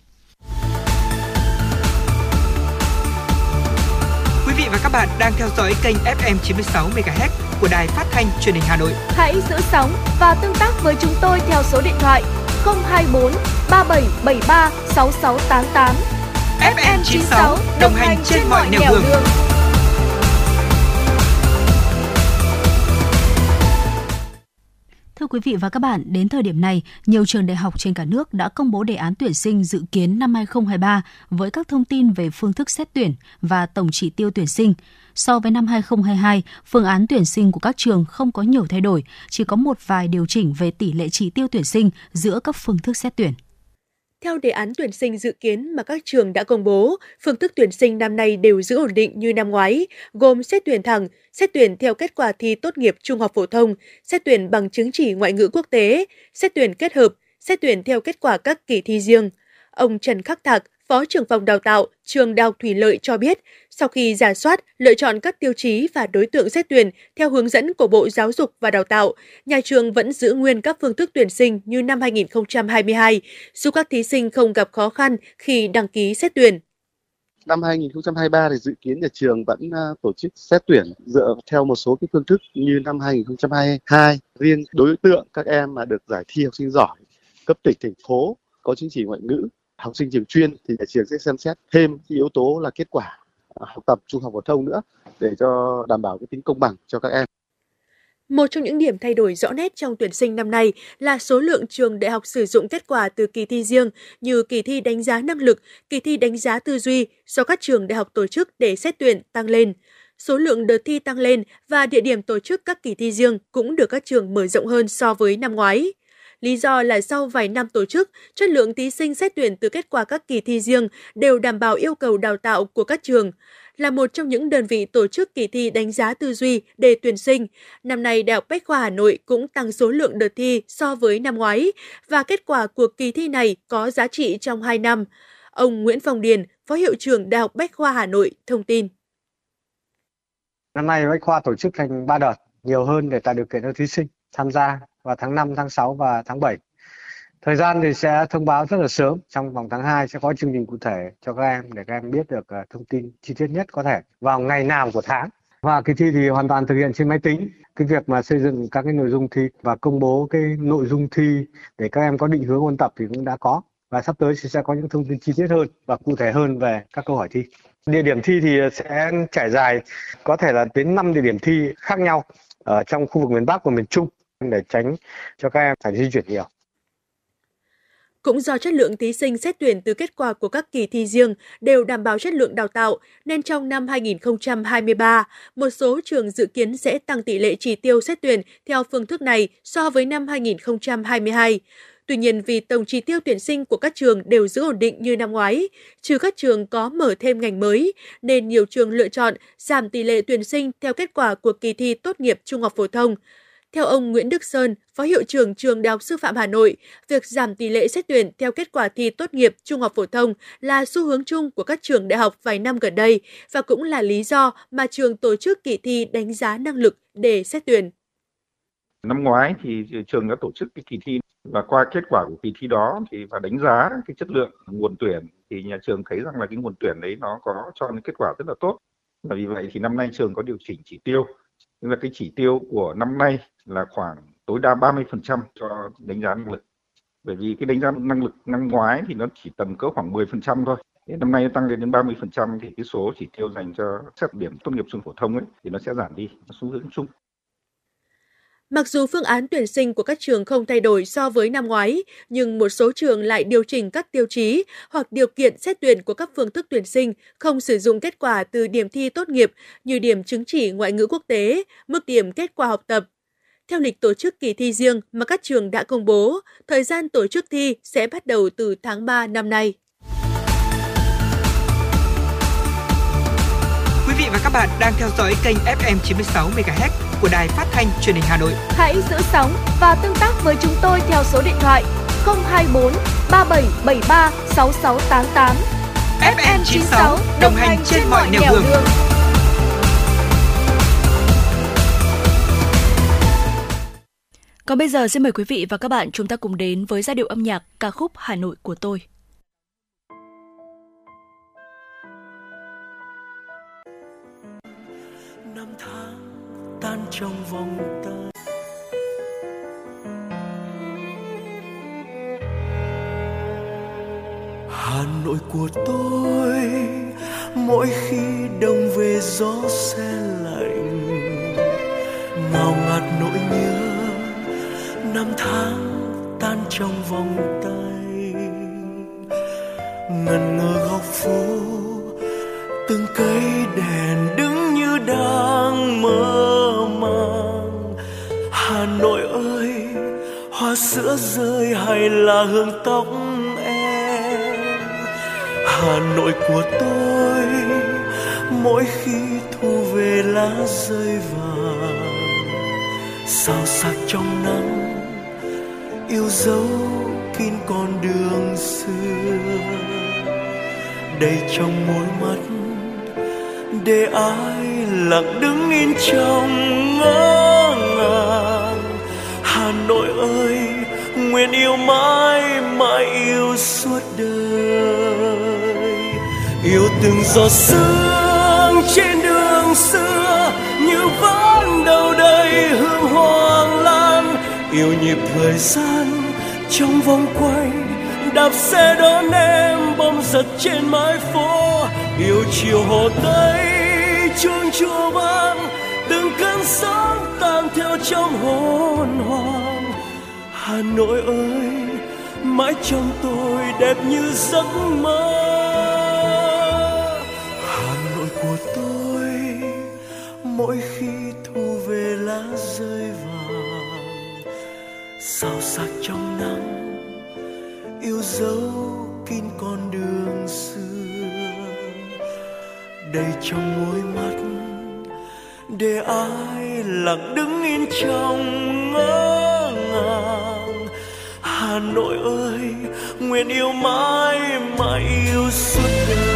Quý vị và các bạn đang theo dõi kênh FM 96 MHz của đài phát thanh truyền hình Hà Nội. Hãy giữ sóng và tương tác với chúng tôi theo số điện thoại 024 3773 6688. FM 96 đồng hành trên mọi nẻo đường. đường. Thưa quý vị và các bạn, đến thời điểm này, nhiều trường đại học trên cả nước đã công bố đề án tuyển sinh dự kiến năm 2023 với các thông tin về phương thức xét tuyển và tổng chỉ tiêu tuyển sinh. So với năm 2022, phương án tuyển sinh của các trường không có nhiều thay đổi, chỉ có một vài điều chỉnh về tỷ lệ chỉ tiêu tuyển sinh giữa các phương thức xét tuyển. Theo đề án tuyển sinh dự kiến mà các trường đã công bố, phương thức tuyển sinh năm nay đều giữ ổn định như năm ngoái, gồm xét tuyển thẳng, xét tuyển theo kết quả thi tốt nghiệp trung học phổ thông, xét tuyển bằng chứng chỉ ngoại ngữ quốc tế, xét tuyển kết hợp, xét tuyển theo kết quả các kỳ thi riêng. Ông Trần Khắc Thạc, Phó trưởng phòng đào tạo, trường Đại học Thủy Lợi cho biết, sau khi giả soát, lựa chọn các tiêu chí và đối tượng xét tuyển theo hướng dẫn của Bộ Giáo dục và Đào tạo, nhà trường vẫn giữ nguyên các phương thức tuyển sinh như năm 2022, giúp các thí sinh không gặp khó khăn khi đăng ký xét tuyển. Năm 2023 thì dự kiến nhà trường vẫn à, tổ chức xét tuyển dựa theo một số cái phương thức như năm 2022. Riêng đối tượng các em mà được giải thi học sinh giỏi cấp tỉnh thành phố có chứng chỉ ngoại ngữ học sinh trường chuyên thì nhà trường sẽ xem xét thêm cái yếu tố là kết quả à, học tập trung học phổ thông nữa để cho đảm bảo cái tính công bằng cho các em. Một trong những điểm thay đổi rõ nét trong tuyển sinh năm nay là số lượng trường đại học sử dụng kết quả từ kỳ thi riêng như kỳ thi đánh giá năng lực, kỳ thi đánh giá tư duy do các trường đại học tổ chức để xét tuyển tăng lên. Số lượng đợt thi tăng lên và địa điểm tổ chức các kỳ thi riêng cũng được các trường mở rộng hơn so với năm ngoái. Lý do là sau vài năm tổ chức, chất lượng thí sinh xét tuyển từ kết quả các kỳ thi riêng đều đảm bảo yêu cầu đào tạo của các trường. Là một trong những đơn vị tổ chức kỳ thi đánh giá tư duy để tuyển sinh, năm nay Đại học Bách khoa Hà Nội cũng tăng số lượng đợt thi so với năm ngoái và kết quả của kỳ thi này có giá trị trong 2 năm. Ông Nguyễn Phong Điền, Phó Hiệu trưởng Đại học Bách khoa Hà Nội thông tin. Năm nay Bách khoa tổ chức thành 3 đợt, nhiều hơn để tạo điều kiện cho thí sinh tham gia vào tháng 5, tháng 6 và tháng 7. Thời gian thì sẽ thông báo rất là sớm, trong vòng tháng 2 sẽ có chương trình cụ thể cho các em để các em biết được à, thông tin chi tiết nhất có thể vào ngày nào của tháng. Và kỳ thi thì hoàn toàn thực hiện trên máy tính. Cái việc mà xây dựng các cái nội dung thi và công bố cái nội dung thi để các em có định hướng ôn tập thì cũng đã có. Và sắp tới thì sẽ có những thông tin chi tiết hơn và cụ thể hơn về các câu hỏi thi. Địa điểm thi thì sẽ trải dài có thể là đến 5 địa điểm thi khác nhau ở trong khu vực miền Bắc và miền Trung để tránh cho các em phải di chuyển nhiều. Cũng do chất lượng thí sinh xét tuyển từ kết quả của các kỳ thi riêng đều đảm bảo chất lượng đào tạo, nên trong năm 2023, một số trường dự kiến sẽ tăng tỷ lệ chỉ tiêu xét tuyển theo phương thức này so với năm 2022. Tuy nhiên vì tổng chỉ tiêu tuyển sinh của các trường đều giữ ổn định như năm ngoái, trừ các trường có mở thêm ngành mới, nên nhiều trường lựa chọn giảm tỷ lệ tuyển sinh theo kết quả của kỳ thi tốt nghiệp trung học phổ thông. Theo ông Nguyễn Đức Sơn, Phó Hiệu trưởng Trường Đại học Sư phạm Hà Nội, việc giảm tỷ lệ xét tuyển theo kết quả thi tốt nghiệp trung học phổ thông là xu hướng chung của các trường đại học vài năm gần đây và cũng là lý do mà trường tổ chức kỳ thi đánh giá năng lực để xét tuyển. Năm ngoái thì trường đã tổ chức cái kỳ thi và qua kết quả của kỳ thi đó thì và đánh giá cái chất lượng nguồn tuyển thì nhà trường thấy rằng là cái nguồn tuyển đấy nó có cho những kết quả rất là tốt. Và vì vậy thì năm nay trường có điều chỉnh chỉ tiêu tức là cái chỉ tiêu của năm nay là khoảng tối đa 30% cho đánh giá năng lực. Bởi vì cái đánh giá năng lực năm ngoái thì nó chỉ tầm cỡ khoảng 10% thôi. Thế năm nay tăng lên đến 30% thì cái số chỉ tiêu dành cho xét điểm tốt nghiệp trung phổ thông ấy thì nó sẽ giảm đi, nó xu hướng chung. Mặc dù phương án tuyển sinh của các trường không thay đổi so với năm ngoái, nhưng một số trường lại điều chỉnh các tiêu chí hoặc điều kiện xét tuyển của các phương thức tuyển sinh không sử dụng kết quả từ điểm thi tốt nghiệp như điểm chứng chỉ ngoại ngữ quốc tế, mức điểm kết quả học tập. Theo lịch tổ chức kỳ thi riêng mà các trường đã công bố, thời gian tổ chức thi sẽ bắt đầu từ tháng 3 năm nay. Vị và các bạn đang theo dõi kênh FM 96 MHz của đài phát thanh truyền hình Hà Nội. Hãy giữ sóng và tương tác với chúng tôi theo số điện thoại 024 3773 6688. FM 96 đồng hành trên mọi nẻo đường. đường. Còn bây giờ xin mời quý vị và các bạn chúng ta cùng đến với giai điệu âm nhạc ca khúc Hà Nội của tôi. Tan trong vòng tay. Hà Nội của tôi, mỗi khi đông về gió se lạnh. Ngào ngạt nỗi nhớ, năm tháng tan trong vòng tay. Ngần ngơ góc phố, từng cây đèn đứng như đang mơ. Sữa rơi hay là hương tóc em? Hà nội của tôi, mỗi khi thu về lá rơi vàng sao sắc trong nắng, yêu dấu kín con đường xưa. Đầy trong môi mắt, để ai lặng đứng yên trong ngỡ ngàng hà nội ơi, nguyện yêu mãi mãi yêu suốt đời. Yêu từng giọt sương trên đường xưa, như vẫn đâu đây hương hoàng lan. Yêu nhịp thời gian trong vòng quay, đạp xe đón em bom giật trên mái phố. Yêu chiều hồ tây, chuông chùa vang cơn sóng tan theo trong hồn hoàng hà nội ơi, mãi trong tôi đẹp như giấc mơ. Hà nội của tôi, mỗi khi thu về lá rơi vàng. Sao sắc trong nắng, yêu dấu kín con đường xưa. Đầy trong môi mắt để ai lặng đứng yên trong ngỡ ngàng? Hà nội ơi, nguyện yêu mãi mãi yêu suốt đời.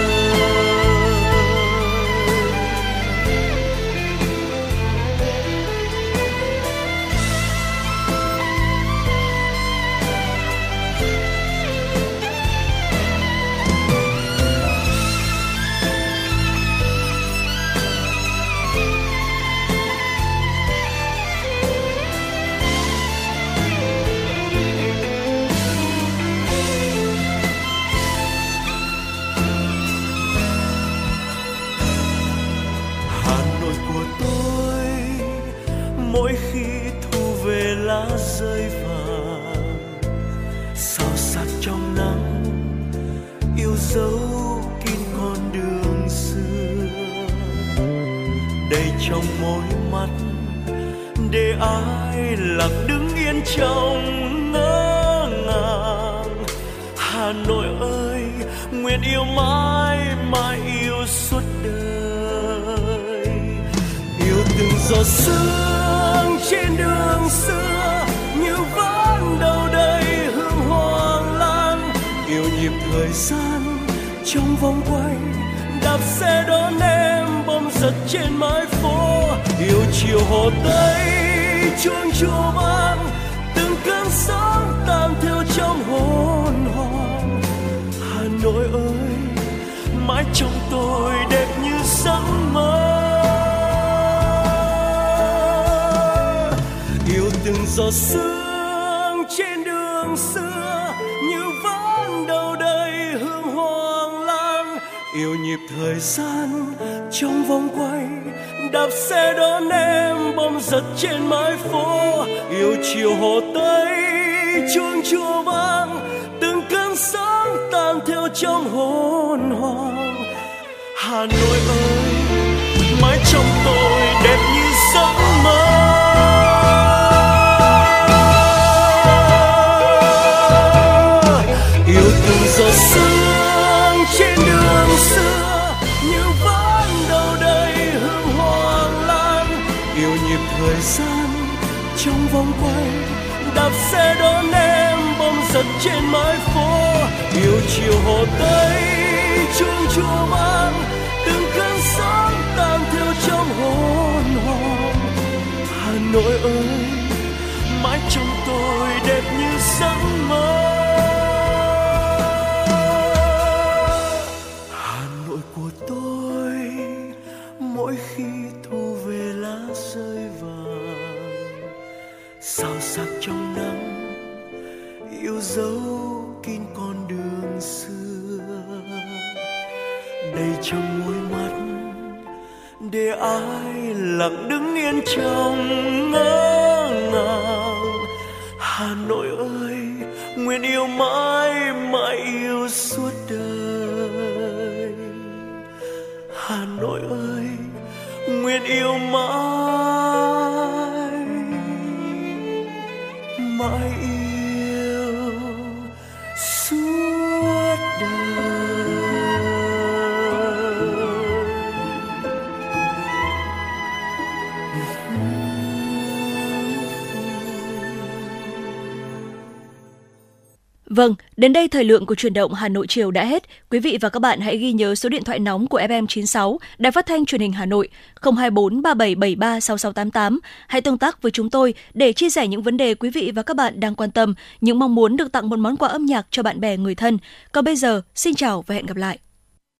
Đến đây thời lượng của truyền động Hà Nội chiều đã hết. Quý vị và các bạn hãy ghi nhớ số điện thoại nóng của FM96, Đài Phát thanh Truyền hình Hà Nội 024 3773 6688. Hãy tương tác với chúng tôi để chia sẻ những vấn đề quý vị và các bạn đang quan tâm, những mong muốn được tặng một món quà âm nhạc cho bạn bè người thân. Còn bây giờ, xin chào và hẹn gặp lại.